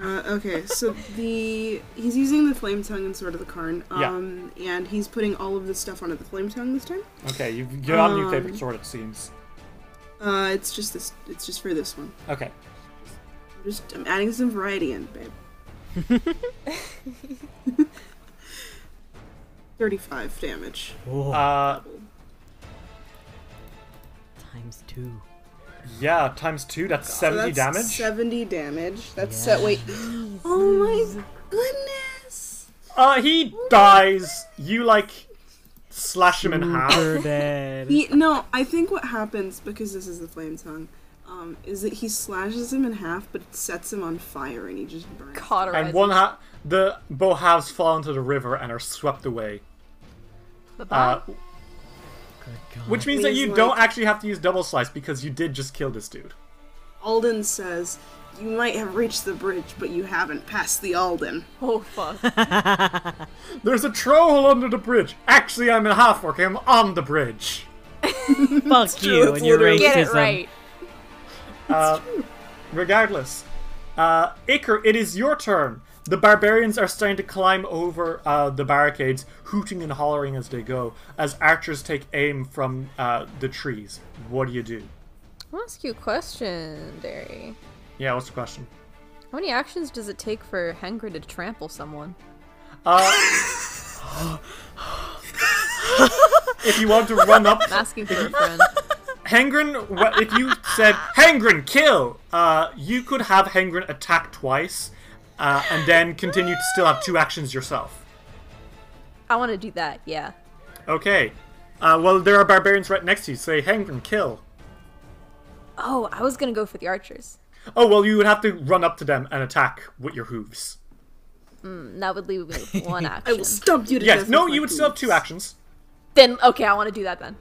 Uh, okay, so the he's using the flame tongue and sword of the Karn, Yeah. um, and he's putting all of the stuff onto the flame tongue this time. Okay, you've you got a new Um, favorite sword, it seems. Uh, it's just this. It's just for this one. Okay. I'm just I'm adding some variety in, babe. Thirty-five damage. Uh, Times two. Yeah, times two, that's So 70 that's damage. Seventy damage. That's Yeah. set. Wait. Oh my goodness. Uh, he dies. You, like, slash him in half. Super dead. He, no, I think what happens because this is the flame tongue, um, is that he slashes him in half, but it sets him on fire, and he just burns. Cauterizes. And one ha- the bow halves fall into the river and are swept away. Bye-bye. Uh, Good God. Which means that you like- don't actually have to use double slice because you did just kill this dude. Alden says, "You might have reached the bridge, but you haven't passed the Alden." oh fuck. There's a troll under the bridge. Actually, I'm a half orc. I'm on the bridge. Fuck true, you it's and your racism. Get it right. Uh, regardless, uh, Iker, it is your turn. The barbarians are starting to climb over uh, the barricades, hooting and hollering as they go, as archers take aim from uh, the trees. What do you do? I'll ask you a question, Derry. Yeah, what's the question? How many actions does it take for Hengrid to trample someone? Uh, if you want to run up, I'm asking for a friend. Hengrin, if you said Hengrin kill, uh, you could have Hengrin attack twice, uh, and then continue to still have two actions yourself. I want to do that. Yeah. Okay. Uh, well, there are barbarians right next to you. Say Hengrin kill. Oh, I was gonna go for the archers. Oh well, you would have to run up to them and attack with your hooves. Mm, That would leave me with one action. I will stump you to Yes. death. No, you my would still have two actions. Then okay, I want to do that then.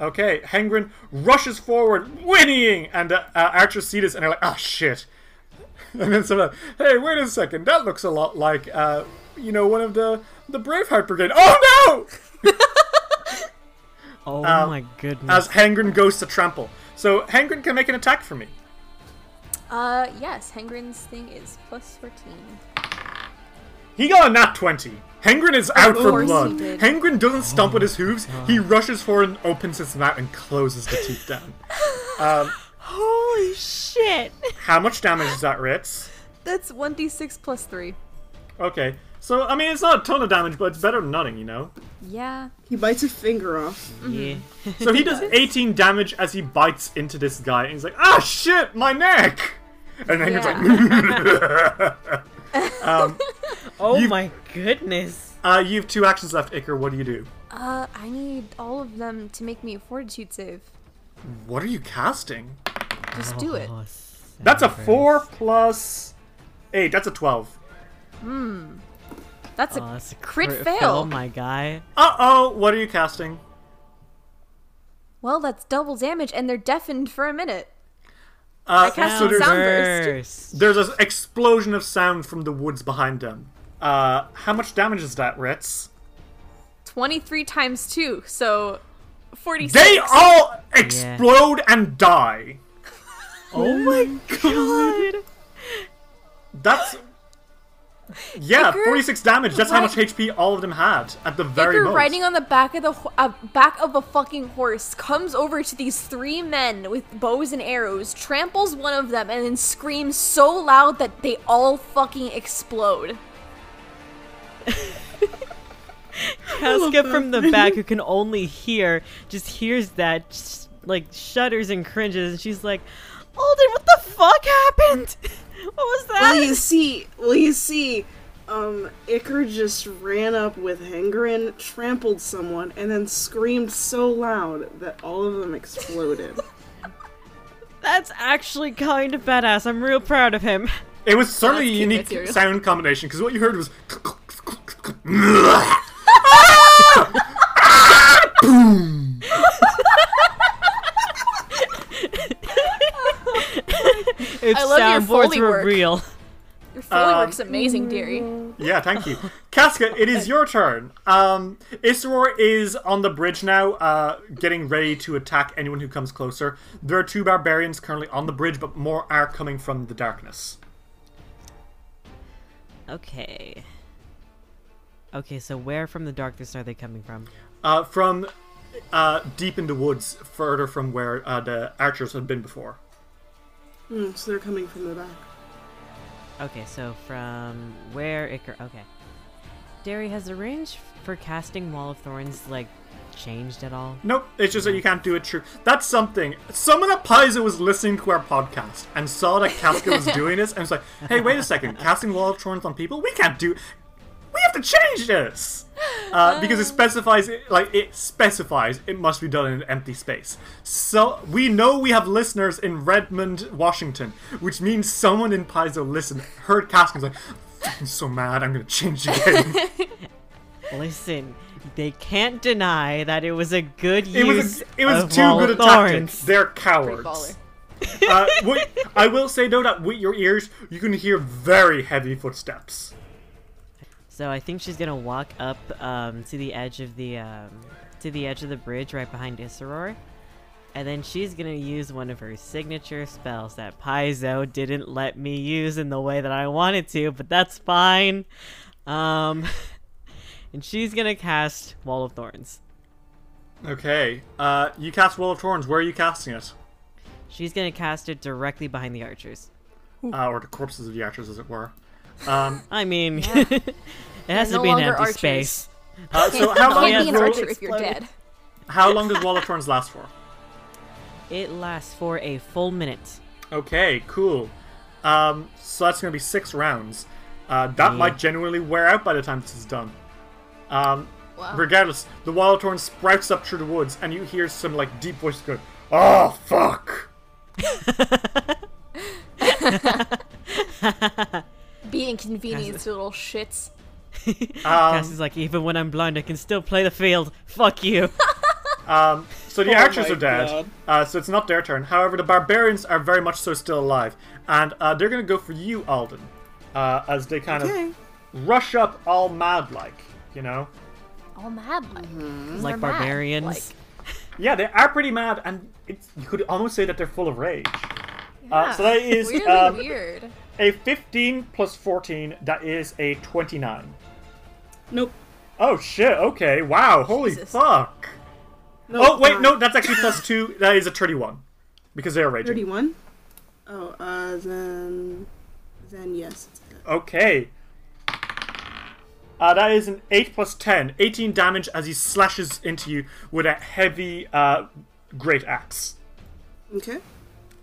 Okay, Hengrin rushes forward, whinnying, and uh, uh, archers see this and they're like, "Ah, shit!" And then someone, hey, wait a second, that looks a lot like, uh, you know, one of the the Braveheart Brigade. Oh no! Oh Um, my goodness. As Hengrin goes to trample, so Hengrin can make an attack for me. Uh, yes, Hengrin's thing is plus fourteen. He got a nat 20. Hengrin is out for course he blood. did. Hengrin doesn't stomp with his hooves. He rushes forward and opens his mouth and closes the teeth down. Um, Holy shit. how much damage is that, Ritz? That's one d six plus three. Okay. So, I mean, it's not a ton of damage, but it's better than nothing, you know? Yeah. He bites a finger off. Yeah. So he does 18 damage as he bites into this guy, and he's like, ah, shit, my neck! And Hengrin's like, um, Oh You- my goodness. uh, you have two actions left, Iker. What do you do? Uh, I need all of them to make me a fortitude save. What are you casting? Just do it. Oh, That's a Severus. 4 plus 8. That's a 12. That's a Oh, that's a crit crit fail. my guy. Uh oh, what are you casting? well. That's double damage, and they're deafened for a minute. Uh, cast so on there's, Soundburst. there's an explosion of sound from the woods behind them. Uh, how much damage is that, Ritz? Twenty-three times two, so forty-six. They all explode and die. Oh my god. That's yeah, Iker, 46 damage. That's how much HP all of them had at the very Iker most. riding on the back of the uh, back of a fucking horse comes over to these three men with bows and arrows, tramples one of them, and then screams so loud that they all fucking explode. Casca from the back, who can only hear, just hears that, just, like shudders and cringes, and she's like, "Alden, what the fuck happened? what was that?" Well, you see, well, you see, um, Iker just ran up with Hengrin, trampled someone, and then screamed so loud that all of them exploded. That's actually kind of badass. I'm real proud of him. It was certainly a That's key unique material. sound combination because what you heard was If I love your soundboards Foley were work. real. Your foley Um, work's amazing, dearie. Yeah, thank you. Casca, it is your turn. Um, Isror is on the bridge now, uh, getting ready to attack anyone who comes closer. There are two barbarians currently on the bridge, but more are coming from the darkness. Okay. Okay, so where from the darkness are they coming from? Uh, from uh, deep in the woods, further from where uh, the archers had been before. Hmm, so they're coming from the back. Okay, so from where Iker. Okay. Derry, has the range for casting Wall of Thorns, like, changed at all? Nope, it's just that you can't do it true. That's something. Someone at Paizo was listening to our podcast and saw that Casca was doing this and was like, hey, wait a second, casting Wall of Thorns on people? We can't do. We have to change this! Uh, because it specifies, like, it specifies it must be done in an empty space. So, we know we have listeners in Redmond, Washington, which means someone in Paizo listened, heard casting, like, I'm so mad, I'm gonna change the game. Listen, they can't deny that it was a good use It was a, it was of too good a of tactic. Thorns. They're cowards. uh, what, I will say though that with your ears, you can hear very heavy footsteps. So I think she's gonna walk up um, to the edge of the um, to the edge of the bridge right behind Isseror, and then she's gonna use one of her signature spells that Paizo didn't let me use in the way that I wanted to, but that's fine. Um, and she's gonna cast Wall of Thorns. Okay, uh, you cast Wall of Thorns. Where are you casting it? She's gonna cast it directly behind the archers. Uh, or the corpses of the archers, as it were. Um, I mean, it has They're to no be an empty archers. space. uh, so how long, can't be an does, archer if you're dead. how long does Wall of Thorns last for? It lasts for a full minute. Okay, cool. Um, so that's going to be six rounds. Uh, that Yeah. might genuinely wear out by the time this is done. Um, Wow. Regardless, the Wall of Thorns sprouts up through the woods, and you hear some like deep voice go, "Oh fuck!" Be inconvenienced, little shits. Um, Cassie's like, even when I'm blind, I can still play the field. Fuck you. Um, so the Oh archers are dead, uh, so it's not their turn. However, the barbarians are very much so still alive, and uh, they're going to go for you, Alden, uh, as they kind Okay. of rush up all mad like, you know. All mad like. Mm-hmm. 'Cause like they're mad, barbarians. like. Yeah, they are pretty mad, and it's, you could almost say that they're full of rage. Uh, so that is weirdly um, weird. a 15 plus 14. That is a 29. Nope. Oh shit! Okay, wow, holy Jesus. fuck! No. Oh wait, uh, no, that's actually plus two. That is a 31 because they are raging. Thirty-one. Oh, uh, then, then yes. It's a hit. Okay. Uh, that is an 8 plus 10. 18 damage as he slashes into you with a heavy uh, great axe. Okay.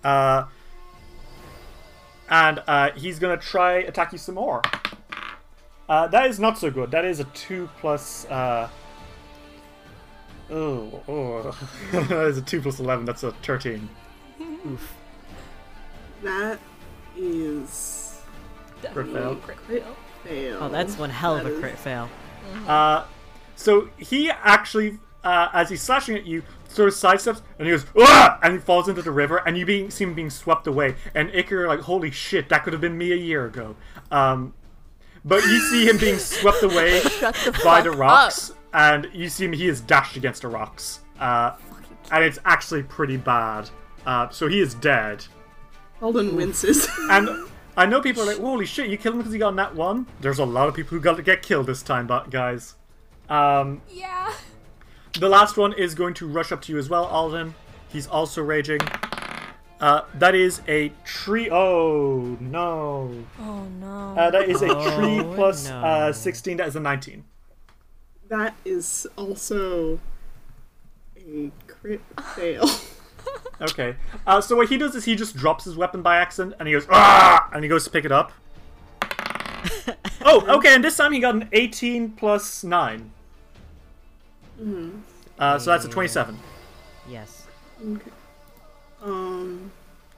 Uh, and uh, he's gonna try attack you some more. Uh, that is not so good. That is a 2 plus. Uh, oh, oh. that is a 2 plus 11. That's a 13. Oof. That is Crit fail. Crit crit fail. fail. Oh, that's one hell of a is- crit fail. Uh, so he actually, uh, as he's slashing at you, sort of sidesteps and he goes, ah! and he falls into the river, and you being, see him being swept away. And Iker, like, holy shit, that could have been me a year ago. Um, but you see him being swept away the by fuck the up. rocks, and you see him, he is dashed against the rocks. Uh, and it's actually pretty bad. Uh, so he is dead. Alden winces. And I know people are like, holy shit, you killed him because he got that one? There's a lot of people who got to get killed this time, but guys. Um, Yeah. The last one is going to rush up to you as well, Alden. He's also raging. Uh, that is a tree. Oh no! Oh no. Uh, that is a Oh, tree plus no. uh, sixteen. That is a nineteen. that is also a crit fail. Okay. Uh, so what he does is he just drops his weapon by accident, and he goes ah, and he goes to pick it up. oh, okay. And this time he got an eighteen plus 9 Uh, so that's a twenty-seven. Yes. okay. Um,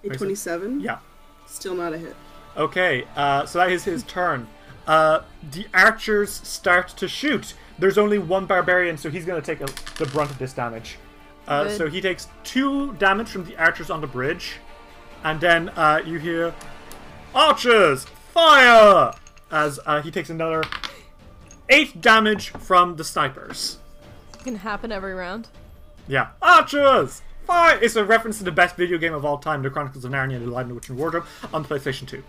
a twenty-seven. Yeah. Still not a hit. Okay, uh, so that is his turn. Uh, the archers start to shoot. There's only one barbarian, so he's going to take a, the brunt of this damage. Uh, so he takes two damage from the archers on the bridge, and then uh, you hear archers fire as uh, he takes another eight damage from the snipers. It's gonna happen every round. Yeah, archers fire. It's a reference to the best video game of all time, The Chronicles of Narnia: The Lion, the Witch, and Wardrobe, on PlayStation 2.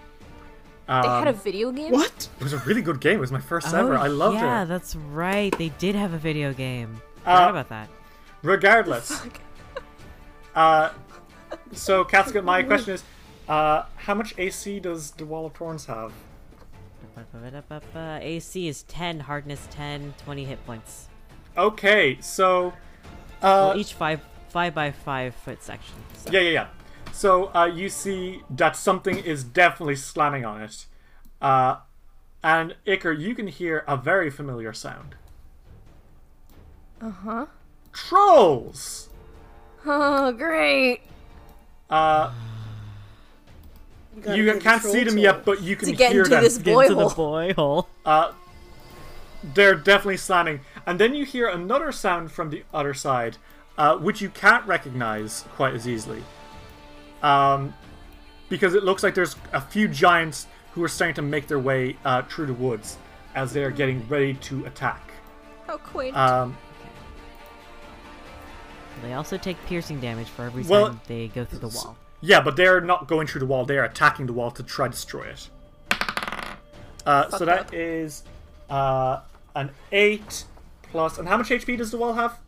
Um, They had a video game. What? It was a really good game. It was my first ever. I loved Oh, yeah, it. that's right. They did have a video game. Uh, Forgot about that. Regardless. uh, so, Katsuka, my question is, uh, how much AC does the Wall of Thorns have? AC is 10, hardness 10, 20 hit points. Okay, so, well, uh, each five five by five foot section. So. yeah, yeah, yeah. So, uh, you see that something is definitely slamming on it. Uh, and Iker, you can hear a very familiar sound. Uh huh. Trolls! Oh, great. Uh, gotta you can't see them yet, but you can To get hear into them. this Get boy into the boy hole. Uh, they're definitely slamming. And then you hear another sound from the other side, uh, which you can't recognize quite as easily. Um, because it looks like there's a few giants who are starting to make their way uh, through the woods as they are getting ready to attack. How quaint. Um, They also take piercing damage for every time they go through the wall. yeah, but they're not going through the wall, they are attacking the wall to try to destroy it. Uh, so Fucked that up. is uh, an 8 plus. And how much HP does the wall have?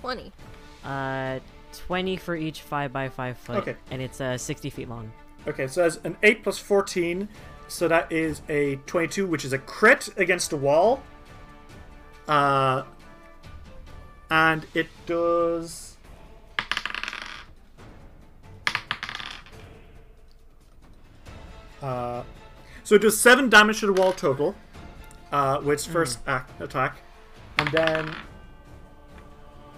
20. Uh, 20 for each 5 by 5 foot. Okay. And it's uh, 60 feet long. Okay, so that's an 8 plus 14. So that is a 22, which is a crit against the wall. Uh, and it does. Uh, so it does 7 damage to the wall total uh, with its first act, attack. And then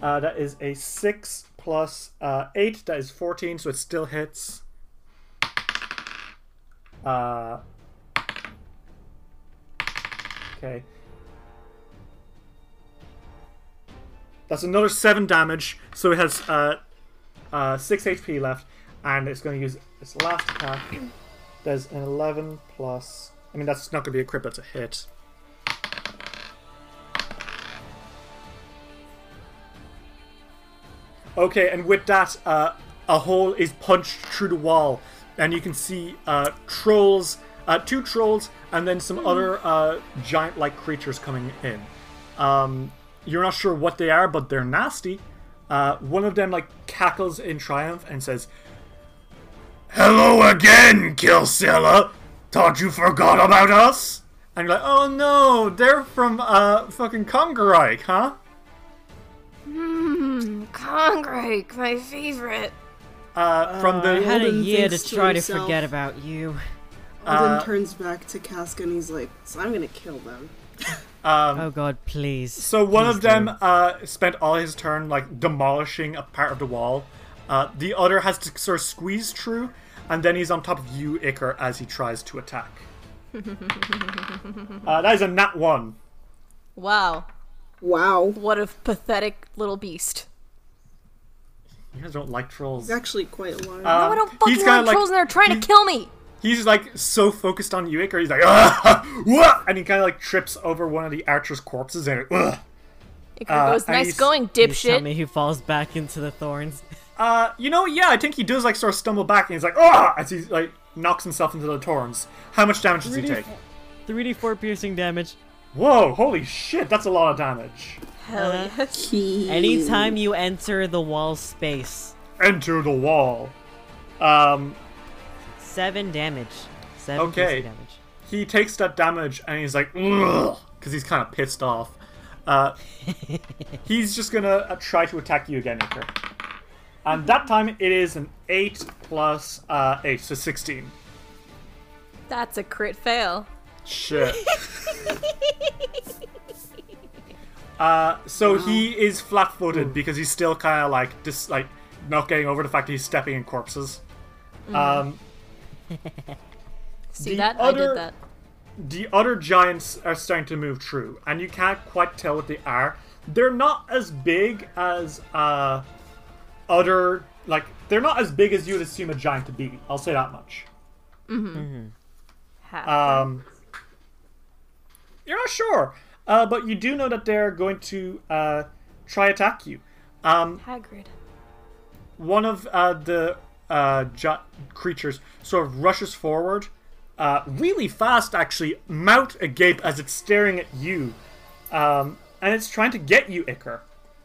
uh, that is a 6 plus uh, 8, that is 14, so it still hits. Uh, okay. That's another 7 damage, so it has uh, uh, 6 HP left, and it's going to use its last attack. There's an 11 plus. I mean, that's not going to be a crit, that's a hit. Okay, and with that, uh, a hole is punched through the wall, and you can see uh, trolls, uh, two trolls, and then some other uh, giant-like creatures coming in. Um, you're not sure what they are, but they're nasty. Uh, one of them like cackles in triumph and says, "Hello again, Kilcela. Thought you forgot about us." And you're like, "Oh no, they're from uh fucking Congarike, huh?" Mmm, Congrake, my favorite. Uh, from the I had a year to thinks to try to forget about you. Alden Uh, turns back to Casca and he's like, "So I'm gonna kill them." um, Oh god, please. So one Please of them do. uh, spent all his turn like demolishing a part of the wall. Uh, the other has to sort of squeeze through, and then he's on top of you, Iker, as he tries to attack. uh, that is a nat one. Wow. Wow. What a pathetic little beast. You guys don't like trolls. He's actually quite large. Uh, no, I don't fucking kinda like like- trolls and they're trying he- to kill me. He's like so focused on you, Iker. He's like, "Ah, wah," and he kind of like trips over one of the archer's corpses and. Ugh. Iker Uh, goes, and nice he's- going, Please tell dipshit. me he falls back into the thorns. Uh, you know, yeah, I think he does like sort of stumble back, and he's like, ah, as he like knocks himself into the thorns. How much damage does he take? 3d4 piercing damage. Whoa, holy shit, that's a lot of damage. Hell Uh, yes. Anytime you enter the wall space, Enter the wall. Um, 7 damage. 7 Okay. damage. he takes that damage and he's like, because he's kind of pissed off. Uh, he's just gonna uh, try to attack you again, Iker. And that time it is an 8 plus uh, 8, so 16. That's a crit fail. Shit. Uh, so he is flat-footed because he's still kind of like just like not getting over the fact that he's stepping in corpses. Um, See The that? I other- did that. the other giants are starting to move through, and you can't quite tell what they are. They're not as big as uh, other like they're not as big as you would assume a giant to be. I'll say that much. Ha. Um, you're not sure, uh, but you do know that they're going to uh, try attack you. Um, Hagrid. one of uh, the uh, creatures sort of rushes forward uh, really fast, actually, mouth agape as it's staring at you. Um, and it's trying to get you, Iker.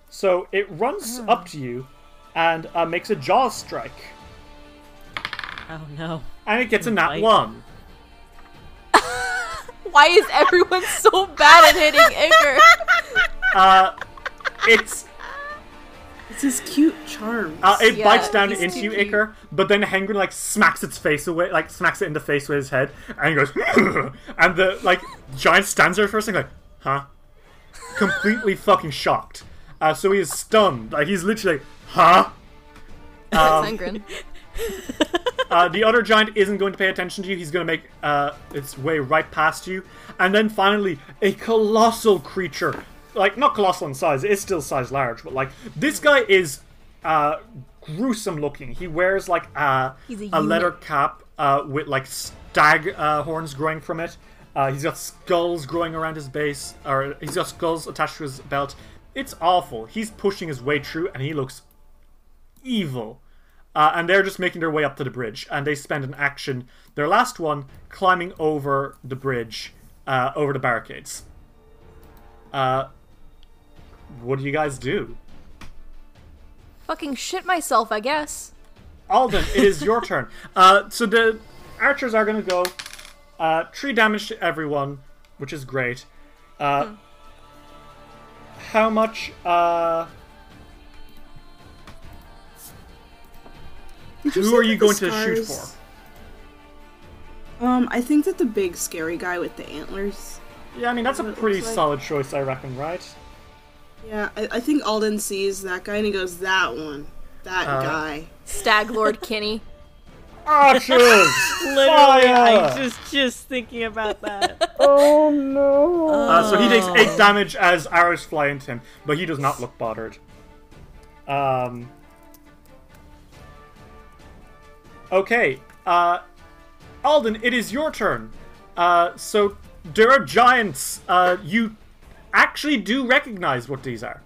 So it runs up to you and uh, makes a jaw strike. Oh no. And it gets a nat Bite. 1. Why is everyone so bad at hitting Iker? Uh, it's It's his cute charm. Uh, it Yeah, bites down into too you, cute. Iker, but then Hengrin like smacks its face away, like smacks it in the face with his head, and he goes, and the like giant stands there for a second, like, huh? Completely fucking shocked. Uh, so he is stunned, like he's literally, huh? That's Hengrin. Uh, the other giant isn't going to pay attention to you. He's going to make uh, its way right past you, and then finally a colossal creature, like not colossal in size, it's still size large, but like this guy is uh, gruesome looking. He wears like uh, He's a a leather cap uh, with like stag uh, horns growing from it. Uh, he's got skulls growing around his base, or he's got skulls attached to his belt. It's awful. He's pushing his way through, and he looks evil. Uh, and they're just making their way up to the bridge, and they spend an action, their last one, climbing over the bridge, uh, over the barricades. Uh, what do you guys do? Fucking shit myself, I guess. Alden, it is your turn. Uh, so the archers are going to go uh, three damage to everyone, which is great. Uh, How much? Who say are you that the going to shoot for? Um, I think that the big scary guy with the antlers. yeah, I mean that's a pretty looks like. solid choice, I reckon, right? Yeah, I, I think Alden sees that guy and he goes, "That one, that Uh, guy." Stag Lord Kinney. Archers! Literally, Fire! I just just thinking about that. Oh no! Uh, so he takes eight damage as arrows fly into him, but he does not look bothered. Um. Okay, uh, Alden, it is your turn. Uh, so there are giants. Uh, you actually do recognize what these are.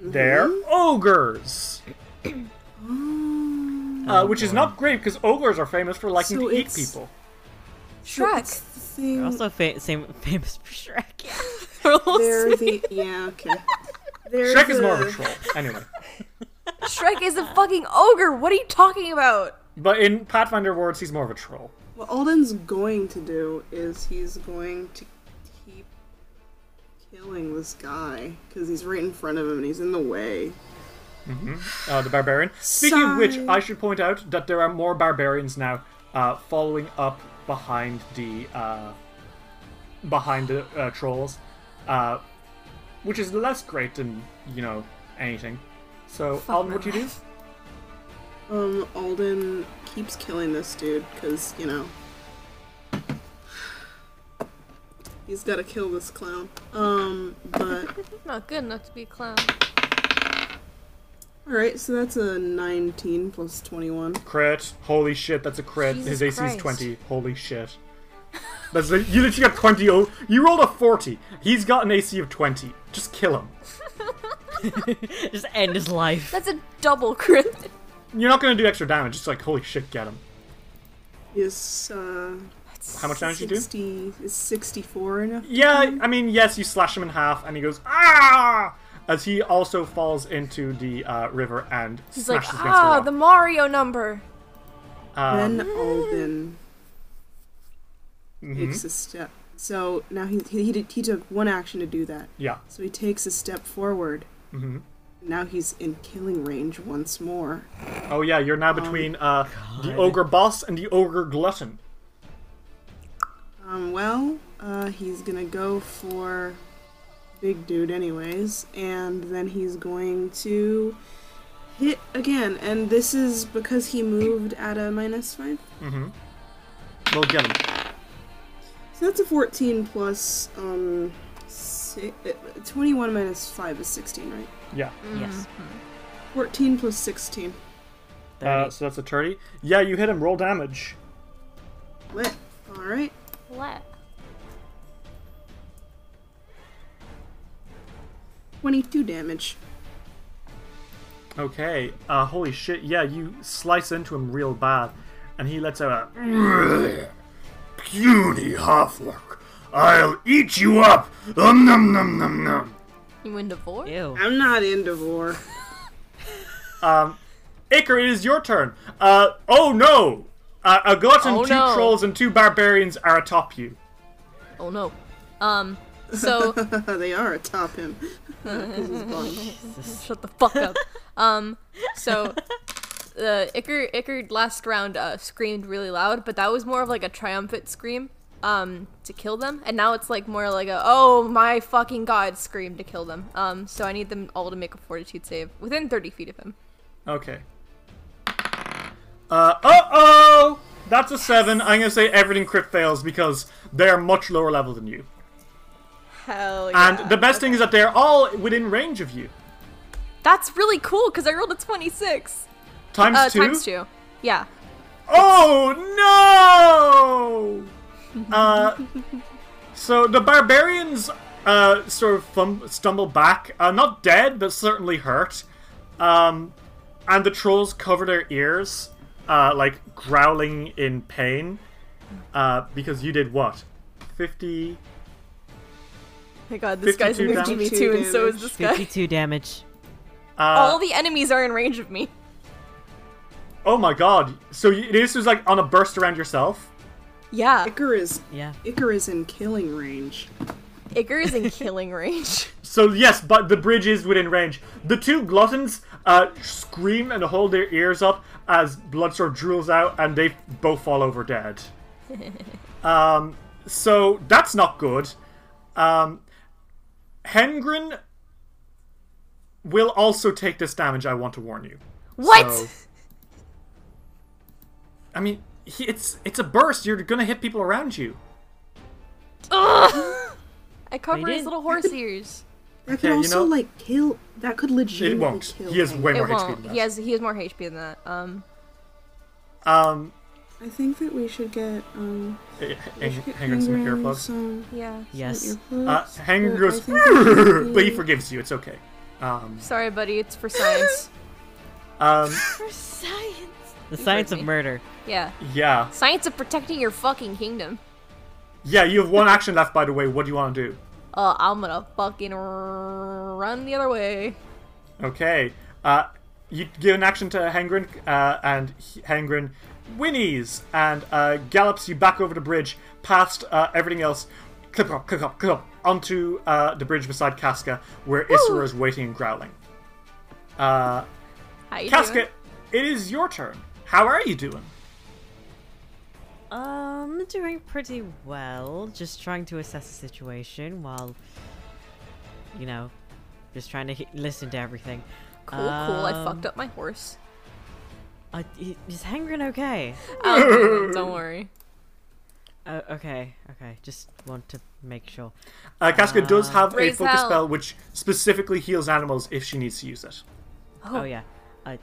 They're ogres. Uh, which is not great because ogres are famous for liking So to eat people. Shrek. It's thing. They're also fa- same famous for Shrek. They're the yeah okay. They're Shrek is more of a troll. Anyway. Shrek is a fucking ogre. What are you talking about? But in Pathfinder words, he's more of a troll. What Alden's going to do is he's going to keep killing this guy because he's right in front of him and he's in the way. Uh, the barbarian. Speaking of which, I should point out that there are more barbarians now uh, following up behind the uh, behind the uh, trolls, uh, which is less great than you know anything. So, Alden, what do you do? Um, Alden keeps killing this dude because you know he's got to kill this clown. Um, but Not good enough to be a clown. all right, so that's a 19 plus 21. Crit. Holy shit, that's a crit. Jesus His AC is 20. Holy shit. That's like, you literally got 20. Oh, you rolled a 40. He's got an AC of 20. Just kill him. just end his life. That's a double crit. You're not going to do extra damage. Just like, holy shit, get him. Yes. uh, How much damage you do? 60 is 64 enough? Yeah, I mean, yes, you slash him in half, and he goes ah, as he also falls into the uh, river and He's like, against ah, the the. Mario number. Um, Then Alden mhm, takes a step. So now he, he he did- he took one action to do that. Yeah. So he takes a step forward. Hmm Now he's in killing range once more. Oh yeah, you're now between uh, the ogre boss and the ogre glutton. Um, well, uh, he's gonna go for big dude anyways, and then he's going to hit again, and this is because he moved at a minus five. Mm-hmm. We'll get him. So that's a 14 plus, um, si- uh, 21 minus 5 is 16, right? Yeah. Yes. 14 plus 16. Uh, so that's a 30. Yeah, you hit him. Roll damage. Lit. Alright. What? 22 damage. Okay. Uh, holy shit. Yeah, you slice into him real bad. and he lets out a puny half-orc. I'll eat you up. Um, num num num num. You into vor? Ew. I'm not into vor. Um, Iker, it is your turn. Uh, oh no! Uh, a glutton, Oh, two no. trolls, and two barbarians are atop you. Oh no. Um. So they are atop him. he's shut the fuck up. Um. So. Uh, Iker, Iker last round uh, screamed really loud, but that was more of like a triumphant scream um, to kill them, and now it's like more like a oh my fucking god scream to kill them. Um, so I need them all to make a fortitude save within 30 feet of him. Okay. Uh oh! That's a seven. I'm gonna say everything crit fails because they're much lower level than you. Hell yeah. And the best thing is that they're all within range of you. That's really cool because I rolled a 26. Times Uh, two. times two. Yeah. Oh no! Uh, so the barbarians uh, sort of fum- stumble back, uh, not dead, but certainly hurt. Um, and the trolls cover their ears, uh, like growling in pain, uh, because you did what? 50. my god, this guy's 52 raging me damage. too, and so is this guy. 52 damage. Uh, All the enemies are in range of me. oh my god. So you, this was like on a burst around yourself? Yeah. Iker is Yeah. Iker is in killing range. Iker is in killing range. So yes, but the bridge is within range. The two gluttons uh, scream and hold their ears up as blood sort of drools out, and they both fall over dead. um, so that's not good. Um, Hengrin will also take this damage. I want to warn you. What? So- I mean, he, it's it's a burst. You're gonna hit people around you. Ugh! I covered his little horse ears. That could Okay, you know- like kill. That could legit. It won't. kill. He has him. way It more HP won't. than that. He has he has more HP than that. Um. Um, I think that we should get um. H- we should get Hengrin some earplugs. some Yeah. Yes. Uh, earplugs, Hanger but goes, I think we should but he forgives you. It's okay. Um, Sorry, buddy. It's for science. um, for science. The You science of murder. Yeah. yeah, Science of protecting your fucking kingdom. yeah. You have one action left, by the way. What do you want to do? Uh, I'm gonna fucking r- run the other way. Okay. Uh, you give an action to Hengrin, uh, and Hengrin whinnies and uh, gallops you back over the bridge, past uh, everything else, clip up, clip up, clip up, onto uh, the bridge beside Casca, where Isra is waiting and growling. Uh, How Casca, doing? it is your turn. How are you doing? Um, doing pretty well. Just trying to assess the situation while, you know, just trying to he- listen to everything. Cool, cool. I Um, fucked up my horse. Uh, i- is Hengrin okay? Oh, don't worry. Uh, okay, okay. Just want to make sure. Uh, Casca does Uh, have a focus hell. spell which specifically heals animals if she needs to use it. Oh, yeah. Uh,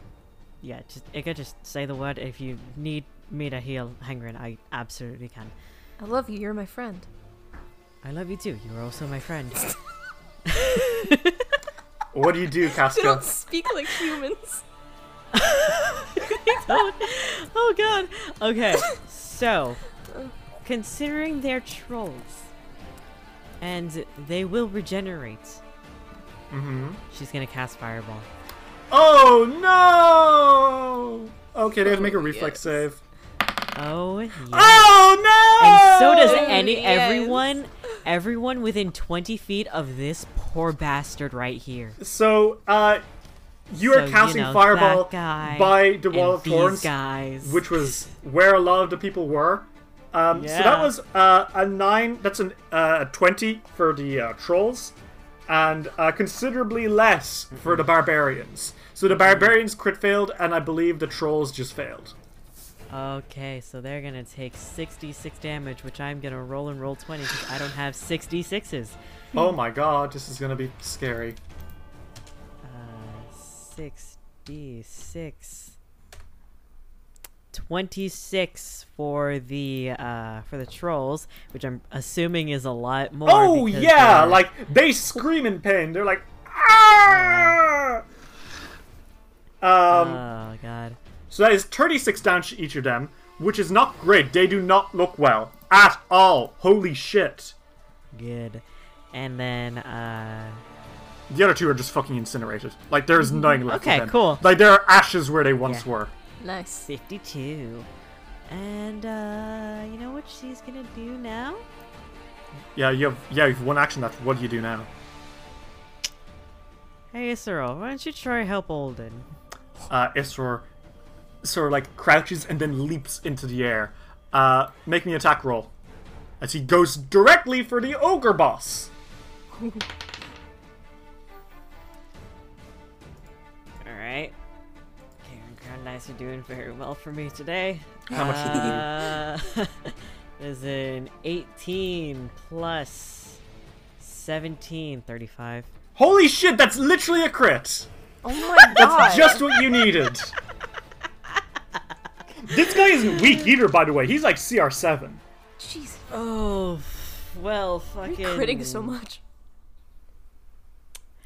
yeah. Just Ika, just say the word. If you need me to heal Hengrin, I absolutely can. I love you. You're my friend. I love you too. You're also my friend. What do you do, They Casca? don't speak like humans. oh god. Okay. So, considering they're trolls and they will regenerate, hmm she's gonna cast fireball. Oh no! Okay, they have to make a Oh, reflex yes. save. Oh yeah. Oh no! And so does Oh, any yes. everyone everyone within 20 feet of this poor bastard right here. So, uh, you are So, you casting know, fireball that guy by the wall of these thorns, guys. which was where a lot of the people were. Um, So that was uh, a nine. That's an, uh, a twenty for the uh, trolls, and uh, considerably less for the barbarians. So the barbarians crit failed, and I believe the trolls just failed. Okay, so they're gonna take 66 damage, which I'm gonna roll and roll 20 because I don't have 66s. Oh my god, this is gonna be scary. Uh, 66. 26 for the uh for the trolls, which I'm assuming is a lot more. Oh yeah, they're- like they scream in pain. They're like, ah! Um, Oh god. so that is 36 damage to each of them, which is not great. They do not look well at all. Holy shit. Good. And then, uh. The other two are just fucking incinerated. Like there's nothing left. Okay, of them. cool. Like there are ashes where they once Yeah. were. Nice. 52. And, uh, you know what she's gonna do now? Yeah, you have yeah, you have one action left. What do you do now? Hey, Cyril, why don't you try help Alden? Uh, Isror sort of like crouches and then leaps into the air. Uh, make me an attack roll as he goes directly for the ogre boss. Alright. Karen Crown Dice are doing very well for me today. How much did you do? uh, There's an 18 plus 17, 35. Holy shit, that's literally a crit. Oh my god. That's just what you needed. this guy isn't weak either, by the way. He's like CR7. Jeez. Oh, well, Why are fucking. you critting so much?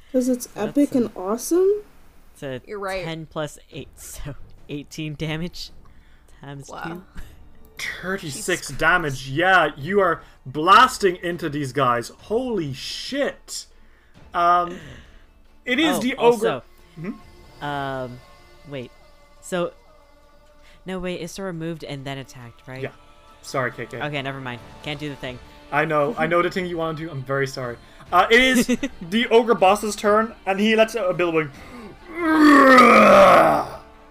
Because it's epic and awesome. It's a You're right. 10 plus 8, so 18 damage times Wow. 36 damage. Yeah, you are blasting into these guys. Holy shit. Um, it 2. is oh, the ogre. Also, um, wait. So, no, wait, Isra moved and then attacked, right? Yeah. Sorry, KK. Okay, never mind. Can't do the thing. I know, I know the thing you want to do. I'm very sorry. Uh, it is the ogre boss's turn, and he lets out a billowing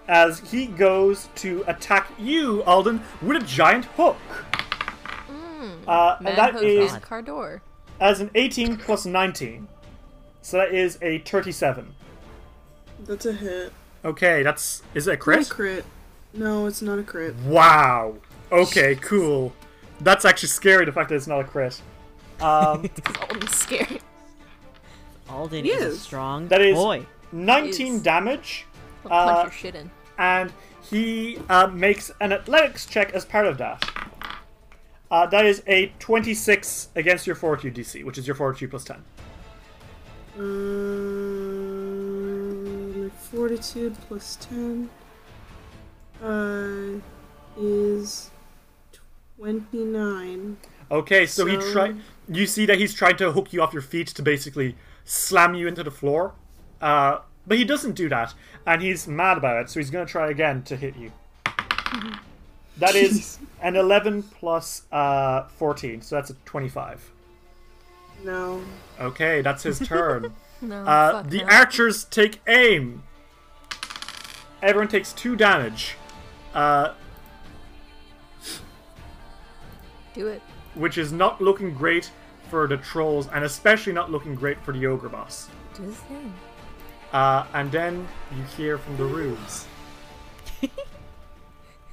as he goes to attack you, Alden, with a giant hook. Uh, and that Manhood Cardor. as an 18 plus 19. So that is a 37. That's a hit. Okay, that's is it a Not a crit? crit. No, it's not a crit. Wow. Okay, cool. That's actually scary. The fact that it's not a crit. Um, Because Alden's scared. Alden He is a strong That is- boy. 19 Is- damage, He'll punch Uh, your shit in. and he uh, makes an athletics check as part of that. Uh, that is a 26 against your fortitude DC, which is your fortitude plus 10. Um, my fortitude plus 10 uh, is 29. Okay, so, he So- try. You see that he's trying to hook you off your feet to basically slam you into the floor, uh, but he doesn't do that, and he's mad about it. So he's going to try again to hit you. That is an 11 plus uh, 14, so that's a 25. No. Okay, that's his turn. No. Uh, the no. archers take aim. Everyone takes two damage, uh, Do it. which is not looking great for the trolls, and especially not looking great for the ogre boss. Do his thing. Uh, and then you hear from the roofs.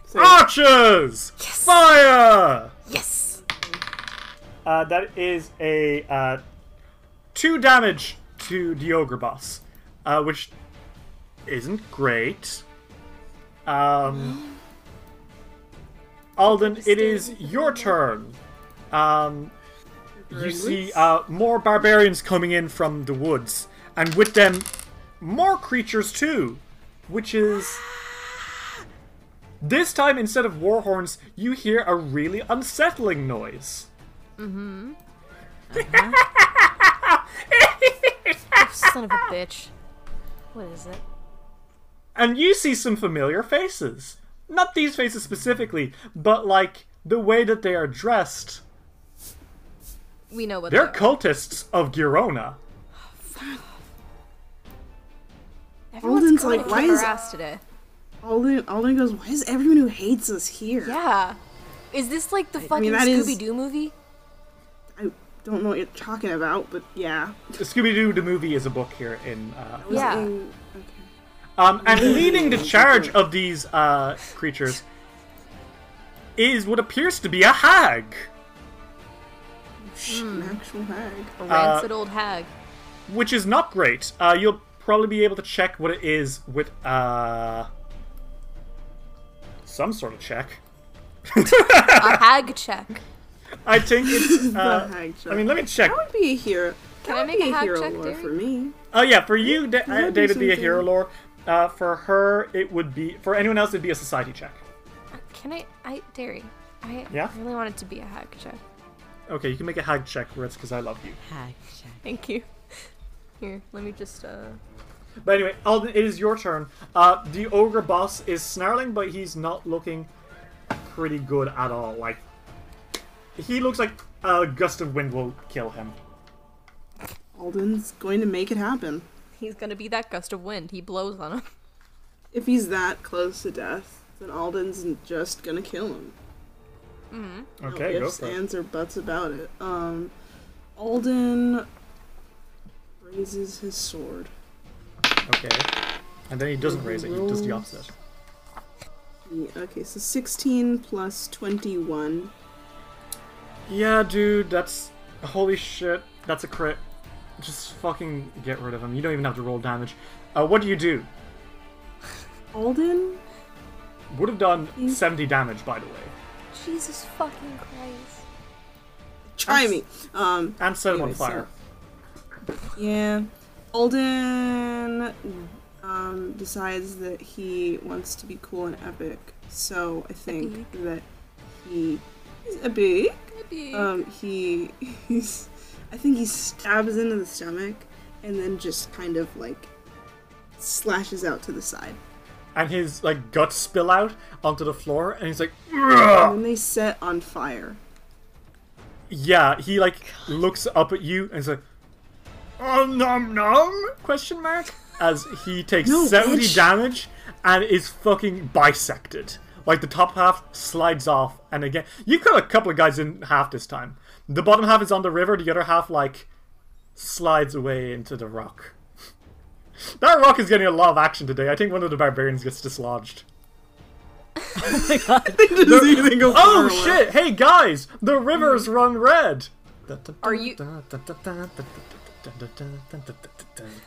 So, Archers! Yes. Fire! Yes. Uh, that is a uh, two damage to the ogre boss, uh, which isn't great. Um, Alden, it is your turn. Um, you see uh, more barbarians coming in from the woods, and with them, more creatures too, which is. This time, instead of war horns, you hear a really unsettling noise. Oh, son of a bitch. What is it? And you see some familiar faces. Not these faces specifically, but like the way that they are dressed. We know what They're they are. cultists of Gyronna. Everyone's Alden's like, why is- ass today? Alden, Alden goes, Why is everyone who hates us here? Yeah. Is this like the fucking that is- Scooby Doo movie? I don't know what you're talking about, but yeah. Scooby Doo the movie is a book here in. Uh, Yeah. in- okay. Um, and leading the charge of these uh, creatures is what appears to be a hag, Shh, An actual hag. A Uh, rancid old hag. which is not great. Uh, you'll probably be able to check what it is with uh, some sort of check. A hag check. I think it's. The Uh, hag I mean, let me check. That would be a hero. Can that I make be a hag hero check, lore Derry? for me. Oh yeah, for you, da- uh, that do Data, it'd be a hero lore. Uh, for her, it would be. For anyone else, it'd be a society check. Can I? I Derry. I Yeah? really want it to be a hack check. Okay, you can make a hag check, Ritz, because I love you. Hack check. Thank you. Here, let me just uh. But anyway, Alden, it is your turn. Uh, the ogre boss is snarling, but he's not looking pretty good at all. Like, he looks like a gust of wind will kill him. Alden's going to make it happen. He's gonna be that gust of wind. He blows on him. If he's that close to death, then Alden's just gonna kill him. Okay, no go ifs, for it. ands, or buts about it. Um, Alden raises his sword. Okay. And then he doesn't raise it, he does the opposite. Yeah, okay, so 16 plus 21. Yeah, dude, that's. Holy shit, that's a crit. Just fucking get rid of him. You don't even have to roll damage. Uh, what do you do? Alden? Would have done Mm. 70 damage, by the way. Jesus fucking Christ. Try me. Um, And set him on Anyway, so- fire. yeah. Alden um, decides that he wants to be cool and epic. So I think that he is epic. Maybe. Um, he he's I think he stabs into the stomach and then just kind of like slashes out to the side. And his, like, guts spill out onto the floor, and he's like, And then they set on fire. Yeah, he, like, looks up at you, and he's like, Oh, nom nom? Question mark? As he takes No, 70 bitch. damage and is fucking bisected. Like, the top half slides off, and again, you cut a couple of guys in half this time. The bottom half is on the river, the other half, like, slides away into the rock. That rock is getting a lot of action today. I think one of the barbarians gets dislodged. Oh shit! Hey guys, the rivers run red. Are you-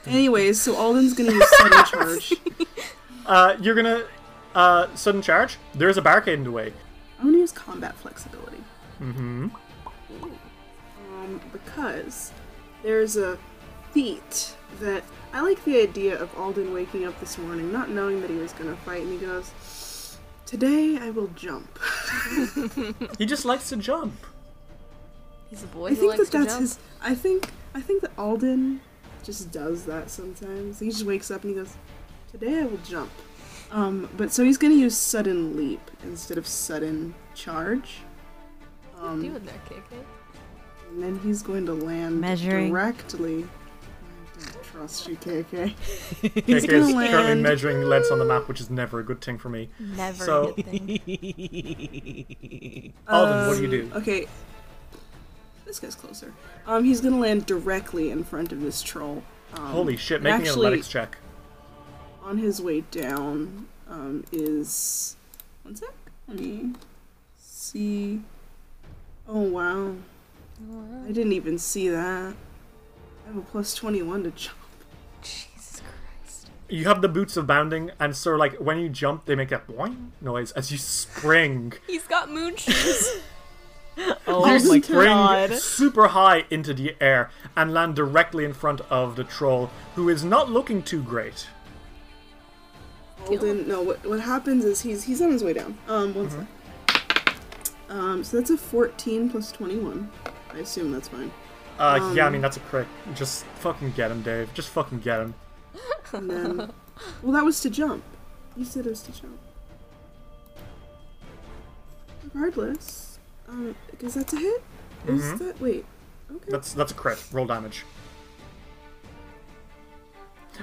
Anyways, so Alden's gonna use sudden charge. Uh, you're gonna uh sudden charge. There's a barricade in the way. I'm gonna use combat flexibility. Mm-hmm. Um, because there's a feat that I like the idea of Alden waking up this morning not knowing that he was gonna fight, and he goes, "Today I will jump." He just likes to jump. He's a boy I who think likes that to that's jump. his. I think I think that Alden just does that sometimes. He just wakes up and he goes, "Today I will jump." Um, but so he's gonna use sudden leap instead of sudden charge. What are Um, you doing there, KK? And then he's going to land Measuring. directly. I don't trust you, KK. KK He's is gonna currently land. measuring leads on the map, which is never a good thing for me. Never So- a good thing. Alden, what do you do? Um, Okay. This guy's closer. Um, he's gonna land directly in front of this troll. Um, Holy shit! and Make me an actually, athletics check. on his way down um, is one sec. Let me see. Oh wow! I didn't even see that. I have a plus twenty-one to jump. Jesus Christ. You have the boots of bounding, and so like when you jump, they make that boing noise as you spring. He's got moon shoes. Oh you my spring god. super high into the air and land directly in front of the troll, who is not looking too great. Alden, no. What what happens is he's he's on his way down. Um, one sec. Um, so that's a fourteen plus twenty-one. I assume that's fine. Uh, yeah, I Um, mean that's a crit. Just fucking get him, Dave. Just fucking get him. And then, well, that was to jump. You said it was to jump. Regardless, um, because that's a hit. Is Mhm. that wait? Okay. That's that's a crit. Roll damage.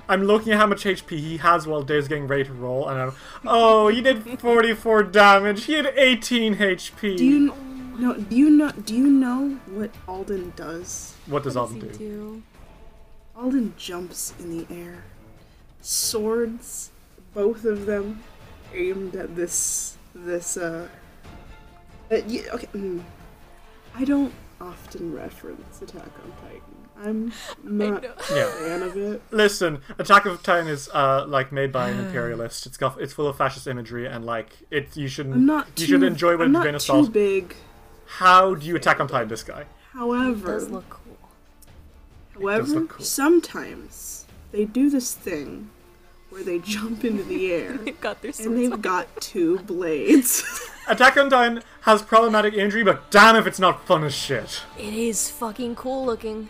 I'm looking at how much HP he has while Dave's getting ready to roll, and I'm, oh, he did 44 damage. He had 18 HP. do you no? Do you know? Do you know what Alden does? what does What Alden does he do? do? Alden jumps in the air. Swords, both of them, aimed at this this uh. uh yeah, okay. mm. I don't often reference Attack on Titan. I'm not a Yeah. fan of it. Listen, Attack of Titan is uh like made by an imperialist. It's got it's full of fascist imagery and like it. You should I'm not. you too, should enjoy what I'm it's not been too assault. big. How do you Attack on Titan this guy? It However, does look cool. however, look cool. sometimes they do this thing where they jump into the air. got their and they've got two blades. Attack on Titan has problematic injury, but damn if it's not fun as shit. It is fucking cool looking.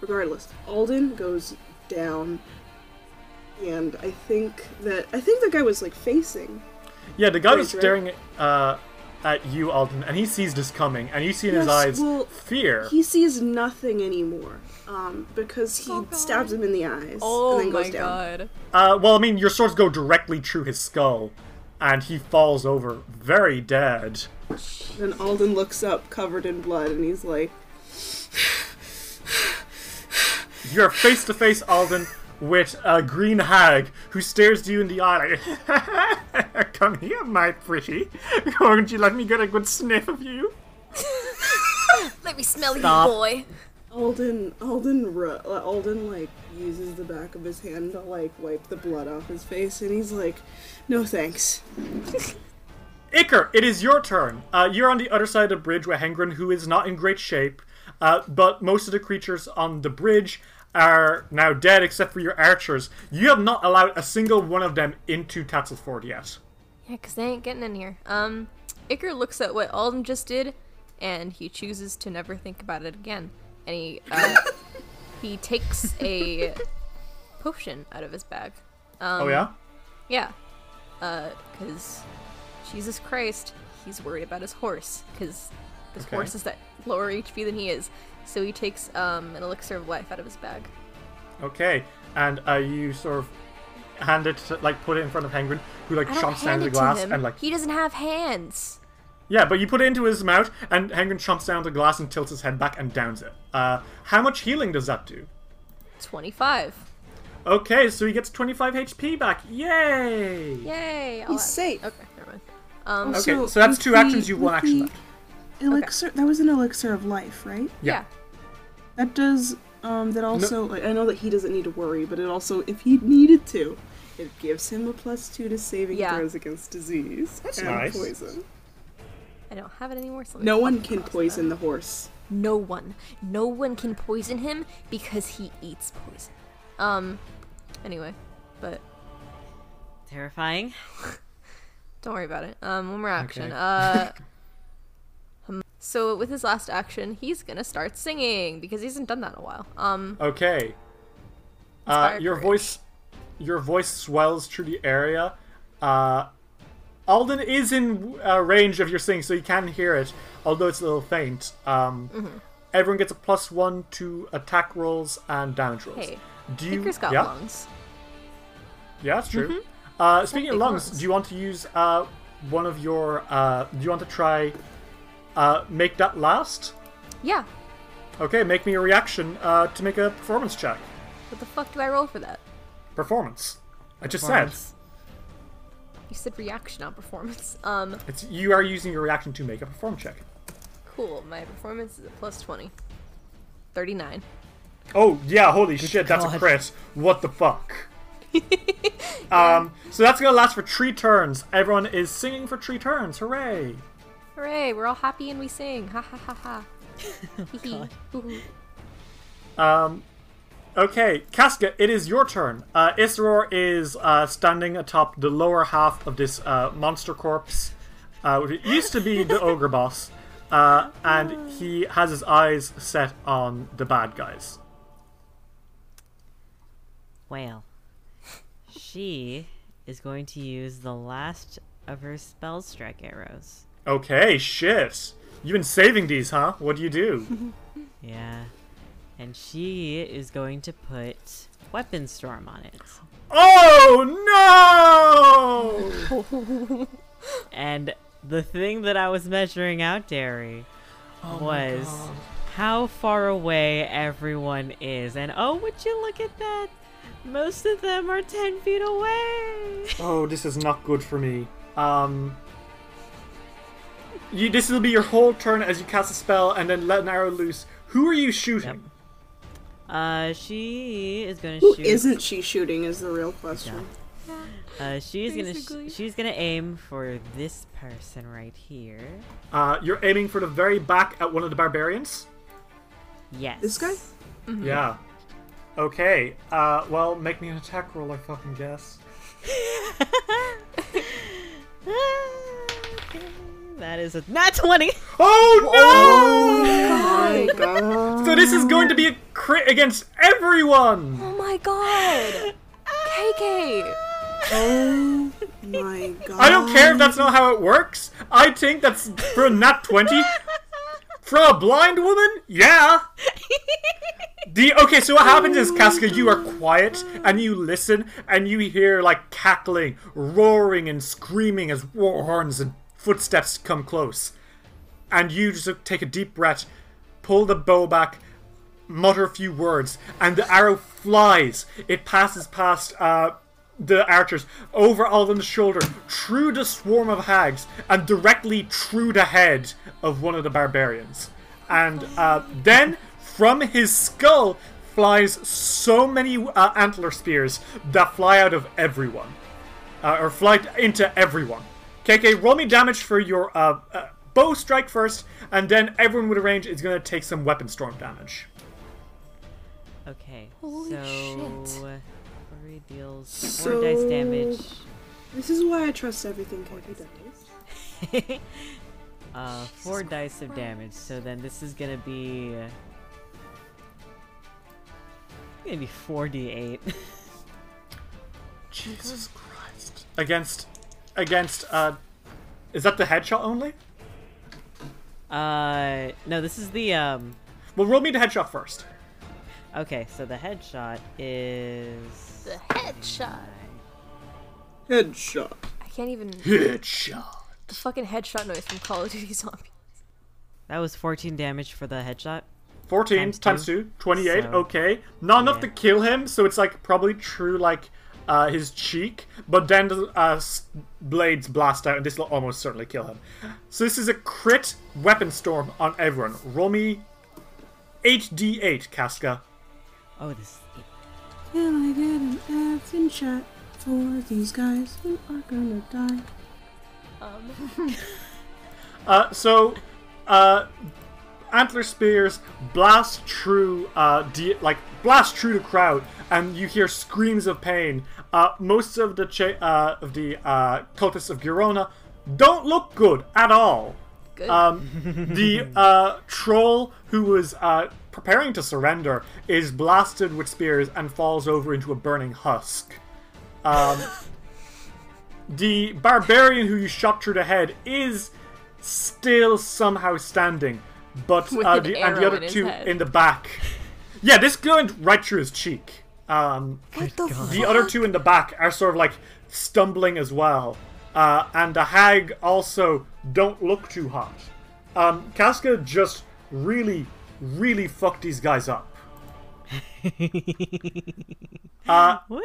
Regardless, Alden goes down, and I think that I think the guy was like facing. Yeah, the guy was Right, right. staring uh, at you, Alden, and he sees this coming, and you see in his eyes well, fear. He sees nothing anymore, um, because he Oh, stabs him in the eyes Oh and then my goes down. god. Uh, well, I mean, your swords go directly through his skull, and he falls over very dead. Then Alden looks up, covered in blood, and he's like, You're face to face, Alden, with a green hag who stares you in the eye like, Come here, my pretty. Won't you let me get a good sniff of you? Let me smell Stop. you, boy. Alden, Alden, uh, Alden, like uses the back of his hand to like wipe the blood off his face, and he's like, "No thanks." Iker, it is your turn. Uh, you're on the other side of the bridge with Hengrin, who is not in great shape, uh, but most of the creatures on the bridge are now dead except for your archers. You have not allowed a single one of them into Tatzylford yet. Yeah, 'cause they ain't getting in here. Um, Iker looks at what Alden just did, and he chooses to never think about it again. And he, uh, he takes a potion out of his bag. Um, oh, yeah? Yeah. Uh, cause Jesus Christ, he's worried about his horse. Cause this Okay. horse is that lower HP than he is. So he takes um an elixir of life out of his bag. Okay. And uh, you sort of hand it, to, like, put it in front of Hengrin, who, like, I don't chomps down hand the it glass to him. and, like, he doesn't have hands. Yeah, but you put it into his mouth, and Hengrin chomps down the glass and tilts his head back and downs it. Uh, how much healing does that do? Twenty-five. Okay, so he gets 25 HP back. Yay! Yay! I'll He's add- safe. Okay, never mind. Um, Okay, Also, so that's two the- actions, you've one action the left. Elixir. That was an elixir of life, right? Yeah. That does. Um. That also. Like, I know that he doesn't need to worry, but it also, if he needed to, it gives him a plus two to saving Yeah. throws against disease and nice. poison. I don't have it anymore. So No one can poison that. the horse. No one. No one can poison him because he eats poison. Um. Anyway, but Terrifying. Don't worry about it. Um, one more action. Okay. Uh. so with his last action, he's gonna start singing because he hasn't done that in a while. Um, Okay. Uh, your courage. voice, your voice swells through the area. Uh, Alden is in uh, range of your singing, so you can hear it, although it's a little faint. Um, Mm-hmm. Everyone gets a plus one to attack rolls and damage rolls. hey, do you? Iker's got yeah, lungs. yeah, that's true. Uh, speaking of lungs, lungs. do you want to use uh, one of your? Uh, do you want to try uh, make that last? Yeah. Okay, make me a reaction uh, to make a performance check. What the fuck do I roll for that? Performance. I just said Performance. You said reaction, not performance. Um, it's you are using your reaction to make a performance check. cool. My performance is a plus twenty. Thirty-nine. Oh yeah, holy shit, that's a God. crit. What the fuck? um, so that's gonna last for three turns. Everyone is singing for three turns. Hooray! Hooray! We're all happy and we sing. Ha ha ha ha. Hee hee. Hoo hoo. Um, okay, Casca, it is your turn. Uh, Isror is uh, standing atop the lower half of this uh, monster corpse. Uh, it used to be the ogre boss, uh, and he has his eyes set on the bad guys. Well, she is going to use the last of her spell strike arrows. Okay, shit. You've been saving these, huh? What do you do? Yeah. And she is going to put weapon storm on it. Oh no! And the thing that I was measuring out, Derry, was how far away everyone is. And oh, would you look at that? Most of them are 10 feet away. Oh, this is not good for me. Um, you. This will be your whole turn as you cast a spell and then let an arrow loose. Who are you shooting? Uh, she is gonna Who shoot. isn't she shooting? Is the real question. Yeah. Uh, she's gonna sh- she's gonna aim for this person right here. Uh, you're aiming for the very back at one of the barbarians. Yes. This guy? Yeah. Okay. Uh, well, make me an attack roll, I fucking guess. that is a nat 20. Oh oh, oh my god. no! So this is going to be a crit against everyone. Oh my god! KK! Oh my god. I don't care if that's not how it works. I think that's for a nat twenty. For a blind woman? Yeah. The okay, so what happens is Casca, you are quiet and you listen and you hear like cackling, roaring, and screaming as war horns and footsteps come close. And you just take a deep breath, pull the bow back, mutter a few words, and the arrow flies. It passes past uh, the archers, over Alden's shoulder, through the swarm of hags, and directly through the head of one of the barbarians. And uh, then, from his skull, flies so many uh, antler spears that fly out of everyone. Uh, or fly into everyone. KK, roll me damage for your uh, uh, bow strike first, and then everyone with a range is going to take some weapon storm damage. Okay, Holy so shit. flurry deals So- four dice damage. This is why I trust everything Kobe does. uh, four dice of damage. So then this is gonna be uh, gonna be four d eight. Jesus Christ. Against, against, uh, is that the headshot only? Uh, no, this is the um. Well, roll me the headshot first. Okay, so the headshot is The headshot. Headshot. I can't even. Headshot. The fucking headshot noise from Call of Duty Zombies. that was fourteen damage for the headshot. 14 Times times, two. 2, 28, So- okay. Not enough yeah. to kill him, so it's like probably true, like, uh, his cheek, but then the uh, blades blast out, and this will almost certainly kill him. So this is a crit weapon storm on everyone. Roll me 8d8, Casca. Oh, this. Can I get an action shot for these guys who are gonna die? Um, Uh, so, uh, antler spears blast through, uh, the, like blast through the crowd, and you hear screams of pain. Uh, most of the cha- uh, of the uh, cultists of Gyronna don't look good at all. good. Um, the uh, troll who was uh, preparing to surrender is blasted with spears and falls over into a burning husk. Um, the barbarian who you shot through the head is still somehow standing, but uh, the, and the other in two head. in the back. Yeah, this going right through his cheek. Um, what the the other two in the back are sort of like stumbling as well. Uh, and the hag also don't look too hot. Um, Casca just really, really fucked these guys up. uh, Woo!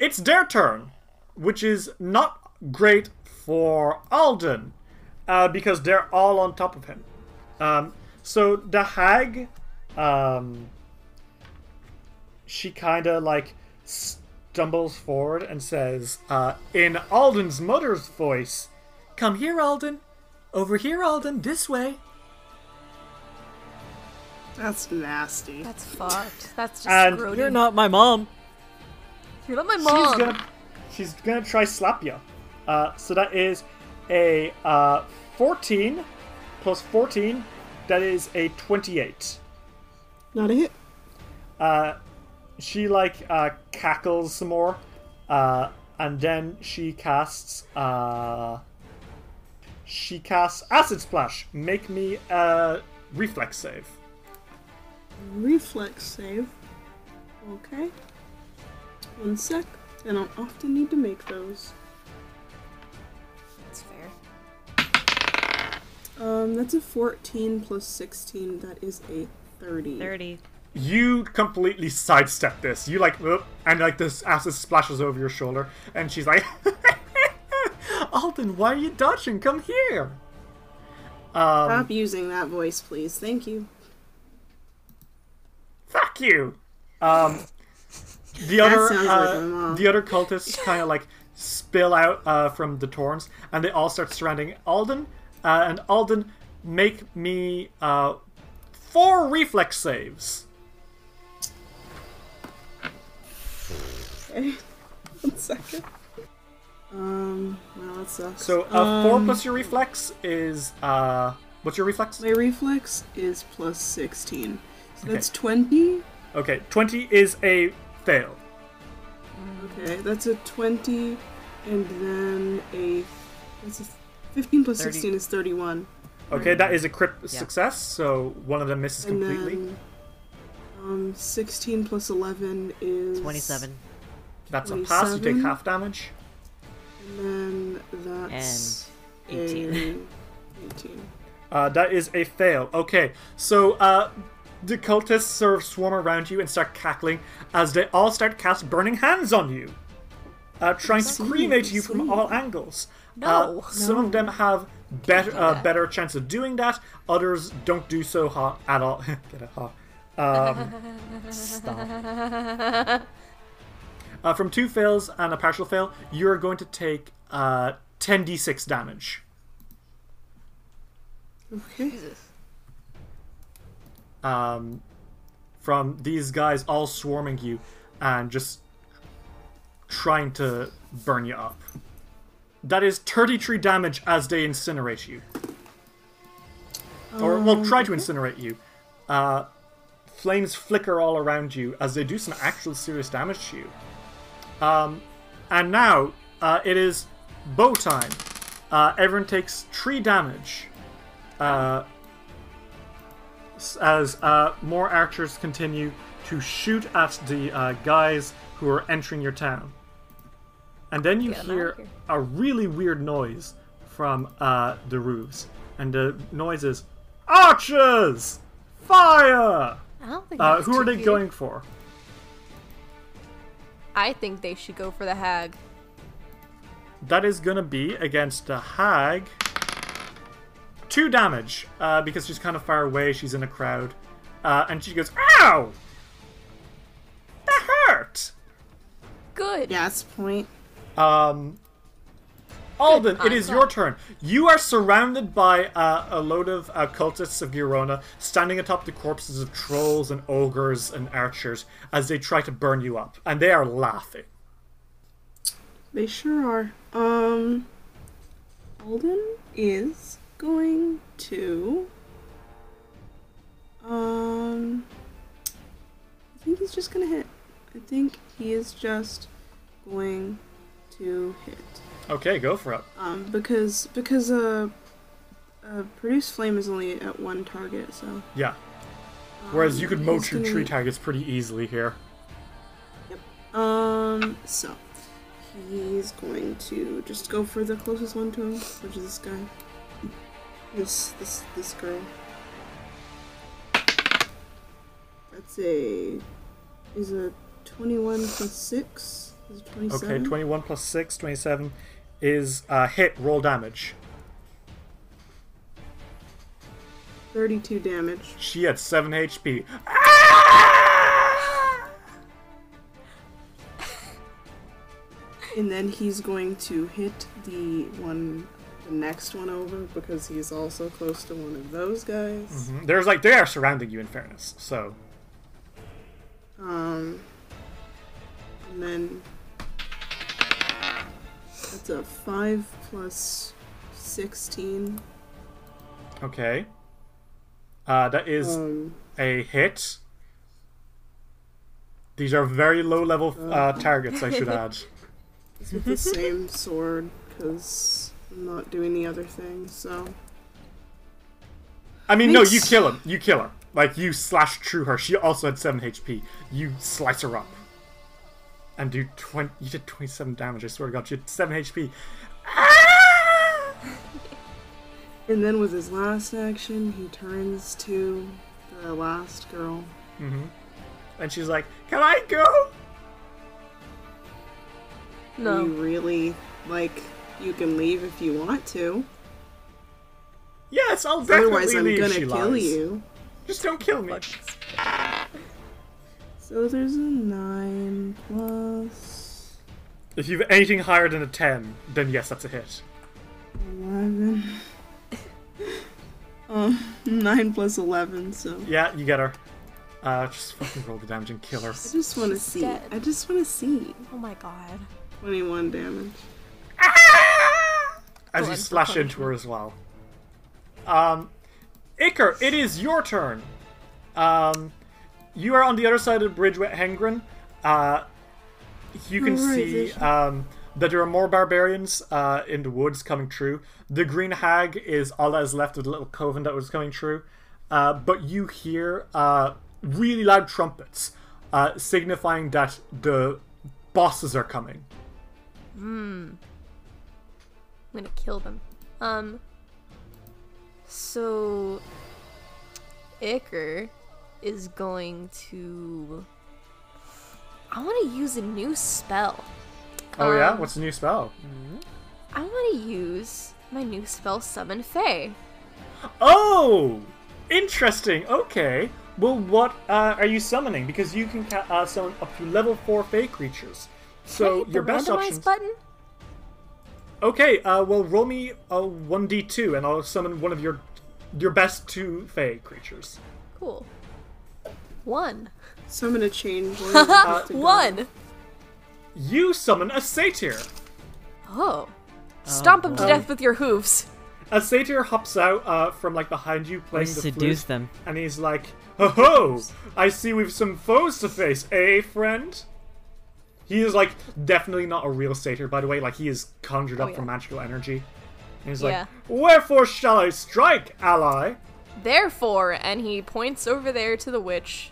it's their turn, which is not great for Alden, uh, because they're all on top of him. Um, so the hag, um, she kind of like stumbles forward and says, uh, in Alden's mother's voice, "Come here, Alden. Over here, Alden. This way." That's nasty. That's fucked. That's just And grody. You're not my mom. You're not my mom. She's gonna, she's gonna try slap you. Uh, so that is a uh, 14 plus 14. That is a 28. Not a hit. Uh, she like uh, cackles some more, uh, and then she casts. Uh, she casts acid splash. Make me a reflex save. Reflex save. Okay. One sec. And I'll often need to make those. That's fair. Um, that's a 14 plus 16. That is a 30. Thirty. You completely sidestep this. You like, and like this acid splashes over your shoulder, and she's like, Alden, why are you dodging? Come here. Um, Stop using that voice, please. Thank you. fuck you. Um, the other, like uh, mom. the other cultists kind of like spill out uh, from the torns, and they all start surrounding Alden. Uh, and Alden, make me uh, four reflex saves. Okay. One second. Um, well, that sucks. So uh, four Um, plus your reflex is uh, what's your reflex? My reflex is plus 16. So Okay. that's 20. Okay, twenty is a fail. Okay, that's a 20, and then a. That's a 15 plus 30. 16 is 31. Okay, that is a crit Yeah. success, so one of them misses And completely. then. Um, 16 plus 11 is. 27. That's a pass. You take half damage. And then that's. And 18. a 18. Uh, that is a fail. Okay, so uh, the cultists sort of swarm around you and start cackling as they all start cast burning hands on you, uh, trying to See, cremate you from all angles. No. Uh, some of them have better uh, better chance of doing that. Others don't do so hot at all. Get it hot. Um, Stop. Uh, from two fails and a partial fail, you're going to take uh, 10d6 damage. Okay. um, from these guys all swarming you and just trying to burn you up. That is 33 damage as they incinerate you. Or, well, try to incinerate you. Uh, flames flicker all around you as they do some actual serious damage to you. Um, and now, uh, it is bow time. Uh, everyone takes tree damage. Uh, as uh, more archers continue to shoot at the uh, guys who are entering your town. And then you hear a really weird noise from uh, the roofs. And the noise is Archers! Fire! I don't think. Uh, who are they going for? I think they should go for the hag. That is gonna be against the hag. Two damage, uh, because she's kind of far away, she's in a crowd. Uh, and she goes, Ow! That hurt! Good. Gas point. Um, Alden, it is your turn. You are surrounded by uh, a load of uh, cultists of Gyronna standing atop the corpses of trolls and ogres and archers as they try to burn you up. And they are laughing. They sure are. Um, Alden is going to. Um, I think he's just gonna hit. I think he is just going to hit. Okay, go for it. Um, because because uh, uh, produce flame is only at one target, so. Yeah. Whereas you could he's through gonna- tree targets pretty easily here. Yep. Um, so he's going to just go for the closest one to him, which is this guy. This this this girl. That's a is a twenty-one plus six. Is it Okay, 21 plus 6, 27 is uh, hit, roll damage. Thirty-two damage. She had 7 HP. And then he's going to hit the one, the next one over because he's also close to one of those guys. Mhm. There's like, they are surrounding you in fairness, so. Um, and then that's a five plus sixteen. Okay. Uh, that is Um, a hit. These are very low level uh, targets, I should add. it's with the same sword because I'm not doing the other thing. So I mean, no, you kill him. You kill her. Like, you slash through her. She also had 7 HP. You slice her up. And do 20. You did 27 damage, I swear to god. You had 7 HP. Ah! and then with his last action, he turns to the last girl. Mm-hmm. And she's like, Can I go? No. You really like you can leave if you want to. Yes, I'll definitely Otherwise, I'm leave. gonna she kill lies. you. Just don't kill me. So there's a nine plus If you've anything higher than a 10, then yes, that's a hit. eleven. um, nine plus eleven. So Yeah, you get her. Uh, just fucking roll the damage and kill her. I just want to see. dead. I just want to see. Oh my god. 21 damage. As Go you slash for into her as well. Um, Iker, it is your turn. Um, you are on the other side of the bridge with Hengrin. Uh, you can see um, that there are more barbarians uh, in the woods coming through. The green hag is all that is left of the little coven that was coming through. Uh, but you hear uh, really loud trumpets uh, signifying that the bosses are coming. Hmm. I'm gonna kill them. Um. So, Iker is going to. I want to use a new spell. Oh, yeah? Um, What's the new spell? I want to use my new spell, Summon Fey. Oh, interesting. Okay. Well, what uh, are you summoning? Because you can ca- uh, summon up to level four Fey creatures. So your best options. button. Okay. Uh, well, roll me a one d two, and I'll summon one of your your best two Fey creatures. Cool. One. So I'm gonna change one. Go. One. You summon a satyr. Oh. Stomp him to death with your hooves. A satyr hops out uh, from like behind you Or playing the seduce flute, them. and he's like, "Ho ho! I see we've some foes to face, eh, friend?" He is like definitely not a real satyr, by the way. Like he is conjured up Oh, yeah. from magical energy. And he's Yeah. like, "Wherefore shall I strike, ally? Therefore, and he points over there to the witch.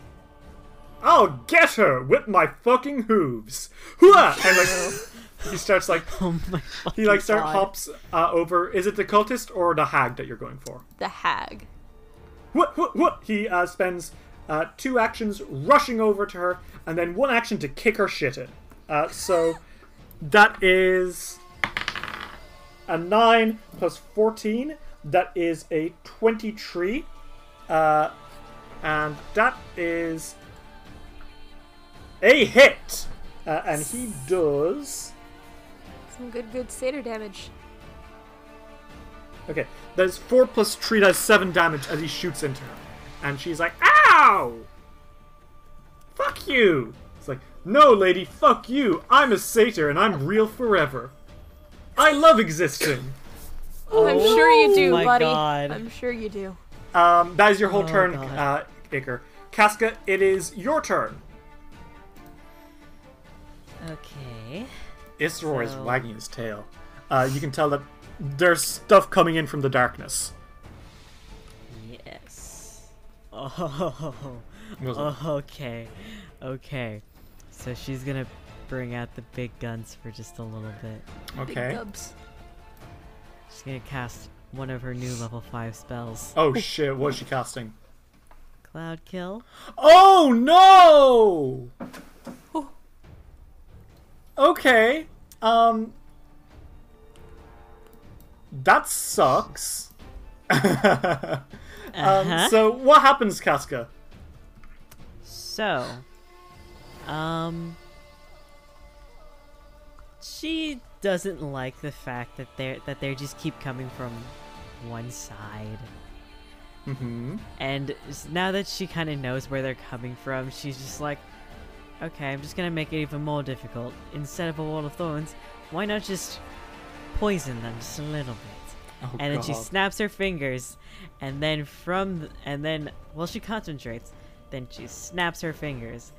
I'll get her with my fucking hooves!" Hooah! And like he starts like Oh my he like start God. hops uh, over. Is it the cultist or the hag that you're going for? The hag. What, what, what? He uh, spends uh, two actions rushing over to her, and then one action to kick her shit in. Uh, so that is a 9 plus 14. That is a 23. Uh, and that is a hit. Uh, and he does. Some good, good satyr damage. Okay, that's 4 plus 3, that's 7 damage as he shoots into her. And she's like, Ow! Fuck you! It's like, No, lady, fuck you! I'm a satyr and I'm real forever. I love existing! Oh, I'm sure you do, my buddy. God. I'm sure you do. Um, that is your whole Oh, turn, God. uh, Iker. Casca, it is your turn. Okay. Isror is wagging his tail. Uh, you can tell that there's stuff coming in from the darkness. Yes. Oh. Goes, Okay. Okay. So she's gonna bring out the big guns for just a little bit. Big okay. gubs. She's gonna cast one of her new level 5 spells. Oh shit, what is she casting? Cloud Kill. Oh no! Oh. Okay. Um. That sucks. um, Uh-huh. so what happens, Casca? So, um, she doesn't like the fact that they're that they just keep coming from one side, Mm-hmm. and now that she kind of knows where they're coming from, she's just like, okay, I'm just gonna make it even more difficult. Instead of a wall of thorns, why not just poison them just a little bit? Oh, and then she snaps her fingers and then from th- and then well she concentrates then she snaps her fingers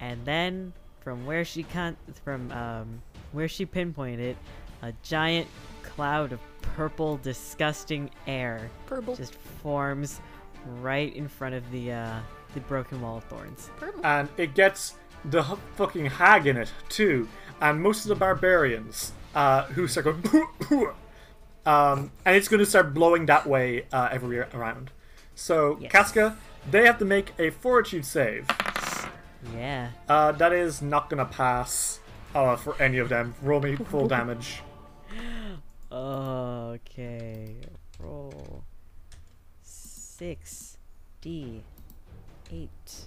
and then from where she con from um where she pinpointed a giant cloud of purple disgusting air Purple. just forms right in front of the uh the broken wall of thorns Purple. and it gets the fucking hag in it too, and most of the barbarians uh, who start going, um, and it's going to start blowing that way uh, everywhere around. So Yes. Casca, they have to make a fortitude save. yeah Uh, that is not going to pass uh, for any of them. Roll me full damage. okay roll six d eight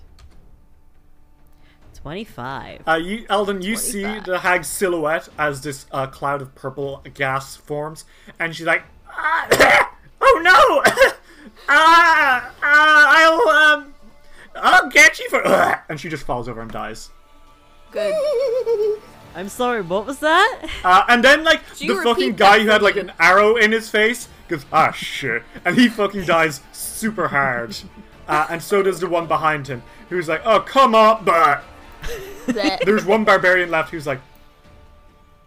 25 Uh, you, Alden, you see the hag's silhouette as this uh, cloud of purple gas forms, and she's like, ah, "Oh no! ah, ah, I'll um, I'll get you for. And she just falls over and dies. Good. I'm sorry, what was that? Uh, and then like the fucking guy who had like an arrow in his face goes ah shit, and he fucking dies super hard. Uh, and so does the one behind him, who's like, oh come on, but. There's one barbarian left who's like,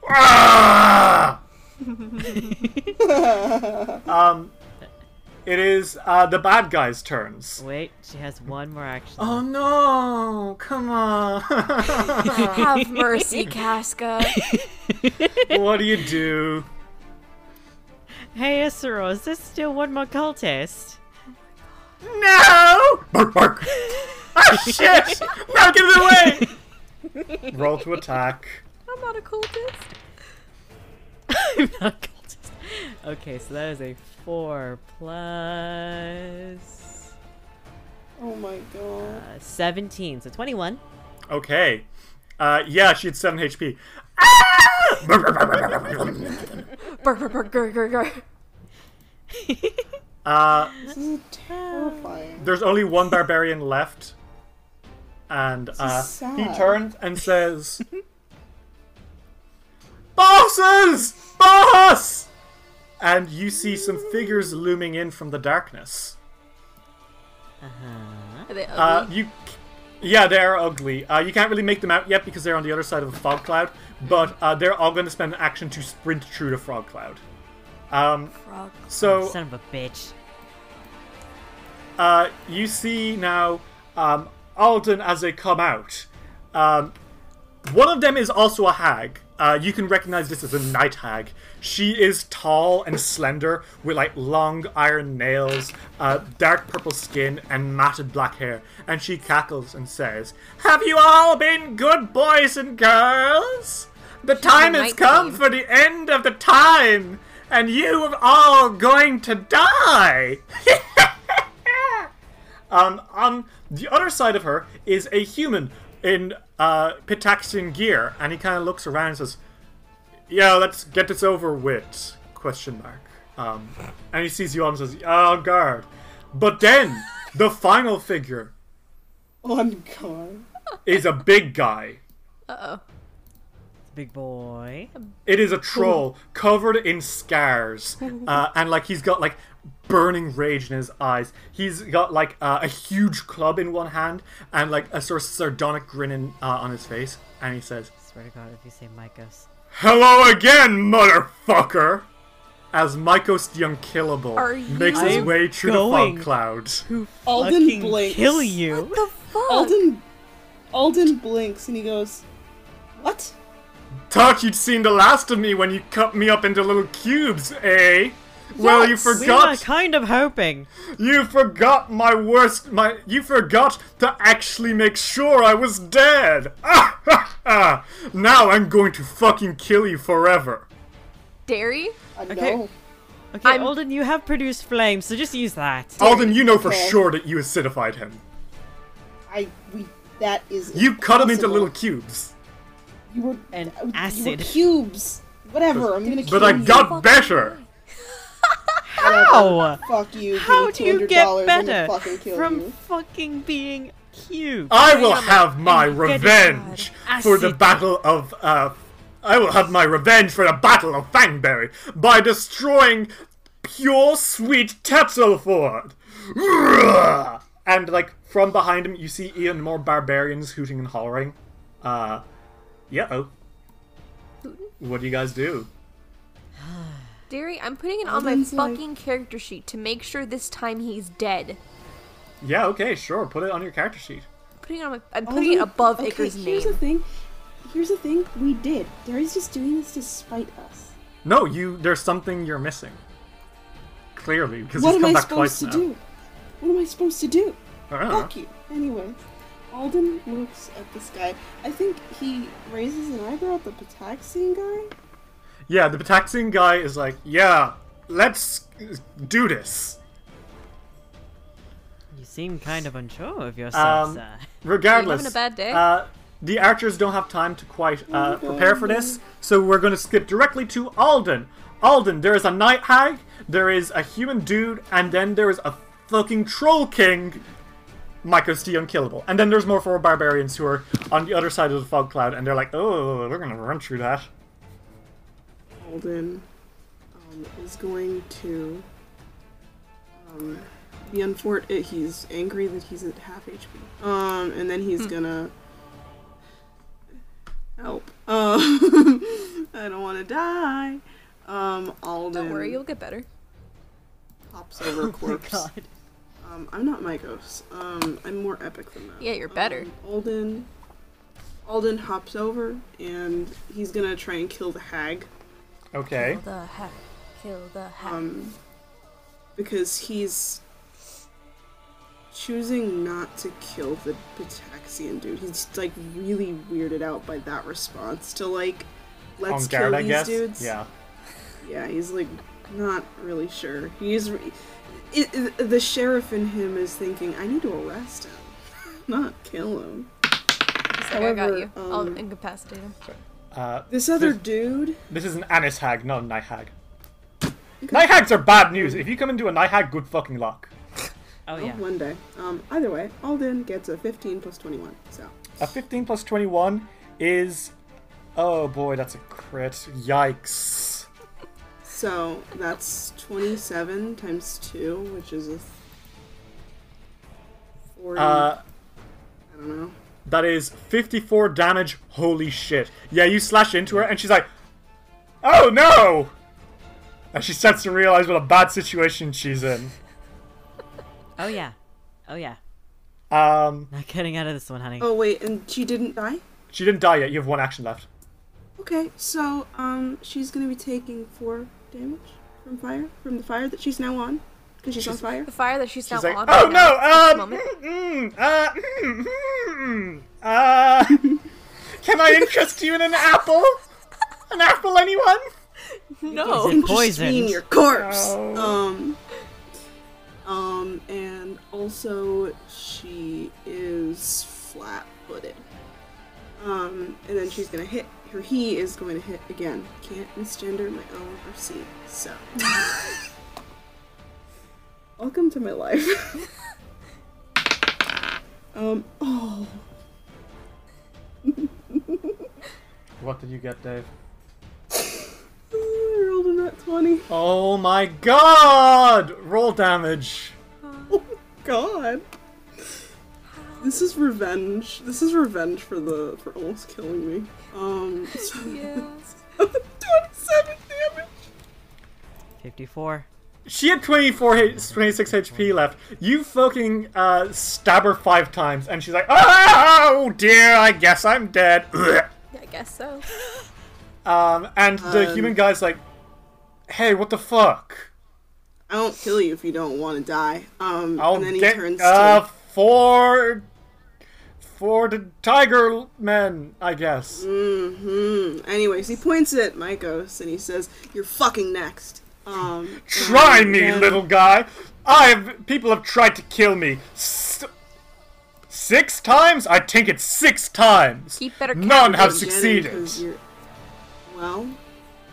ah. um, it is uh, the bad guy's turns. Wait, she has one more action. Oh no! Come on! Have mercy, Casca. what do you do? Hey, Isaro, is this still one more cultist? No! Bark, bark. ah, shit! Now give it away! Roll to attack. I'm not a cultist. I'm not a cultist. Okay, so that is a four plus Oh my god. uh, 17, so 21. Okay. Uh, yeah, she had 7 HP. Burr, Uh, This is terrifying. there's only one barbarian left. And uh, he turns and says, Bosses! Boss! And you see some figures looming in from the darkness. Uh-huh. Are they Uh, you, yeah, they're ugly. Uh, you can't really make them out yet because they're on the other side of the fog cloud. But uh, they're all going to spend an action to sprint through the fog cloud. Um, Frog. so Son of a bitch. uh, you see now um, Alden as they come out. Um, one of them is also a hag. Uh, you can recognize this as a night hag. She is tall and slender, with like long iron nails, uh, dark purple skin, and matted black hair. And she cackles and says, "Have you all been good boys and girls? The time has come for the end of the time, and you are all going to die." Um, on the other side of her is a human in uh, Pitaxian gear, and he kind of looks around and says, "Yeah, let's get this over with." Question mark. Um, and he sees you all and says, "Oh, guard." But then the final figure On guard. is a big guy. Uh oh. Big boy. It is a troll covered in scars, uh, and like he's got like burning rage in his eyes. He's got like uh, a huge club in one hand and like a sort of sardonic grin in, uh, on his face, and he says, Swear to God, if you say Mycos. "Hello again, motherfucker!" As Mycos the Unkillable Are makes his way through the fog cloud. Alden Fucking blinks. kill you. What the fuck? Alden Alden blinks and he goes, What? Thought you'd seen the last of me when you cut me up into little cubes, eh? Well, you forgot. We were kind of hoping. You forgot my worst. My you forgot to actually make sure I was dead. Ah, ha, ha. Now I'm going to fucking kill you forever. Dairy? I Okay. Okay, I'm- Alden, you have produced flames, so just use that. Alden, you know for Okay. sure that you acidified him. I we that is You cut him into little cubes. You were And uh, you were acid. cubes. Whatever, I'm gonna kill But I you. got better. How? Fuck you. How do you get better fucking kill from you. fucking being cute? I will on the- have my revenge for the battle of uh I will have my revenge for the battle of Fangberry by destroying pure sweet Tatzylford. And like from behind him you see even more barbarians hooting and hollering. Uh yeah oh. What do you guys do? Dairy, I'm putting it on my Alden's like- fucking character sheet to make sure this time he's dead. Yeah, okay, sure, put it on your character sheet. Putting it on my, I'm putting it Alden- above okay, Iker's here's the thing. Here's the thing. We did. Darius just doing this to spite us. No, you there's something you're missing. Clearly, because he's come back twice. What he's am come I back supposed twice to now. do? What am I supposed to do? I don't know. Fuck you. Anyway, Alden looks at this guy. I think he raises an eyebrow at the Pitaxian guy. Yeah, the Pitaxian guy is like, yeah, let's do this. You seem kind of unsure of yourself, Um, sir. Regardless, Are having a bad day? Uh, the archers don't have time to quite uh, prepare for this, so we're going to skip directly to Alden. Alden, there is a night hag, there is a human dude, and then there is a fucking troll king Mycos the unkillable. And then there's more four barbarians who are on the other side of the fog cloud, and they're like, oh, we're gonna run through that. Alden um, is going to um, be unfortunate. He's angry that he's at half HP. Um, and then he's gonna help. Um, I don't want to die. Um, Alden Don't worry, you'll get better. Pops over a corpse. God. Um, I'm not Mycos. Um, I'm more epic than that. Yeah, you're better. Um, Alden. Alden hops over and he's gonna try and kill the hag. Okay. Kill the hag. Kill the hack. um, because he's choosing not to kill the Pitaxian dude. He's like really weirded out by that response to like, let's On kill guard, I these guess. dudes. Yeah. yeah, he's like not really sure. He's re- it, it- the sheriff in him is thinking, I need to arrest him, not kill him. He's like, I got however, you. I'll um, incapacitate him. Uh, This other This- dude. this is an annis hag, not a night hag. Night hags are bad news. If you come into a night hag, good fucking luck. Oh Oh, yeah. one day. Um, either way, Alden gets a 15 plus 21. So A 15 plus 21 is. Oh boy, that's a crit. Yikes. So that's 27 times 2, which is a 40. Uh, I don't know. that is 54 damage. Holy shit. Yeah, you slash into her, and she's like, Oh no! And she starts to realize what a bad situation she's in. Oh yeah. Oh yeah. Um, Not getting out of this one, honey. Oh, wait, and she didn't die? she didn't die yet. You have one action left. Okay, so um, she's gonna be taking 4 damage from fire, from the fire that she's now on. Because she's, on fire. The fire that she's, She's now like, on. Oh right no! this Um, moment. mm, uh, mm, mm, uh, can I interest you in an apple? An apple, anyone? No. Is it Just your corpse. No. Um. Um, and also she is flat-footed. Um, and then she's gonna hit. Her he is going to hit again. Can't misgender my O or C. So. Welcome to my life. um. Oh. What did you get, Dave? I rolled a nat twenty. Oh my god! Roll damage. Oh God. This is revenge. This is revenge for the for almost killing me. Um, so Yeah. twenty-seven damage. 54. She had 24 H- 26 HP left. You fucking uh, stab her five times, and she's like, Oh dear, I guess I'm dead. I guess so. um, and the Um, human guy's like, Hey, what the fuck? I won't kill you if you don't want to die. Um, I'll and then he get turns uh, to. For for the tiger men, I guess. hmm Anyways, he points at Mycos and he says, "You're fucking next." Um, Try me, then- little guy. I have people have tried to kill me. S- six times? I think it's six times. Keep better None count. have Jenny, succeeded. 'cause you're- Well,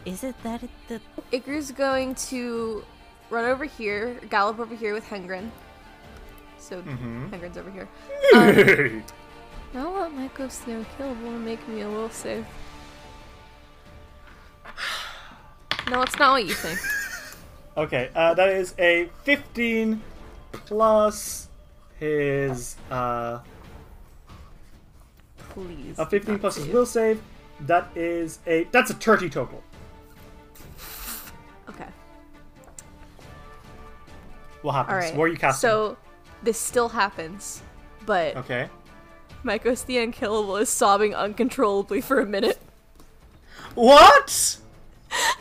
Is it that it, the Igru's going to run over here, gallop over here with Hengrin. So Mm-hmm. Hengrin's over here. okay, Now let Mycos the unkillable and make me a will save. No, it's not what you think. Okay, uh, that is a 15 plus his uh, Please. a 15 not plus his will save. That is a that's a 30 total. Okay. What happens? All right. Where are you casting? So this still happens, but okay. Mycos the Unkillable is sobbing uncontrollably for a minute, What?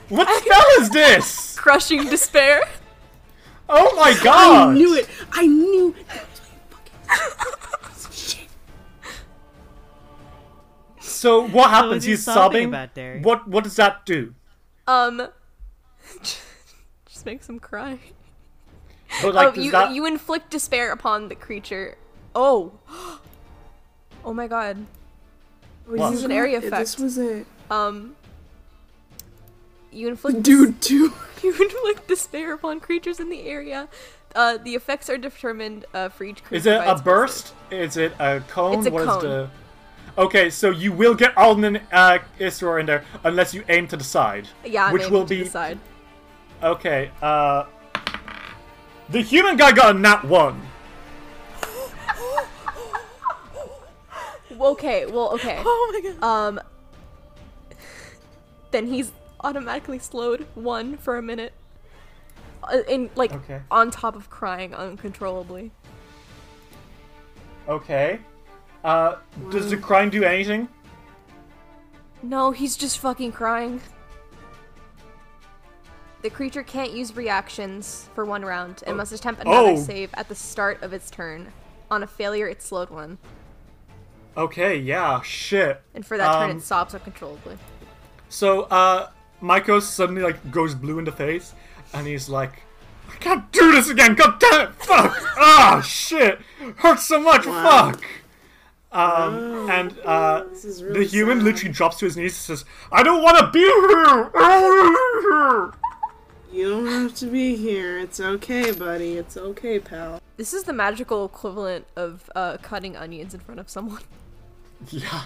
What spell is this? crushing despair. Oh my god! I knew it. I knew. That was my fucking shit. So what happens? was He's sobbing sobbing. about, Derry? What what does that do? Um, just makes him cry. But like, oh, you that? you inflict despair upon the creature. Oh. Oh my god. What? This is an area This effect. was a Um. You inflict dude too. You inflict despair upon creatures in the area uh, the effects are determined uh, for each creature. Is it a its burst? Is it a cone? It's a What is cone. the? Okay, so you will get Alden and uh, Isror in there unless you aim to the side. Yeah, I'm which will to be the side. Okay. Uh, the human guy got a nat one. Okay, well, okay. Oh my god. Um, then he's automatically slowed one for a minute. Uh, in like Okay. on top of crying uncontrollably. Okay. Uh, does the crying do anything? No, he's just fucking crying. The creature can't use reactions for one round and must attempt another Oh. save at the start of its turn. On a failure, it's slowed one, Okay, yeah, shit. and for that turn, Um, it sobs uncontrollably. So, uh, Maiko suddenly, like, goes blue in the face, and he's like, I can't do this again, god damn it, fuck! Ah, shit! Hurts so much, Wow. fuck! Um, and, uh, This is the human sad. literally drops to his knees and says, I don't want to be here! You don't have to be here. It's okay, buddy. It's okay, pal. This is the magical equivalent of uh, cutting onions in front of someone. Yeah.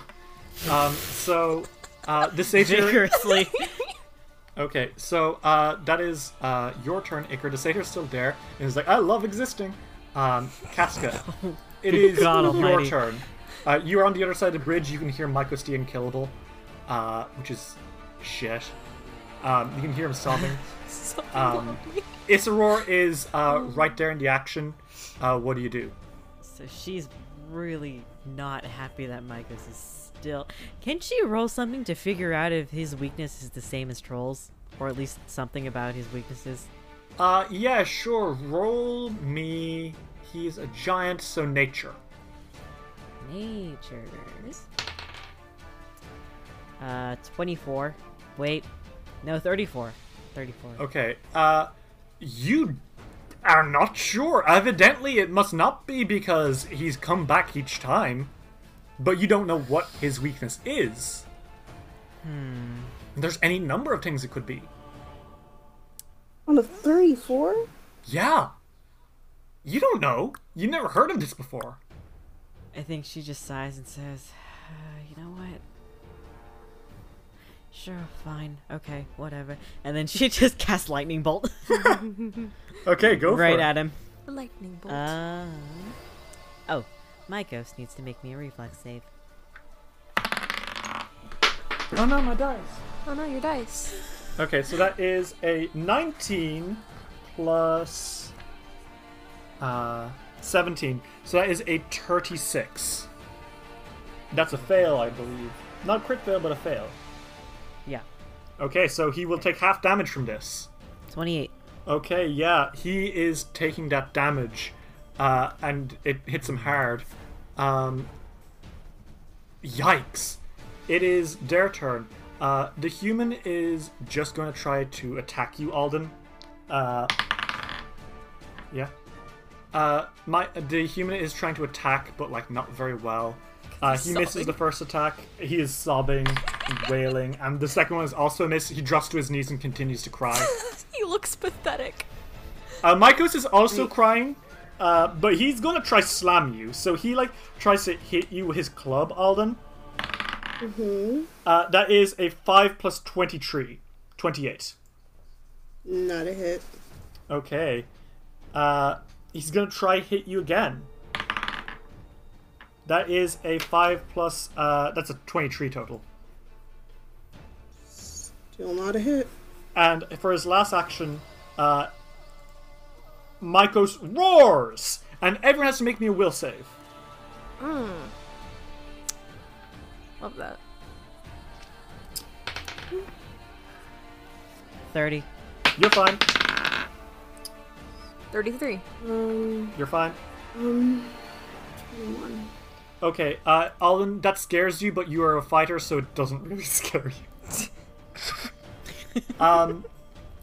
Um, so, uh, the satyr... Vigorously. Okay, so uh, that is uh, your turn, Iker. The satyr's still there, and he's like, "I love existing." Um, Casca, it is God your almighty. turn. Uh, you are on the other side of the bridge. You can hear Mycos the Unkillable, uh, which is shit. Um, you can hear him sobbing. So Um, Isror is uh, right there in the action. Uh, what do you do? so she's really not happy that Mycos is still. Can she roll something to figure out if his weakness is the same as Trolls? Or at least something about his weaknesses? Uh, yeah, sure. Roll me. He's a giant, so nature. Natures. Uh, 24. Wait. No, 34. 34. Okay. Uh, you are not sure. Evidently, it must not be because he's come back each time, but you don't know what his weakness is. Hmm. There's any number of things it could be. On a 34? Yeah. You don't know. You never heard of this before. I think she just sighs and says, uh, you know what? Sure, fine. Okay, whatever. And then she just casts Lightning Bolt Okay, go for right it. at him. lightning bolt. Uh, oh, Mycos needs to make me a reflex save. Oh no, my dice. oh no, your dice. Okay, so that is a 19 plus uh, 17. So that is a 36. That's a fail, I believe. Not a crit fail, but a fail. Okay, so he will take half damage from this. 28. Okay, yeah, he is taking that damage, uh, and it hits him hard. Um, yikes! It is their turn. Uh, the human is just going to try to attack you, Alden. Uh, yeah. Uh, my the human is trying to attack, but like not very well. Uh, he misses the first attack. He is sobbing, wailing, and the second one is also a miss. He drops to his knees and continues to cry. He looks pathetic. Uh, Mycos is also crying, uh, but he's gonna try slam you. So he like tries to hit you with his club, Alden. Mm-hmm. Uh, that is a five plus twenty-three, twenty-eight. Not a hit. Okay. Uh, he's gonna try hit you again. That is a five plus. Uh, that's a twenty-three total. Still not a hit. And for his last action, uh, Mycos roars, and everyone has to make me a will save. Love that. 30. You're fine. 33. Um, You're fine. um, 21. Okay, uh, Alden, that scares you, but you are a fighter, so it doesn't really scare you. um,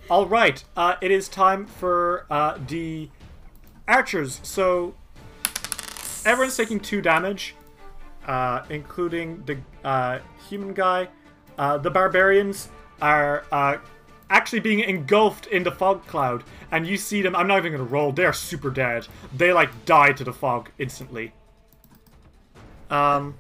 all right, uh, it is time for uh, the archers. So everyone's taking two damage, uh, including the uh, human guy. Uh, the barbarians are uh, actually being engulfed in the fog cloud, and you see them. I'm not even gonna roll. They're super dead. They like die to the fog instantly. Um,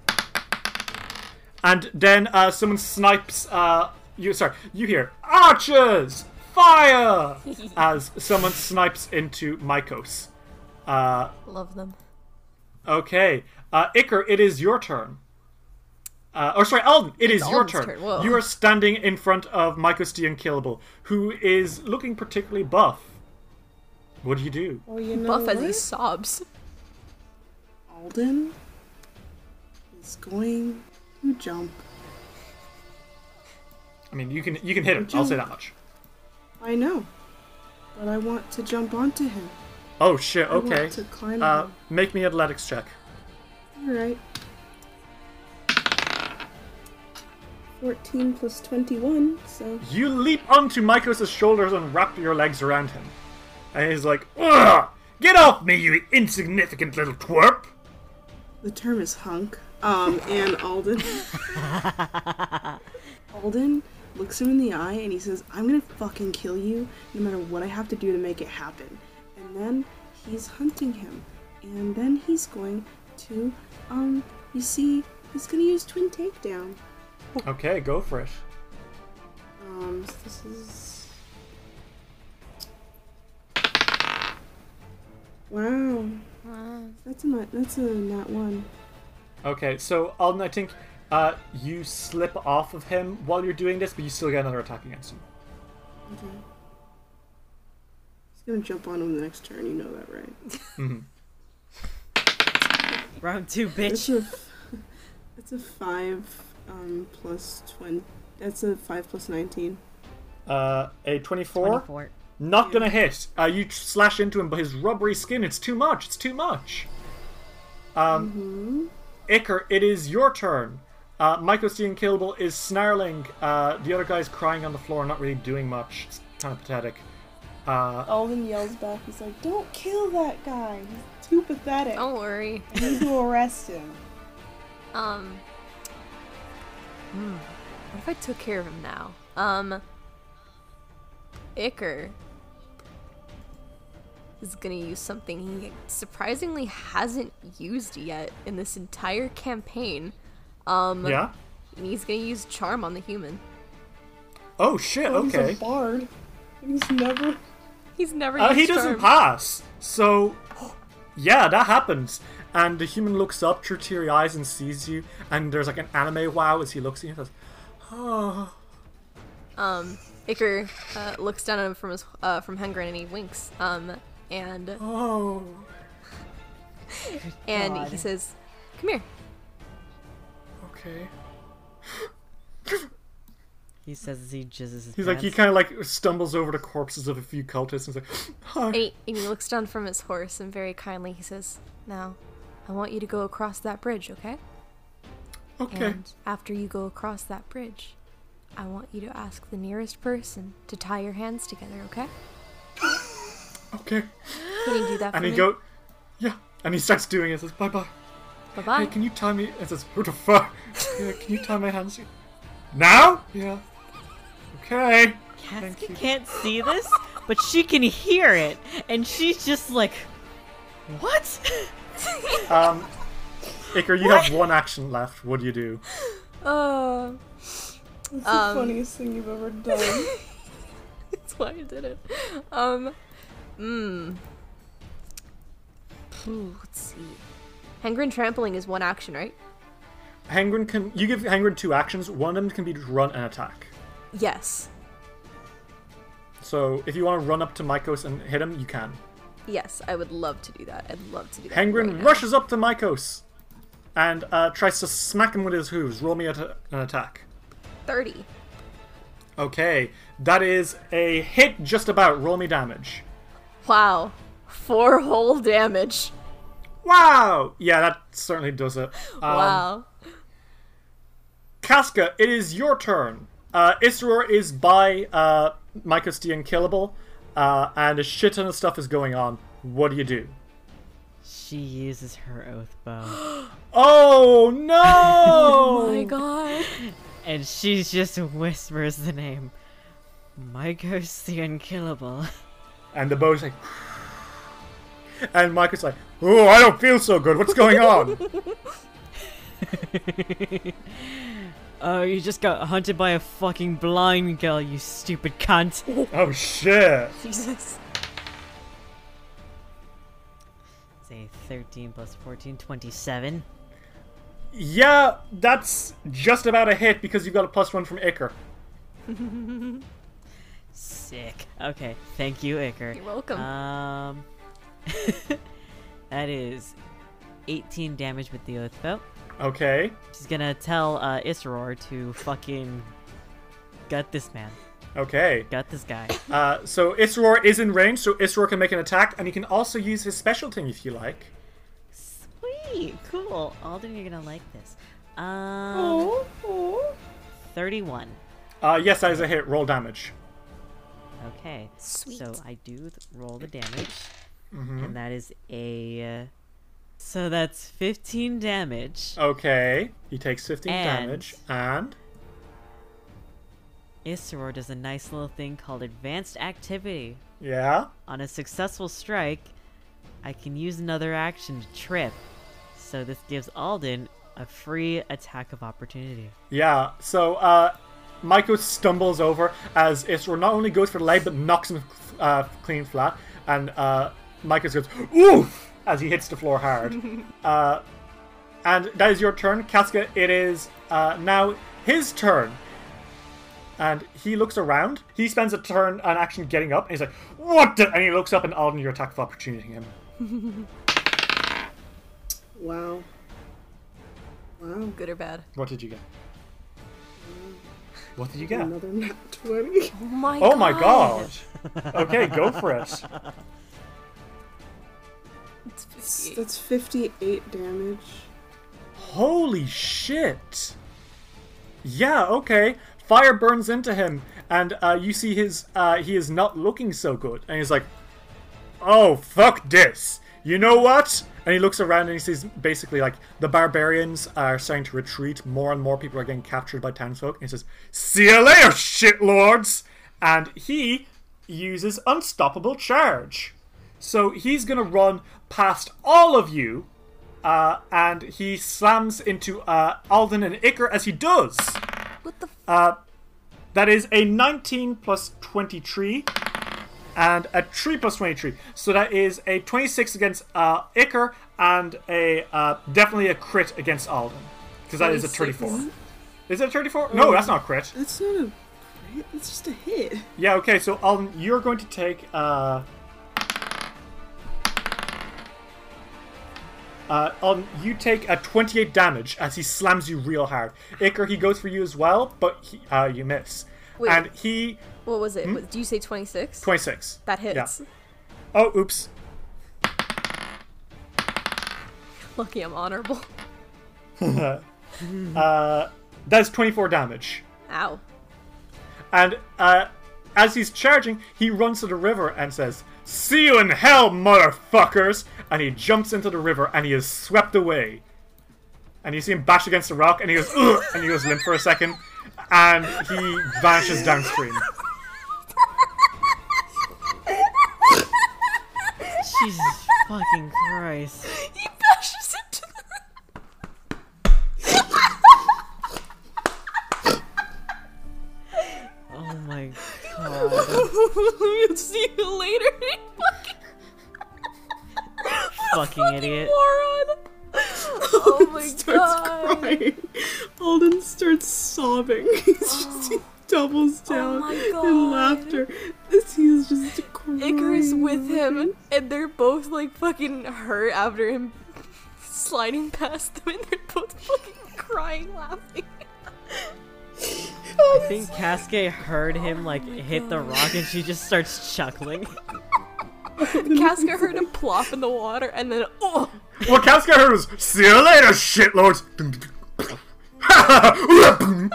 and then uh, someone snipes. Uh, you sorry, you hear archers fire as someone snipes into Mycos. Uh, Love them. okay, uh, Iker, it is your turn. Uh, or sorry, Alden, it is your Alden's turn. turn. You are standing in front of Mycos the Unkillable, who is looking particularly buff. What do you do? Oh, you know Buff as he sobs. Alden is going to jump. I mean, you can you can hit him. I'll say that much. I know, but I want to jump onto him. Oh shit. I Okay. want to climb Uh, him. make me athletics check. All right. 14 plus 21, so You leap onto Mycos' shoulders and wrap your legs around him. And he's like, Ugh! Get off me, you insignificant little twerp! the term is hunk. Um, and Alden. Alden looks him in the eye and he says, I'm gonna fucking kill you no matter what I have to do to make it happen. And then he's hunting him. And then he's going to, um, you see, he's gonna use Twin Takedown. Okay, go for it. Um, so this is. Wow, that's a that's a nat one. Okay, so Alden, I think uh, you slip off of him while you're doing this, but you still get another attack against him. Okay. He's gonna jump on him the next turn. You know that, right? Round two, That's bitch. a, that's a five um plus twenty. That's a five plus nineteen. Uh, a 24? 24. Not gonna hit. Uh, you slash into him, but his rubbery skin, it's too much. It's too much. Um, Iker, it is your turn. Uh, Mycos the Unkillable is snarling. Uh, the other guy's crying on the floor, not really doing much. It's kind of pathetic. Uh, Alden yells back. He's like, "Don't kill that guy. He's too pathetic. Don't worry. I need to arrest him." Um. Hmm. What if I took care of him now? Um. Iker is gonna use something he surprisingly hasn't used yet in this entire campaign. Um. yeah? And he's gonna use charm on the human. Oh shit, He's okay. a bard. He's never. He's never Uh, used he doesn't pass. So, yeah, that happens. And the human looks up through teary eyes and sees you, and there's like an anime wow as he looks at you and says, "Oh." Um. Iker uh, looks down at him from his uh, from Hengrin and he winks. Um. And Oh. and God. he says, "Come here." Okay. He says as he jizzes his He's like he kind of like stumbles over the corpses of a few cultists and is like, "Hi." And he, and he looks down from his horse and very kindly he says, Now, I want you to go across that bridge, okay? Okay. And after you go across that bridge, I want you to ask the nearest person to tie your hands together, okay? Okay. Can you do that for And he me? go, yeah. And he starts doing it. Says, "Bye bye." bye bye. Hey, can you tie me? And says, "Who the fuck?" yeah, can you tie my hands? Now? Yeah. Okay. Casca can't see this, but she can hear it, and she's just like, "What?" Um, Iker, you have one action left. What do you do? Uh, It's the Um, funniest thing you've ever done. that's why I did it. Um, mmm. Let's see. Hengrin trampling is one action, right? Hengrin can you give Hengrin two actions. One of them can be to run and attack. Yes. So if you want to run up to Mycos and hit him, you can. Yes, I would love to do that. I'd love to do that. Hengrin right rushes up to Mycos and uh, tries to smack him with his hooves. Roll me at an attack. 30. Okay, that is a hit just about. Roll me damage. Wow. Four whole damage. Wow! Yeah, that certainly does it. Um, wow. Casca, it is your turn. Uh, Isror is by uh, Mycos the Unkillable, uh, and a shit ton of stuff is going on. What do you do? she uses her oath bow, Oh no! Oh my god. and she just whispers the name Mycos the unkillable. And the bow's like. And Micah's like, Oh, I don't feel so good. What's going on? Oh, you just got hunted by a fucking blind girl, you stupid cunt. oh, shit. Jesus. Say 13 plus 14, 27. Yeah, that's just about a hit because you've got a plus one from Iker. Sick. Okay, thank you, Iker. You're welcome. Um, that is 18 damage with the oath bow. Okay. She's gonna tell uh, Isror to fucking gut this man, Okay. gut this guy. Uh, so Isror is in range, so Isror can make an attack, and he can also use his special thing if you like. Sweet, cool. Alden, you're gonna like this. Um, 31. Uh, yes, that is a hit. Roll damage. Okay. Sweet. So I do th- roll the damage, and that is a. Uh, so that's 15 damage. Okay. He takes 15 And- damage, and Isror does a nice little thing called Advanced Activity. yeah. On a successful strike, I can use another action to trip. So this gives Alden a free attack of opportunity. Yeah, so uh, Maiko stumbles over as Isror not only goes for the leg but knocks him uh, clean flat, and uh, Maiko goes oof as he hits the floor hard. uh, and that is your turn, Casca. It is uh, now his turn, and he looks around. He spends a turn, an action getting up, and he's like, "What?" The? And he looks up, and Alden, your attack of opportunity him. Wow. Wow. Good or bad? What did you get? What did you get? Another nat 20. Oh my Oh my god! Okay, go for it. It's 58. That's 58 damage. Holy shit! Yeah, okay. Fire burns into him, and uh, you see his. Uh, he is not looking so good. And he's like, Oh, fuck this! You know what? And he looks around and he sees basically like the barbarians are starting to retreat. More and more people are getting captured by townsfolk. And he says, See you later, shitlords! And he uses Unstoppable Charge. So he's gonna run past all of you uh, and he slams into uh, Alden and Iker as he does. What the? F- Uh, that is a 19 plus 23 and a 3 plus 23. So that is a 26 against uh, Iker and a uh, definitely a crit against Alden. Because that is a 34. Is it a 34? No, that's not a crit. That's not a crit. That's just a hit. Yeah, okay, so Alden, you're going to take. Uh, uh, Alden, you take a 28 damage as he slams you real hard. Iker, he goes for you as well, but he, uh, you miss. Wait. And he. What was it? Was- Do you say 26? 26. That hits. Oh, oops. Lucky I'm honorable. Uh, that's 24 damage. Ow. And uh, as he's charging, he runs to the river and says, See you in hell, motherfuckers! And he jumps into the river and he is swept away. And you see him bash against a rock and he goes, Ugh! and he goes limp for a second. And he vanishes downstream. Jesus fucking Christ. He bashes into the. Oh my god. We'll see you later. fucking idiot. Moron. Oh my starts god. crying. Alden starts sobbing. He's just he doubles down oh my in laughter as he's just. Iker's with him, and they're both like fucking hurt after him sliding past them, and they're both fucking crying, laughing. I think Cascade heard him like hit the rock and she just starts chuckling. Casca heard him plop in the water, and then oh, What Casca heard was, See you later, shitlords!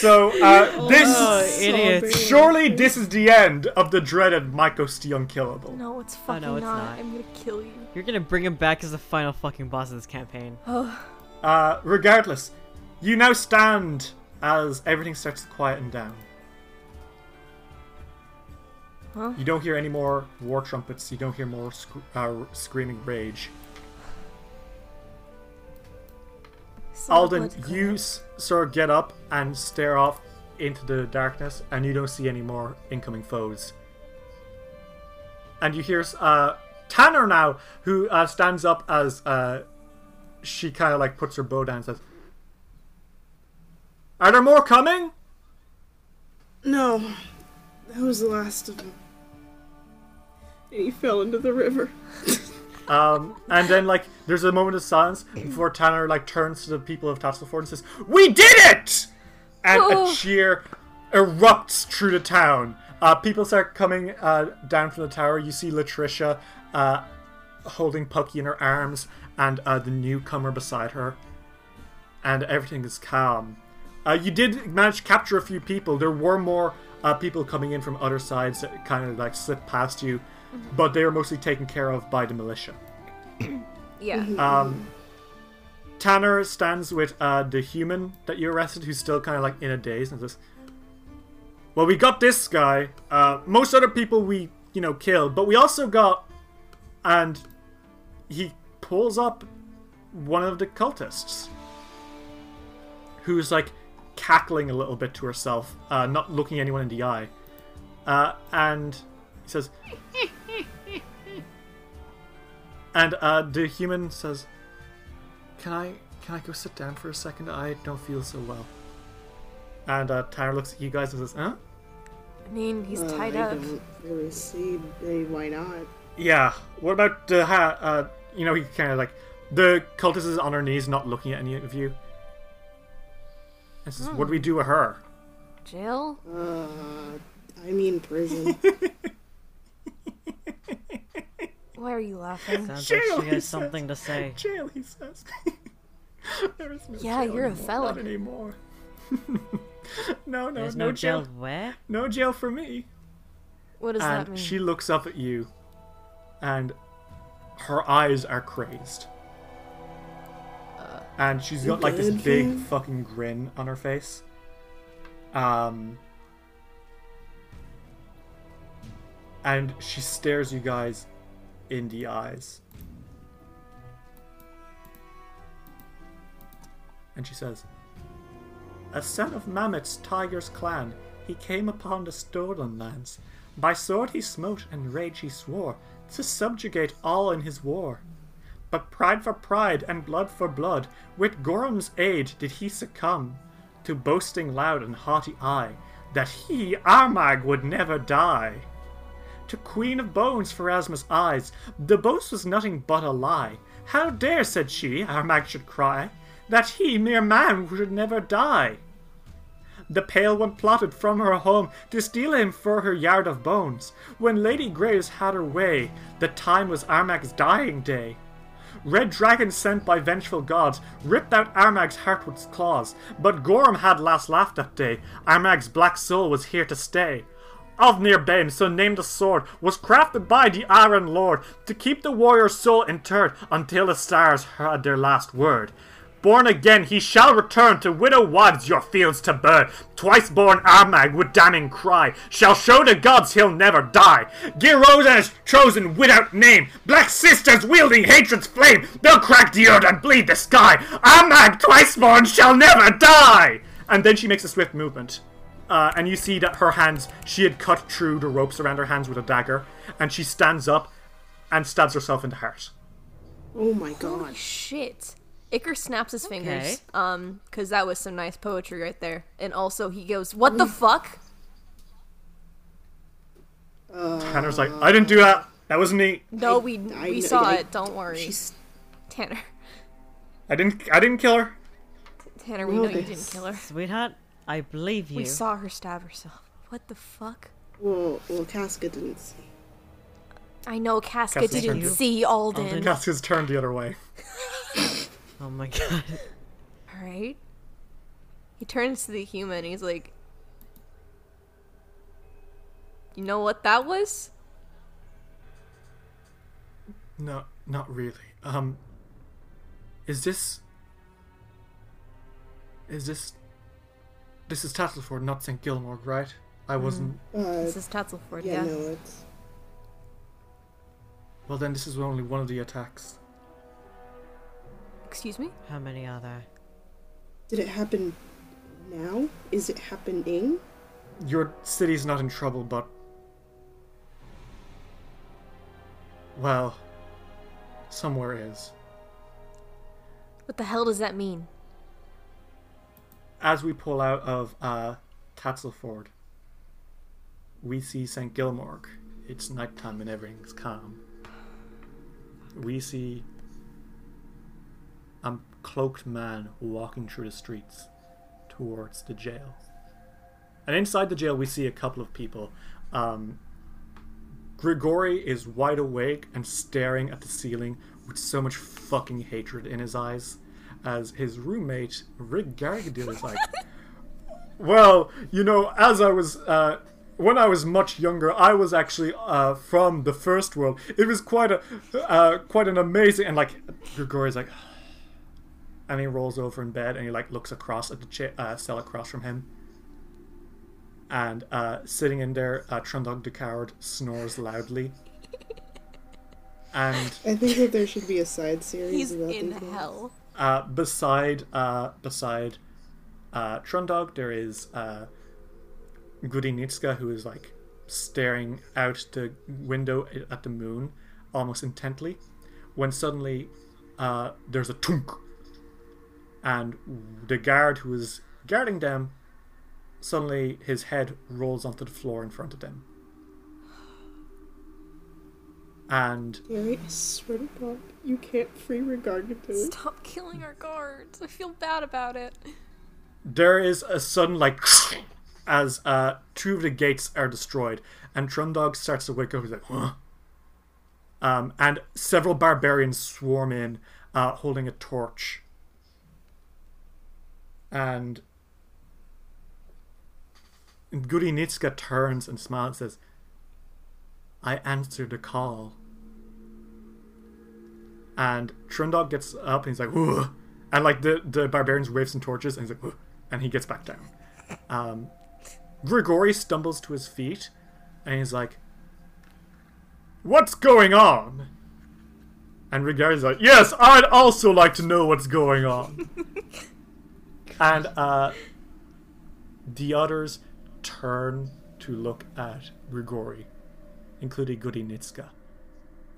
so, uh, this. Oh, idiots. Sobbing. Surely this is the end of the dreaded Mycos the Unkillable. no, it's Oh, fucking no, it's not. not. I'm gonna kill you. You're gonna bring him back as the final fucking boss of this campaign. Uh, regardless, you now stand as everything starts to quieten down. Huh? You don't hear any more war trumpets. You don't hear more sc- uh, screaming rage. Alden, you s- sort of get up and stare off into the darkness, and you don't see any more incoming foes. And you hear uh, Tanner now, who uh, stands up as uh, she kind of like puts her bow down and says, Are there more coming? No, that was the last of them. And he fell into the river. Um, and then like there's a moment of silence before Tanner like turns to the people of Tatzylford and says, "We did it!" And Oh. a cheer erupts through the town. Uh, people start coming uh, down from the tower. You see Latricia uh, holding Pucky in her arms, and uh, the newcomer beside her, and everything is calm. Uh, you did manage to capture a few people. There were more uh, people coming in from other sides that kind of like slipped past you, but they were mostly taken care of by the militia. Yeah. Um, Tanner stands with uh, the human that you arrested, who's still kind of like in a daze, and says, "Well, we got this guy. Uh, most other people we, you know, killed, but we also got." And he pulls up one of the cultists, who's like cackling a little bit to herself, uh, not looking anyone in the eye, uh, and he says. And uh, the human says, "Can I can I go sit down for a second? I don't feel so well." And uh, Tyler looks at you guys and says, "Huh? I mean, he's Uh, tied I up. don't really see why not. Yeah. What about the ha- uh, you know, he kind of like the cultist is on her knees, not looking at any of you. And says, "What do we do with her?" Jail? Uh, I mean prison. Why are you laughing? Sounds Jail, like she he has says. something to say. Jail, he says. there is no Yeah, jail you're a anymore, felon. Not anymore. no, no, There's no, no jail. jail where? No jail for me. What does that mean? she looks up at you and her eyes are crazed Uh, and she's got like this big thing. fucking grin on her face um and she stares you guys in the eyes and she says a son of Mammoth's tiger's clan, he came upon the stolen lands. By sword he smote, and rage he swore, to subjugate all in his war. But pride for pride, and blood for blood, with Gorum's aid did he succumb to boasting loud and haughty eye, that he, Armag, would never die. To Queen of Bones Pharasma's eyes, the boast was nothing but a lie. How dare, said she, Armag should cry, that he, mere man, should never die. The pale one plotted from her home to steal him for her yard of bones. When Lady Graves had her way, the time was Armag's dying day. Red dragons sent by vengeful gods ripped out Armag's heart with claws, but Gorum had last laughed that day. Armag's black soul was here to stay. Ovinrbaane, so named the sword, was crafted by the Iron Lord to keep the warrior's soul interred until the stars heard their last word. Born again, he shall return to widow wives your fields to burn. Twice born Armag with damning cry shall show the gods he'll never die. Gyronna's chosen without name. Black sisters wielding hatred's flame. They'll crack the earth and bleed the sky. Armag, twice born, shall never die. And then she makes a swift movement. Uh, and you see that her hands, she had cut through the ropes around her hands with a dagger, and she stands up and stabs herself in the heart. oh my god. Holy god. shit. Iker snaps his Okay. fingers, um, because that was some nice poetry right there. And also he goes, What the fuck? Tanner's like, I didn't do that. That wasn't me. No, I- we I- we saw I- it, don't worry. She's Tanner. I didn't. I didn't kill her. Tanner, we No, know you didn't kill her. Sweetheart, I believe you. We saw her stab herself. What the fuck? well, well, Casca didn't see. I know Casca Casca's didn't turned. see Alden. Alden. Casca's turned the other way. Oh my god. Alright. He turns to the human, he's like You know what that was? No, not really. Um, is this? Is this This is Tattleford, not St. Gilmore, right? I wasn't. Uh, This is Tatzylford, yeah, yeah. no, it's Well, then this is only one of the attacks. Excuse me? How many are there? Did it happen now? Is it happening? Your city's not in trouble, but. Well. Somewhere is. What the hell does that mean? As we pull out of uh, Tatzylford, we see St. Gilmorg. It's nighttime and everything's calm. We see a cloaked man walking through the streets towards the jail. And inside the jail, we see a couple of people. Um, Grigori is wide awake and staring at the ceiling with so much fucking hatred in his eyes. As his roommate, Rigg Gargadilly, is like, Well, you know, as I was. Uh, when I was much younger, I was actually uh, from the first world. It was quite a, uh, quite an amazing, and like Grigori's like, and he rolls over in bed and he like looks across at the cha- uh, cell across from him. And uh, sitting in there, uh, Trundog the Coward snores loudly. And I think that there should be a side series He's about in hell. ones. Uh, beside uh, beside uh, Trundog, there is uh, Goody Nitska, who is like staring out the window at the moon almost intently. When suddenly uh, there's a tunk, and the guard who is guarding them suddenly his head rolls onto the floor in front of them. And Gary, I swear to God, you can't free regard to it. Stop killing our guards. I feel bad about it. there is a sudden like as uh, two of the gates are destroyed, and Trundog starts to wake up. He's like, huh? Um, and several barbarians swarm in, uh, holding a torch. And Goody Nitska turns and smiles and says, I answered the call. And Trundog gets up and he's like, Ugh. and like the, the barbarians wave some torches and he's like, Ugh. and he gets back down. Um, Grigori stumbles to his feet and he's like, What's going on? And Grigori's like, Yes, I'd also like to know what's going on. and uh, the others turn to look at Grigori, including Goody Nitska.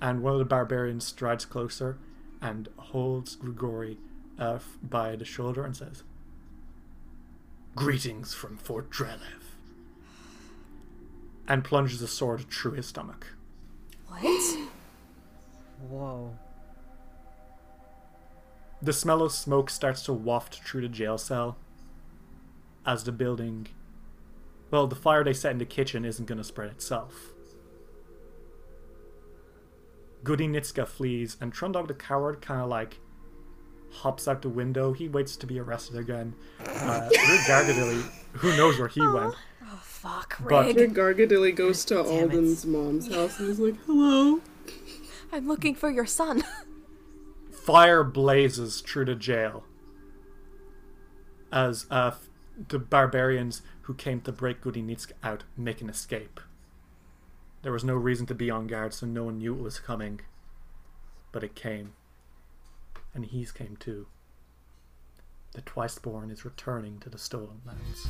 And one of the barbarians strides closer and holds Grigori uh, by the shoulder and says, Greetings from Fort Drelev. And plunges a sword through his stomach. What? Whoa. The smell of smoke starts to waft through the jail cell as the building. Well, the fire they set in the kitchen isn't going to spread itself. Goody Nitska flees, and Trundog the coward kind of like hops out the window. He waits to be arrested again. Uh, Rigg Gargadilly, who knows where he went. Oh, fuck, But- Rigg. Rigg Gargadilly goes to Damn. Alden's mom's house and is like, hello. I'm looking for your son. Fire blazes through the jail as uh, the barbarians who came to break Goody Nitska out make an escape. There was no reason to be on guard, so no one knew it was coming. But it came. And he's came too. The Twiceborn is returning to the Stolen Lands.